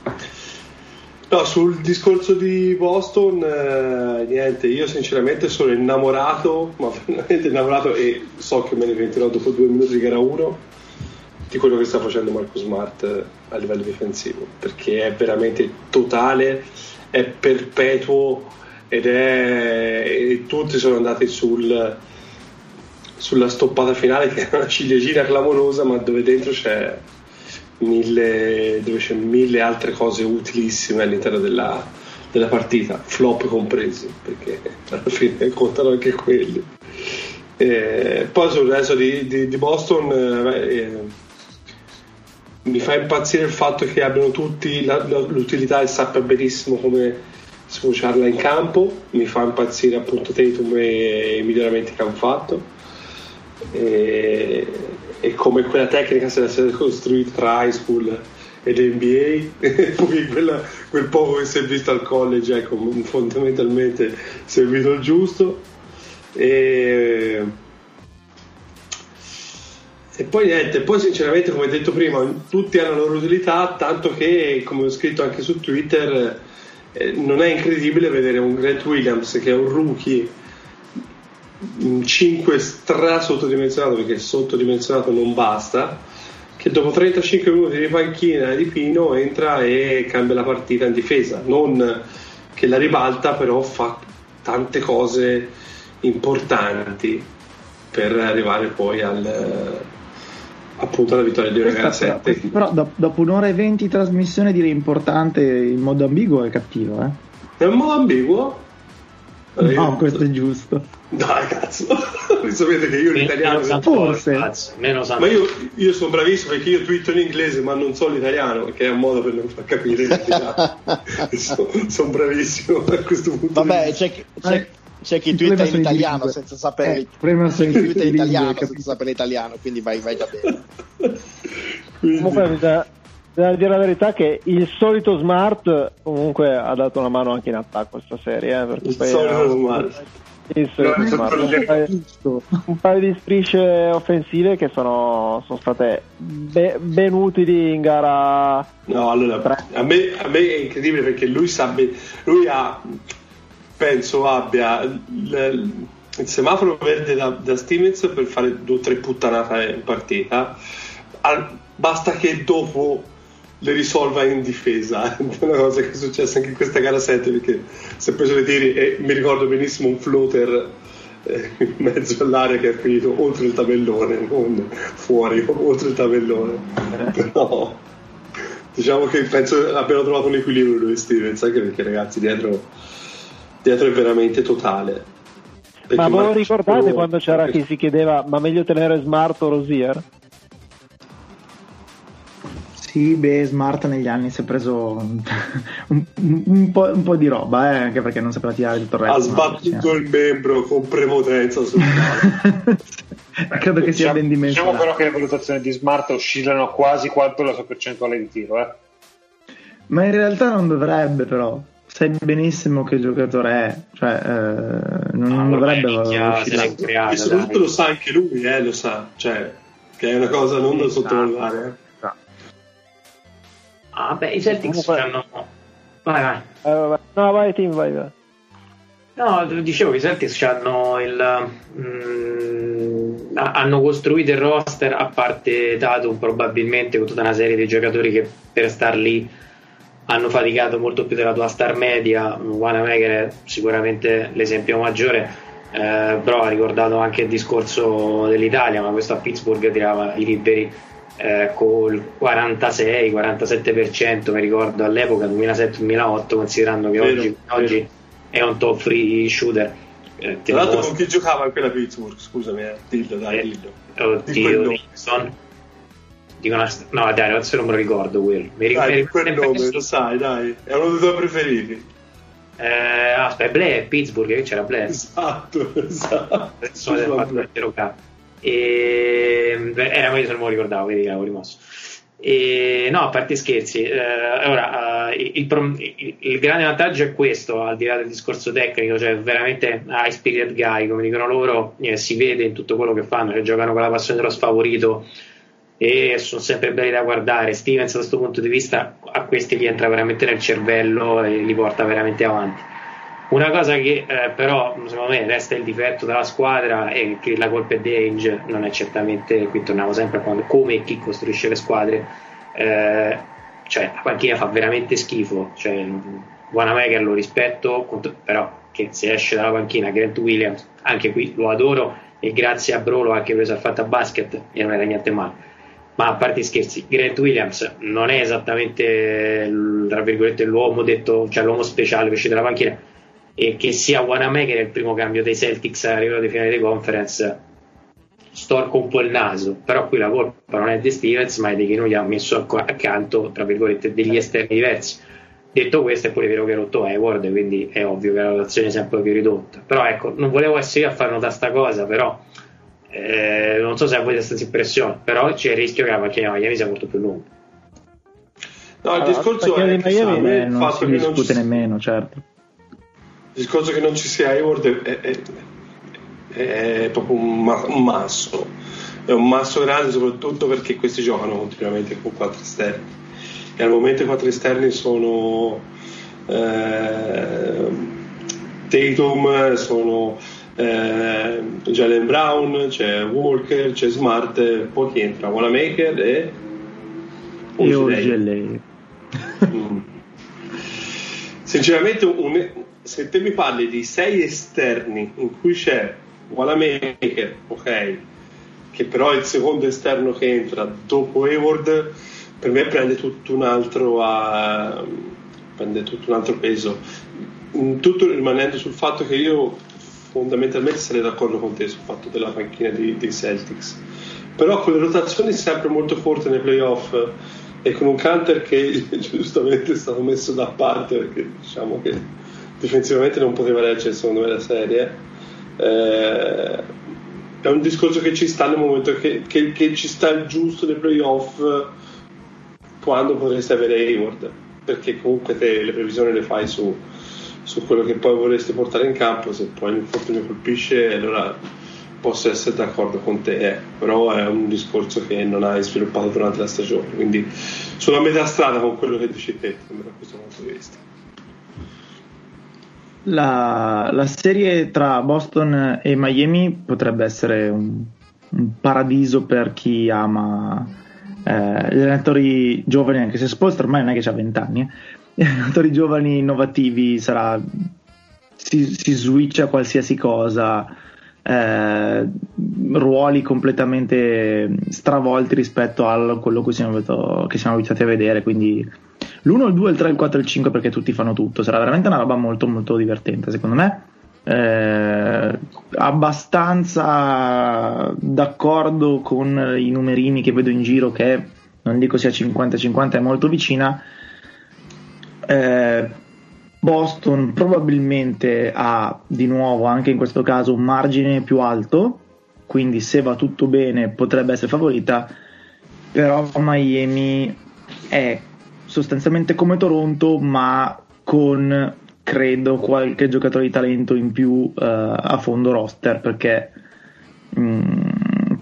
Speaker 3: No, sul discorso di Boston eh, niente io sinceramente sono innamorato ma [LAUGHS] veramente innamorato e so che me ne pentirò dopo due minuti che era uno di quello che sta facendo Marco Smart a livello difensivo perché è veramente totale è perpetuo ed è e tutti sono andati sul, sulla stoppata finale che è una ciliegina clamorosa ma dove dentro c'è mille, dove c'è mille altre cose utilissime all'interno della, della partita flop compresi perché alla fine contano anche quelli. E poi sul resto di, di, di Boston eh, mi fa impazzire il fatto che abbiano tutti la, la, l'utilità e sappia benissimo come sfociarla in campo. Mi fa impazzire appunto Tatum e i miglioramenti che hanno fatto. E, e come quella tecnica sia stata costruita tra high school e l'NBA e [LAUGHS] poi quella, quel poco che si è visto al college ecco fondamentalmente servito il giusto. E e poi niente, poi sinceramente come detto prima, tutti hanno la loro utilità, tanto che come ho scritto anche su Twitter, eh, non è incredibile vedere un Grant Williams che è un rookie 5 stra sottodimensionato, perché sottodimensionato non basta, che dopo 35 minuti di panchina di Pino entra e cambia la partita in difesa, non che la ribalta, però fa tante cose importanti per arrivare poi al appunto la vittoria di Regal 7
Speaker 1: però, però dopo un'ora e venti di trasmissione direi importante in modo ambiguo è cattivo eh?
Speaker 3: è un modo ambiguo?
Speaker 1: no io... questo è giusto.
Speaker 3: Dai cazzo. [LAUGHS] Sapete che io l'italiano
Speaker 2: meno
Speaker 1: forse
Speaker 2: cazzo, meno
Speaker 3: ma io, io, sono bravissimo perché io twitto in inglese ma non so l'italiano che è un modo per non far capire [LAUGHS] sono, sono bravissimo a questo punto
Speaker 4: vabbè c'è, c'è, c'è chi twitta in italiano senza sapere
Speaker 1: eh, prima
Speaker 4: sei in italiano senza sapere l'italiano quindi vai, vai da bene.
Speaker 5: Comunque bisogna, bisogna dire la verità che il solito Smart comunque ha dato una mano anche in attacco questa serie eh,
Speaker 3: il solito Smart.
Speaker 5: il solito smart. Un, paio, un, paio, di strisce offensive che sono, sono state be, ben utili in gara
Speaker 3: no allora a me, a me, è incredibile perché lui sa lui ha penso abbia il, il semaforo verde da, da Stimez per fare due o tre puttanate in partita. Al, basta che dopo le risolva in difesa. [LAUGHS] È una cosa che è successa anche in questa gara 7 perché si è preso le tiri e mi ricordo benissimo un floater eh, in mezzo all'area che è finito oltre il tabellone, non fuori, oltre il tabellone. Però diciamo che penso abbiano trovato un equilibrio lui Stevens, anche perché ragazzi dietro dietro è veramente totale.
Speaker 5: Ma voi ricordate Pro... quando c'era chi si chiedeva ma meglio tenere Smart o Rosier?
Speaker 1: Sì, beh, Smart negli anni si è preso un, [LAUGHS] un, un, po', un po', di roba, eh, anche perché non sapeva tirare tutto il resto.
Speaker 3: Ha sbattuto il membro con prepotenza sul [LAUGHS]
Speaker 1: Credo che sia
Speaker 6: diciamo,
Speaker 1: ben dimensionato.
Speaker 6: Diciamo però che le valutazioni di Smart oscillano quasi quanto la sua percentuale di tiro, eh.
Speaker 1: Ma in realtà non dovrebbe, però sai benissimo che giocatore è, cioè eh, non, no, dovrebbe
Speaker 3: E soprattutto lo sa anche lui, eh, lo sa, cioè, che è una cosa non da sottovalutare. Eh.
Speaker 2: Ah, beh, i Celtics Comunque... hanno. Vai, vai.
Speaker 5: Uh, no, vai, team, vai, vai.
Speaker 2: No, dicevo che i Celtics hanno il. Mm, hanno costruito il roster a parte Tatum probabilmente con tutta una serie di giocatori che per star lì hanno faticato molto più della tua star media. Wanamaker è sicuramente l'esempio maggiore, eh, però ha ricordato anche il discorso dell'Italia, ma questo a Pittsburgh tirava i liberi eh, col 46-47%, mi ricordo all'epoca 2007-2008, considerando che vero, oggi, vero. oggi, è un top free shooter.
Speaker 3: Eh, Tra l'altro, con chi giocava in quella Pittsburgh? Scusami, eh. dillo, dai,
Speaker 2: eh, dillo. Oddio, Nixon Dico una... No, dai, adesso non me lo ricordo Will. Mi
Speaker 3: ricordo dai, quel nome, lo sai, dai. È uno dei tuoi preferiti.
Speaker 2: Eh, aspetta, Blair, Pittsburgh, che c'era Blair.
Speaker 3: Esatto, [LAUGHS] esatto.
Speaker 2: Adesso del fatto del E... Era meglio se non me lo ricordavo, che l'avevo rimosso. E, no, a parte scherzi, eh, ora, uh, il, il, il, grande vantaggio è questo, al di là del discorso tecnico, cioè veramente high spirit guy, come dicono loro, eh, si vede in tutto quello che fanno, cioè giocano con la passione dello sfavorito e sono sempre belli da guardare. Stevens da questo punto di vista a questi gli entra veramente nel cervello e li porta veramente avanti. Una cosa che eh, però secondo me resta il difetto della squadra è che la colpa è di Ainge, non è certamente, qui torniamo sempre a quando, come e chi costruisce le squadre, eh, cioè la panchina fa veramente schifo, cioè, Wanamaker lo rispetto, però che se esce dalla panchina Grant Williams, anche qui lo adoro e grazie a Brolo anche questo ha fatto a basket e non era niente male ma a parte scherzi, Grant Williams non è esattamente tra virgolette l'uomo detto, cioè l'uomo speciale che uscì dalla panchina. E che sia Wanamaker il primo cambio dei Celtics a livello di finale di conference storco un po' il naso. Però qui la colpa non è di Stevens ma è di chi non gli ha messo accanto tra virgolette degli esterni diversi. Detto questo è pure vero che ha rotto Hayward quindi è ovvio che la rotazione è sempre più ridotta. Però ecco non volevo essere io a far notare sta cosa però eh, non so se a voi questa impressione però c'è il rischio che la macchina Miami sia molto più lunga.
Speaker 3: No il discorso è
Speaker 1: che Miami non si discute nemmeno certo.
Speaker 3: Il discorso che non ci sia Hayward è, è, è, è proprio un, ma, un, masso. È un masso grande soprattutto perché questi giocano continuamente con quattro esterni. E al momento i quattro esterni sono eh, Tatum sono eh, Jalen Brown c'è Walker c'è Smart poi chi entra Wanamaker e
Speaker 1: e
Speaker 3: mm. sinceramente un, se te mi parli di sei esterni in cui c'è Wanamaker, ok, che però è il secondo esterno che entra dopo Hayward, per me prende tutto un altro, uh, prende tutto un altro peso. Tutto rimanendo sul fatto che io fondamentalmente sarei d'accordo con te sul fatto della panchina dei, dei Celtics. Però con le rotazioni sempre molto forti nei playoff e con un counter che [LAUGHS] giustamente è stato messo da parte perché diciamo che difensivamente non poteva leggere secondo me la serie eh, è un discorso che ci sta nel momento che, che, che ci sta il giusto nei playoff quando potresti avere Hayward perché comunque te le previsioni le fai su, su quello che poi vorresti portare in campo se poi l'infortunio colpisce allora posso essere d'accordo con te eh. però è un discorso che non hai sviluppato durante la stagione quindi sono a metà strada con quello che dici te da questo punto di vista
Speaker 1: la, la, serie tra Boston e Miami potrebbe essere un, un paradiso per chi ama eh, gli allenatori giovani, anche se Spolster ormai non è che ha 20 anni, [LAUGHS] allenatori giovani innovativi sarà, si, si switcha qualsiasi cosa. Eh, ruoli completamente stravolti rispetto a quello che siamo, che siamo abituati a vedere quindi l'1, il 2, il 3, il 4 e il 5 perché tutti fanno tutto. Sarà veramente una roba molto molto divertente secondo me. Eh, abbastanza d'accordo con i numerini che vedo in giro che non dico sia 50-50 è molto vicina eh, Boston probabilmente ha di nuovo anche in questo caso un margine più alto quindi se va tutto bene potrebbe essere favorita però Miami è sostanzialmente come Toronto, ma con credo qualche giocatore di talento in più uh, a fondo roster perché um,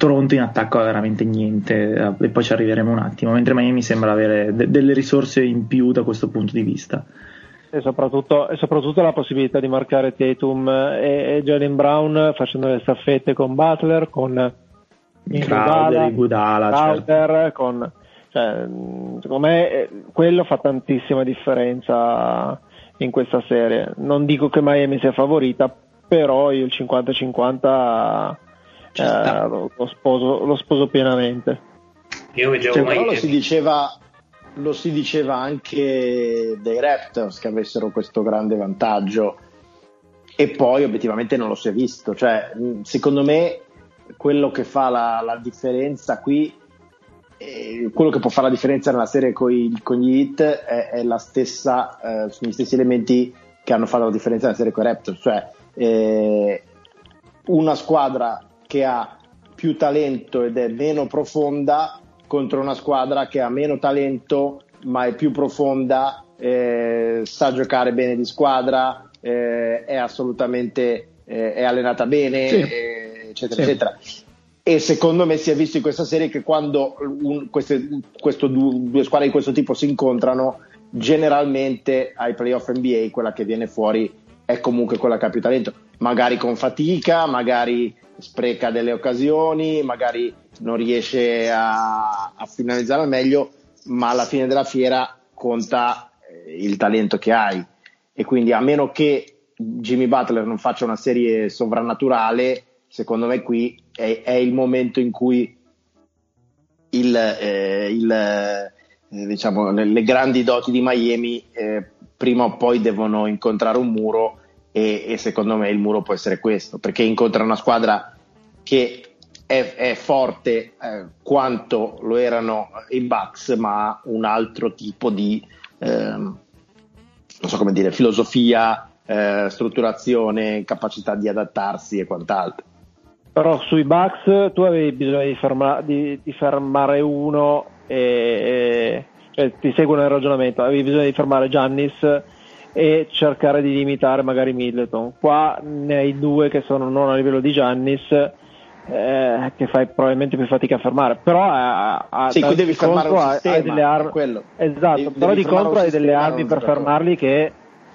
Speaker 1: Toronto in attacco ha veramente niente uh, e poi ci arriveremo un attimo mentre Miami sembra avere de- delle risorse in più da questo punto di vista
Speaker 5: e soprattutto, e soprattutto la possibilità di marcare Tatum e, e Jalen Brown facendo le staffette con Butler con
Speaker 1: Crowder, Gudala,
Speaker 5: Crowder certo. con cioè, secondo me eh, quello fa tantissima differenza in questa serie. Non dico che Miami sia favorita, però io il 50-50 eh, lo, lo, sposo, lo, sposo, pienamente.
Speaker 4: Io cioè, però lo si, diceva, lo si diceva anche dei Raptors che avessero questo grande vantaggio e poi obiettivamente non lo si è visto. Cioè, secondo me quello che fa la, la differenza qui eh, quello che può fare la differenza nella serie con, i, con gli hit è, è la stessa, eh, sono gli stessi elementi che hanno fatto la differenza nella serie con i Raptors, cioè eh, una squadra che ha più talento ed è meno profonda contro una squadra che ha meno talento ma è più profonda, eh, sa giocare bene di squadra, eh, è assolutamente eh, è allenata bene, sì. Eccetera, sì. eccetera. E secondo me si è visto in questa serie che quando un, queste questo, due squadre di questo tipo si incontrano, generalmente ai playoff NBA quella che viene fuori è comunque quella che ha più talento, magari con fatica, magari spreca delle occasioni, magari non riesce a, a finalizzare al meglio, ma alla fine della fiera conta eh, il talento che hai. E quindi a meno che Jimmy Butler non faccia una serie sovrannaturale, secondo me qui è, è il momento in cui il, eh, il, eh, diciamo, le, grandi doti di Miami eh, prima o poi devono incontrare un muro e, e, secondo me il muro può essere questo, perché incontra una squadra che è, è forte eh, quanto lo erano i Bucks, ma ha un altro tipo di ehm, so dire, filosofia eh, strutturazione, capacità di adattarsi e quant'altro.
Speaker 5: Però sui Bucks tu avevi bisogno di, ferma, di, di fermare uno e, e cioè, ti seguo nel ragionamento, avevi bisogno di fermare Giannis e cercare di limitare magari Middleton. Qua ne hai due che sono non a livello di Giannis. Eh, che fai probabilmente più fatica a fermare però a,
Speaker 4: a, sì, qui devi fermare un sistema,
Speaker 5: hai delle armi esatto, devi, però devi di contro hai delle armi per fermarli che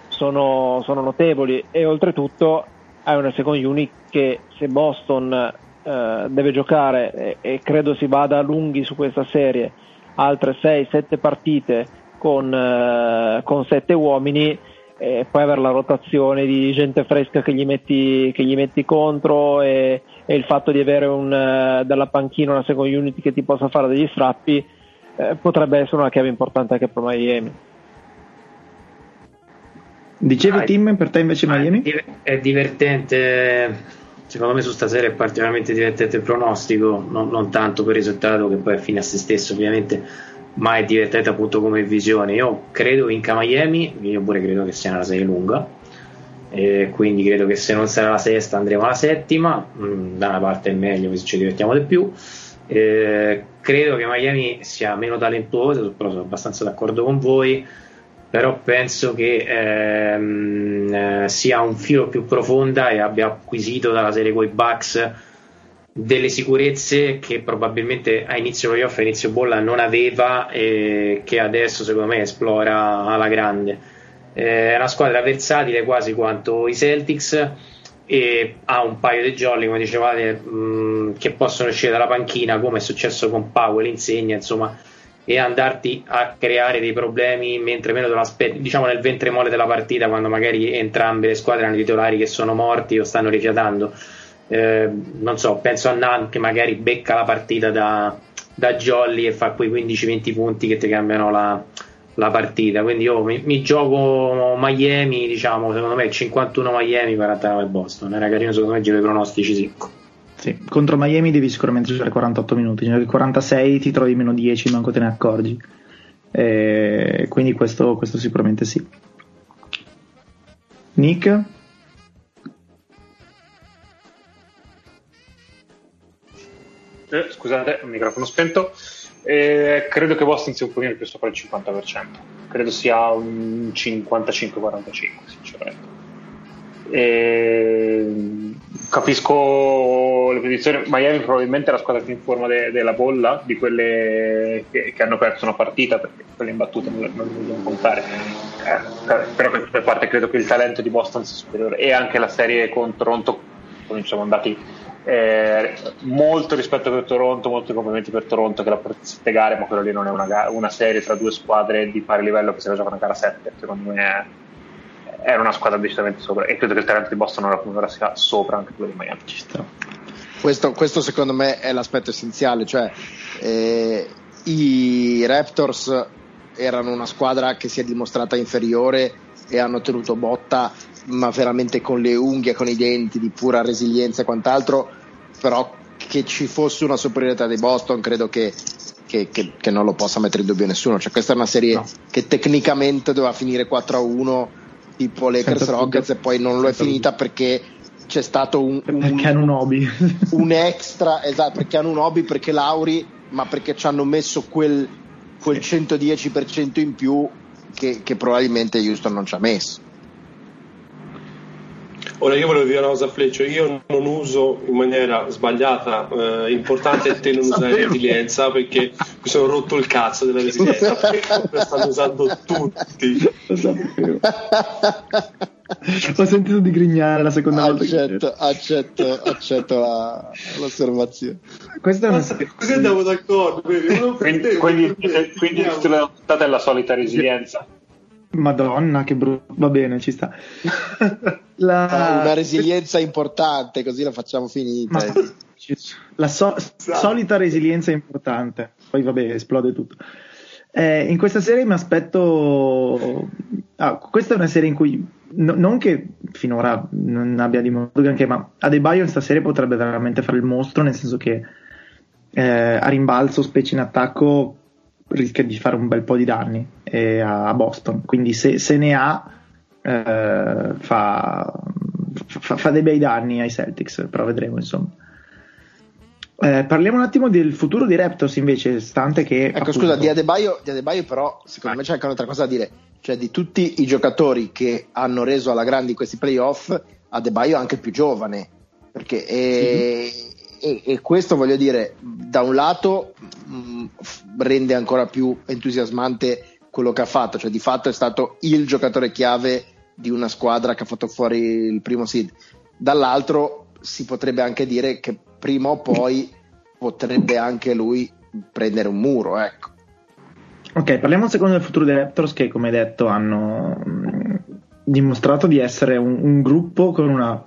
Speaker 5: sono, sono notevoli e oltretutto hai una second unit che se Boston eh, deve giocare e, e, credo si vada a lunghi su questa serie altre 6-7 partite con, eh, con 7 uomini e poi avere la rotazione di gente fresca che gli metti, che gli metti contro e, e, il fatto di avere un, uh, dalla panchina una second unit che ti possa fare degli strappi eh, potrebbe essere una chiave importante anche per Miami.
Speaker 1: Dicevi ah, Tim, per te invece Miami?
Speaker 2: È divertente, secondo me su stasera è particolarmente divertente il pronostico, non, non tanto per il risultato che poi è fine a se stesso ovviamente, ma è divertente appunto come visione. Io credo vinca Miami, io pure credo che sia una serie lunga, quindi credo che se non sarà la sesta andremo alla settima, mm, da una parte è meglio così ci divertiamo di più. Eh, credo che Miami sia meno talentuoso, però sono abbastanza d'accordo con voi però penso che ehm, eh, sia un filo più profonda e abbia acquisito dalla serie coi Bucks delle sicurezze che probabilmente a inizio playoff a inizio bolla non aveva e che adesso secondo me esplora alla grande eh, è una squadra versatile quasi quanto i Celtics e ha un paio di jolly come dicevate mh, che possono uscire dalla panchina come è successo con Powell insegna insomma e andarti a creare dei problemi mentre meno te lo aspetti, diciamo nel ventre mole della partita quando magari entrambe le squadre hanno titolari che sono morti o stanno rifiatando. Eh, non so, penso a Nan che magari becca la partita da, da Jolly e fa quei 15-20 punti che ti cambiano la, la partita. Quindi io mi, mi, gioco Miami, diciamo, secondo me 51 Miami, 49 Boston. Era carino secondo me giro i pronostici secco.
Speaker 1: Sì, contro Miami devi sicuramente giocare 48 minuti, nel 46 ti trovi meno 10, manco te ne accorgi. E quindi questo, questo sicuramente sì. Nick?
Speaker 6: Eh, scusate, microfono spento. Eh, credo che Boston sia un pochino più sopra il 50%. Credo sia un 55-45, sinceramente. E capisco le posizioni. Miami probabilmente è la squadra più in forma de- della bolla di quelle che-, che, hanno perso una partita perché quelle imbattute non, le dobbiamo contare. Eh, però per parte credo che il talento di Boston sia superiore e anche la serie con Toronto, come siamo andati eh, molto rispetto per Toronto, molti complimenti per Toronto che l'ha portata a sette gare, ma quello lì non è una, ga- una serie tra due squadre di pari livello che se la giocano a gara 7. Secondo me è era una squadra decisamente sopra e credo che il talento di Boston ora, ora sia sopra anche quello di Miami. Ci sta.
Speaker 4: Questo, questo, secondo me è l'aspetto essenziale, cioè eh, i Raptors erano una squadra che si è dimostrata inferiore e hanno tenuto botta, ma veramente con le unghie, con i denti, di pura resilienza e quant'altro, però che ci fosse una superiorità di Boston credo che, che, che, che non lo possa mettere in dubbio nessuno, cioè questa è una serie no. che tecnicamente doveva finire 4 a 1 tipo Lakers Rockets e poi non lo è finita perché c'è stato un,
Speaker 1: un, perché hanno un hobby. [LAUGHS]
Speaker 4: un extra esatto perché hanno un hobby perché Lauri ma perché ci hanno messo quel, quel 110% in più che, che probabilmente Houston non ci ha messo.
Speaker 3: Ora io volevo dire una cosa a Fleccio, io non uso in maniera sbagliata, eh, importante è te non usare resilienza perché mi sono rotto il cazzo della resilienza, perché lo stanno usando tutti.
Speaker 1: Lo sapevo. Ho sentito di grignare la seconda
Speaker 4: accetto,
Speaker 1: volta.
Speaker 4: Accetto, accetto la, l'osservazione.
Speaker 1: Questa è una
Speaker 3: Così andiamo d'accordo,
Speaker 6: Quindi, quindi, quindi della puntata è la solita resilienza.
Speaker 1: Madonna, che brutto. Va bene, ci sta. [LAUGHS] La...
Speaker 4: Ah, Una resilienza importante, così la facciamo finita.
Speaker 1: Ma la so-
Speaker 3: Esatto.
Speaker 1: solita resilienza importante, poi vabbè, esplode tutto. Eh, in questa serie mi aspetto. ah, questa è una serie in cui no- non che finora non abbia dimostrato granché, ma Adebayo in questa serie potrebbe veramente fare il mostro, nel senso che eh, a rimbalzo, specie in attacco, rischia di fare un bel po' di danni eh, a Boston. Quindi se, se ne ha, eh, fa, fa- fa dei bei danni ai Celtics, però vedremo insomma. Eh, parliamo un attimo del futuro dei Raptors invece, stante che...
Speaker 4: Ecco,
Speaker 1: appunto-
Speaker 4: scusa, di Adebayo, di Adebayo però, secondo me c'è anche un'altra cosa da dire. Cioè, di tutti i giocatori che hanno reso alla grande questi playoff, Adebayo è anche più giovane. Perché e, e- e questo, voglio dire, da un lato mh, f- rende ancora più entusiasmante quello che ha fatto. Cioè, di fatto è stato il giocatore chiave di una squadra che ha fatto fuori il primo seed. Dall'altro si potrebbe anche dire che prima o poi [LAUGHS] potrebbe anche lui prendere un muro, ecco.
Speaker 1: Ok, parliamo un secondo del futuro dei Raptors che come detto hanno mh, dimostrato di essere un, un gruppo con una,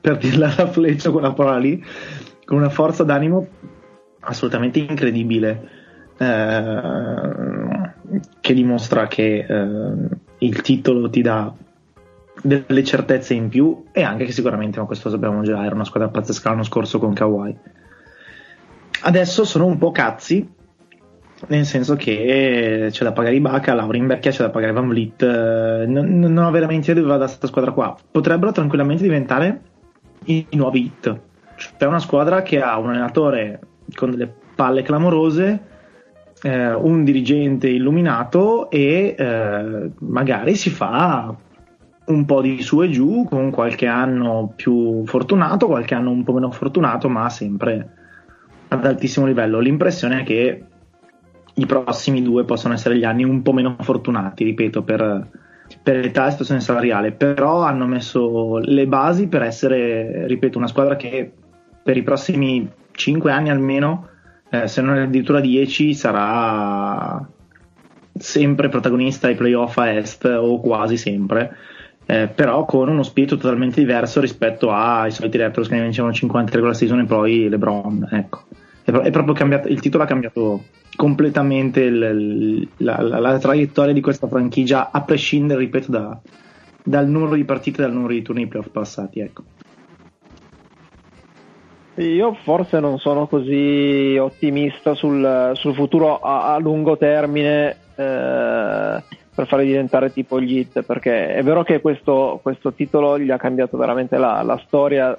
Speaker 1: per dirla alla fleccia quella parola lì, con una forza d'animo assolutamente incredibile, eh, che dimostra che eh, il titolo ti dà delle certezze in più e anche che sicuramente, ma questo sappiamo già, era una squadra pazzesca l'anno scorso con Kawhi. Adesso sono un po' cazzi nel senso che c'è da pagare Ibaka, Vecchia, c'è da pagare Van Vliet, eh, non, non ho veramente idea dove vada questa squadra qua. Potrebbero tranquillamente diventare i, i nuovi hit. C'è una squadra che ha un allenatore con delle palle clamorose, eh, un dirigente illuminato e eh, magari si fa un po' di su e giù con qualche anno più fortunato, qualche anno un po' meno fortunato, ma sempre ad altissimo livello. L'impressione è che i prossimi due possono essere gli anni un po' meno fortunati, ripeto, per, per età e situazione salariale, però hanno messo le basi per essere, ripeto, una squadra che per i prossimi 5 anni almeno, eh, se non addirittura 10, sarà sempre protagonista ai playoff a est o quasi sempre. Eh, però con uno spirito totalmente diverso rispetto ai soliti Raptors che ne vincevano 50 regular season e poi LeBron. Ecco. È, è proprio cambiato, il titolo ha cambiato completamente il- la, la- la traiettoria di questa franchigia, a prescindere, ripeto, da- dal numero di partite e dal numero di turni playoff passati. Ecco.
Speaker 5: Io forse non sono così ottimista sul, sul futuro a, a lungo termine eh, per farli diventare tipo gli hit, perché è vero che questo, questo titolo gli ha cambiato veramente la, la storia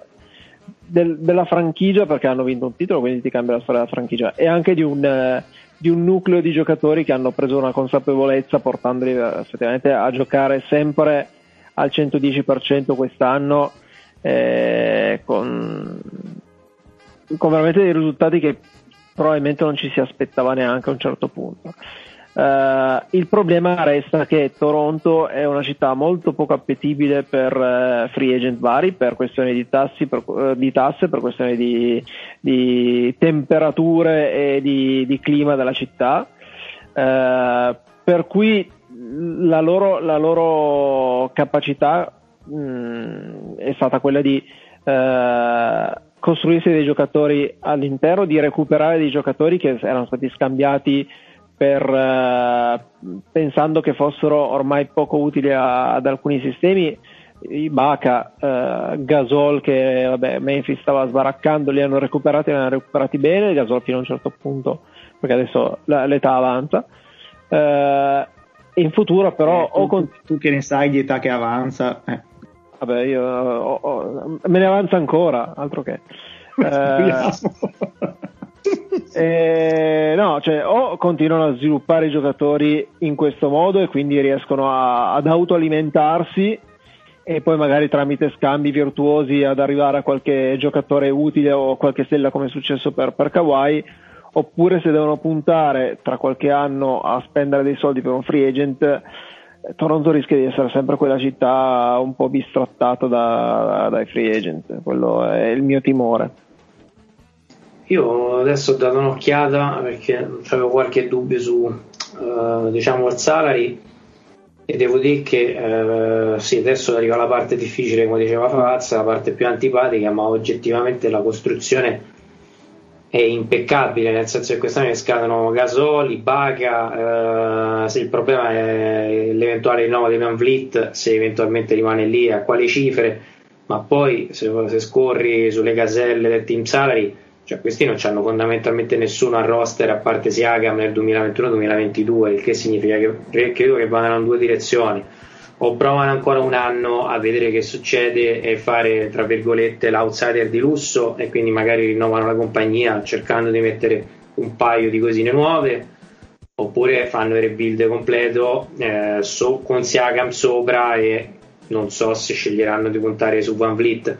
Speaker 5: del- della franchigia, perché hanno vinto un titolo, quindi ti cambia la storia della franchigia, e anche di un, eh, di un nucleo di giocatori che hanno preso una consapevolezza portandoli eh, effettivamente a giocare sempre al 110% quest'anno. eh, con, con veramente dei risultati che probabilmente non ci si aspettava neanche a un certo punto. Eh, il problema resta che Toronto è una città molto poco appetibile per eh, free agent vari, per questioni di, tassi, per, eh, di tasse, per questioni di, di temperature e di, di clima della città. Per cui la loro, la loro capacità mh, è stata quella di costruirsi dei giocatori all'interno, di recuperare dei giocatori che erano stati scambiati per, eh, pensando che fossero ormai poco utili a- ad alcuni sistemi. Ibaka, eh, Gasol che vabbè, Memphis stava sbaraccando, li hanno recuperati, li hanno recuperati bene, Gasol fino a un certo punto, perché adesso la- l'età avanza. Eh, in futuro però
Speaker 1: Eh, tu,
Speaker 5: o con-
Speaker 1: tu che ne sai di età che avanza, eh.
Speaker 5: Vabbè, io ho- ho- me ne avanza ancora, altro che. [LAUGHS] Eh, Eh, no, cioè, o continuano a sviluppare i giocatori in questo modo e quindi riescono a, ad autoalimentarsi e poi magari tramite scambi virtuosi ad arrivare a qualche giocatore utile o qualche stella come è successo per, per Kawhi oppure se devono puntare tra qualche anno a spendere dei soldi per un free agent Toronto rischia di essere sempre quella città un po' bistrattata da, dai free agent quello è il mio timore.
Speaker 2: Io adesso ho dato un'occhiata perché avevo qualche dubbio su uh, diciamo il salary e devo dire che uh, sì, adesso arriva la parte difficile come diceva Fazza, la parte più antipatica, ma oggettivamente la costruzione è impeccabile, nel senso che quest'anno scadono Gasoli, Baca, uh, se il problema è l'eventuale rinnovo di Van Vliet, se eventualmente rimane lì, a quali cifre, ma poi se, se scorri sulle caselle del team salary cioè, questi non hanno fondamentalmente nessuno a roster a parte Siagam nel 2021-2022, il che significa che credo che vadano in due direzioni. O provano ancora un anno a vedere che succede e fare, tra virgolette, l'outsider di lusso e quindi magari rinnovano la compagnia cercando di mettere un paio di cosine nuove, oppure fanno il rebuild completo eh, so, con Siagam sopra e non so se sceglieranno di puntare su Van Vliet.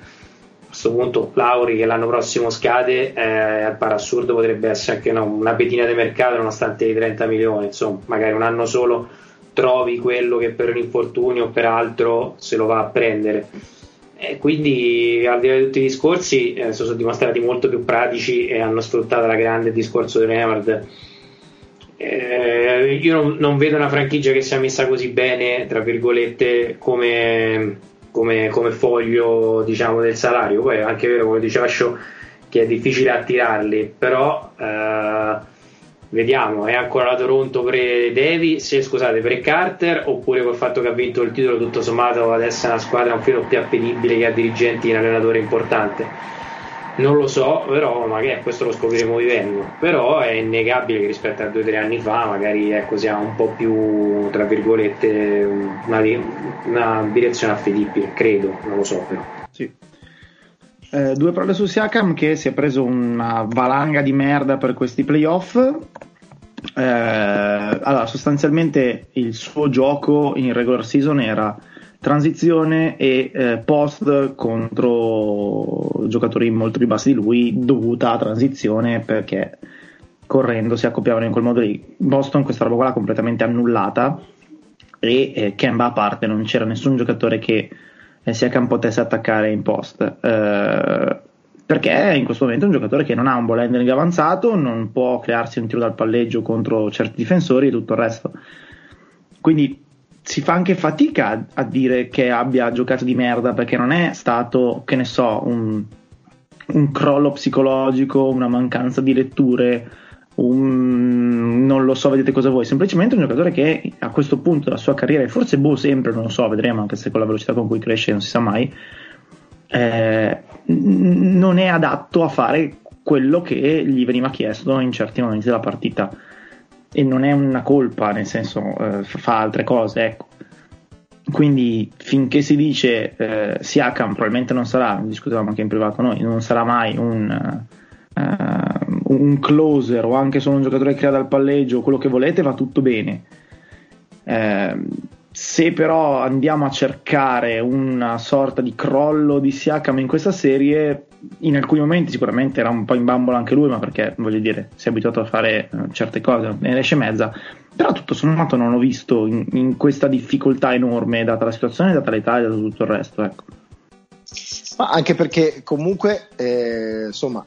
Speaker 2: Questo punto Lauri che l'anno prossimo scade eh, al parassurdo potrebbe essere anche no, una pedina di mercato nonostante i 30 milioni insomma magari un anno solo trovi quello che per un infortunio o per altro se lo va a prendere e quindi al di là di tutti i discorsi eh, sono dimostrati molto più pratici e hanno sfruttato la grande discorso di Leonard eh, io non, non vedo una franchigia che sia messa così bene tra virgolette come come, come foglio diciamo, del salario. Poi è anche vero, come diceva Show, che è difficile attirarli, però eh, vediamo, è ancora la Toronto pre Davis, eh, scusate, pre Carter, oppure col fatto che ha vinto il titolo tutto sommato adesso è una squadra un filo più appetibile che ha dirigenti in allenatore importante non lo so, però magari questo lo scopriremo vivendo. Però è innegabile che rispetto a due o tre anni fa, magari ecco, sia un po' più, tra virgolette, una, una direzione affidibile, credo, non lo so però.
Speaker 1: Sì. Eh, due parole su Siakam che si è preso una valanga di merda per questi playoff. Eh, allora, sostanzialmente il suo gioco in regular season era transizione e eh, post contro giocatori molto più bassi di lui dovuta a transizione perché correndo si accoppiavano in quel modo lì. Boston questa roba qua l'ha completamente annullata e eh, Kemba a parte non c'era nessun giocatore che eh, Siakam potesse attaccare in post. Eh, perché in questo momento è un giocatore che non ha un ball handling avanzato non può crearsi un tiro dal palleggio contro certi difensori e tutto il resto. Quindi si fa anche fatica a, dire che abbia giocato di merda perché non è stato, che ne so, un, un crollo psicologico, una mancanza di letture, un, non lo so, vedete cosa vuoi, semplicemente un giocatore che a questo punto della sua carriera, e forse boh sempre, non lo so, vedremo anche se con la velocità con cui cresce non si sa mai, eh, non è adatto a fare quello che gli veniva chiesto in certi momenti della partita e non è una colpa, nel senso eh, fa altre cose, ecco. Quindi finché si dice eh, Siakam probabilmente non sarà, discutevamo anche in privato noi, non sarà mai un, uh, un closer o anche solo un giocatore che crea dal palleggio, quello che volete, va tutto bene. Eh, se però andiamo a cercare una sorta di crollo di Siakam in questa serie, in alcuni momenti sicuramente era un po' in bambola anche lui, ma perché voglio dire, si è abituato a fare uh, certe cose, ne esce mezza. Però tutto sommato non l'ho visto in, in, questa difficoltà enorme, data la situazione, data l'Italia, dato tutto il resto. Ecco.
Speaker 4: Ma anche perché comunque, eh, insomma,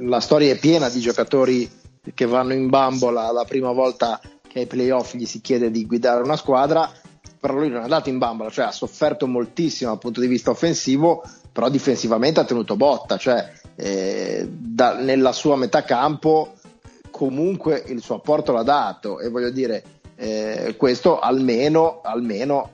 Speaker 4: la storia è piena di giocatori che vanno in bambola la prima volta che ai playoff gli si chiede di guidare una squadra, però lui non è andato in bambola, cioè ha sofferto moltissimo dal punto di vista offensivo però difensivamente ha tenuto botta, cioè eh, da, nella sua metà campo comunque il suo apporto l'ha dato e voglio dire eh, questo almeno, almeno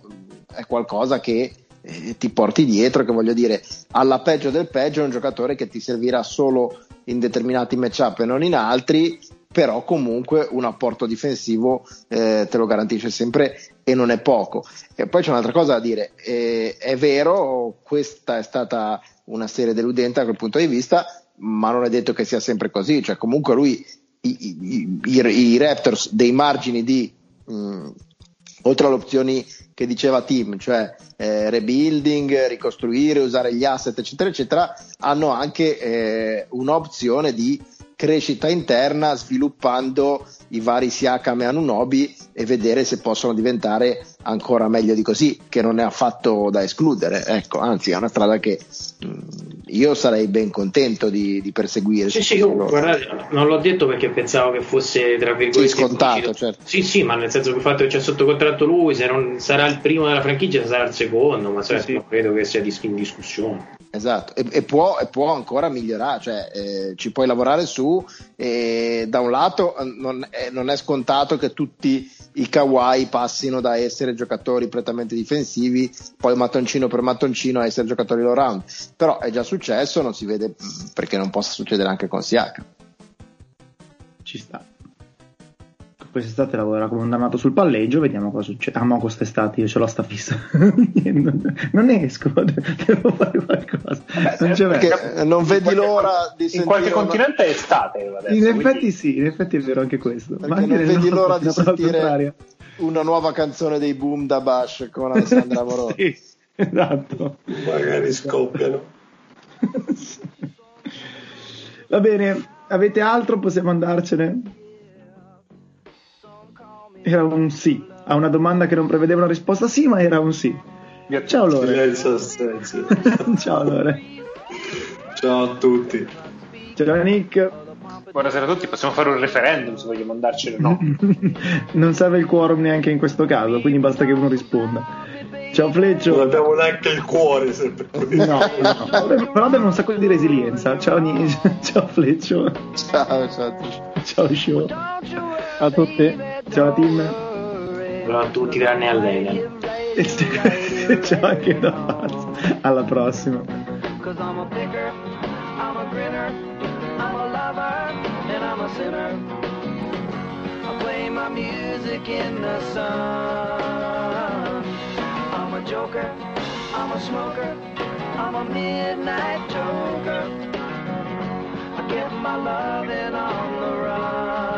Speaker 4: è qualcosa che eh, ti porti dietro che voglio dire alla peggio del peggio è un giocatore che ti servirà solo in determinati matchup e non in altri però comunque un apporto difensivo eh, te lo garantisce sempre e non è poco. E poi c'è un'altra cosa da dire, eh, è vero, questa è stata una serie deludente da quel punto di vista, ma non è detto che sia sempre così, cioè comunque lui i, i, i, i Raptors dei margini di mh, mm, oltre alle opzioni che diceva Tim, cioè eh, rebuilding, ricostruire, usare gli asset, eccetera, eccetera, hanno anche eh, un'opzione di crescita interna sviluppando i vari Siakam e Anunobi e vedere se possono diventare ancora meglio di così, che non è affatto da escludere. Ecco, anzi, è una strada che mh, mm, io sarei ben contento di, di perseguire.
Speaker 2: Sì, sì, guardate, non l'ho detto perché pensavo che fosse tra virgolette
Speaker 4: sì, scontato, certo.
Speaker 2: Sì, sì, ma nel senso che il fatto che c'è sotto contratto lui, se non sarà il primo della franchigia, sarà il secondo, ma certo, sì. non credo che sia in discussione.
Speaker 4: Esatto, e, e, può, e, può, ancora migliorare, cioè eh, ci puoi lavorare su e da un lato non è, non è, scontato che tutti i kawaii passino da essere giocatori prettamente difensivi, poi mattoncino per mattoncino a essere giocatori all round, però è già successo, non si vede perché non possa succedere anche con Siaka.
Speaker 1: Ci sta quest'estate lavorerà come un dannato sul palleggio, vediamo cosa succede. Ah, ma quest'estate io ce l'ho sta fissa. [LAUGHS] non esco, [LAUGHS] devo fare qualcosa.
Speaker 4: Vabbè, non, perché non vedi l'ora di sentire.
Speaker 6: In qualche una... continente è estate
Speaker 1: adesso, In quindi... effetti sì, in effetti è vero anche questo.
Speaker 4: Perché ma anche non vedi l'ora di sentire una nuova canzone dei Boom da Bash con Alessandra Moroni. [LAUGHS]
Speaker 1: sì, esatto.
Speaker 3: Magari scoppiano.
Speaker 1: Va bene, avete altro? Possiamo andarcene? Era un sì. A una domanda che non prevedeva una risposta sì, ma era un sì. Ciao Lore. [LAUGHS] Ciao Lore.
Speaker 3: Ciao a tutti.
Speaker 1: Ciao Nick.
Speaker 6: Buonasera a tutti, possiamo fare un referendum se vogliamo andarcene o no. [LAUGHS]
Speaker 1: non serve il quorum neanche in questo caso, quindi basta che uno risponda. Ciao Fleccio.
Speaker 3: Non abbiamo neanche il cuore sempre. No,
Speaker 1: no. Però abbiamo un sacco di resilienza. Ciao Ni- [LAUGHS] ciao Fleccio.
Speaker 4: Ciao, ciao.
Speaker 1: Ciao Show. A tutti. Ciao team.
Speaker 2: Ciao a tutti tranne a lei. [LAUGHS]
Speaker 1: Ciao anche da Paz. Alla prossima. my music in the sun. joker. I'm a smoker. I'm a midnight joker. I get my loving on the run.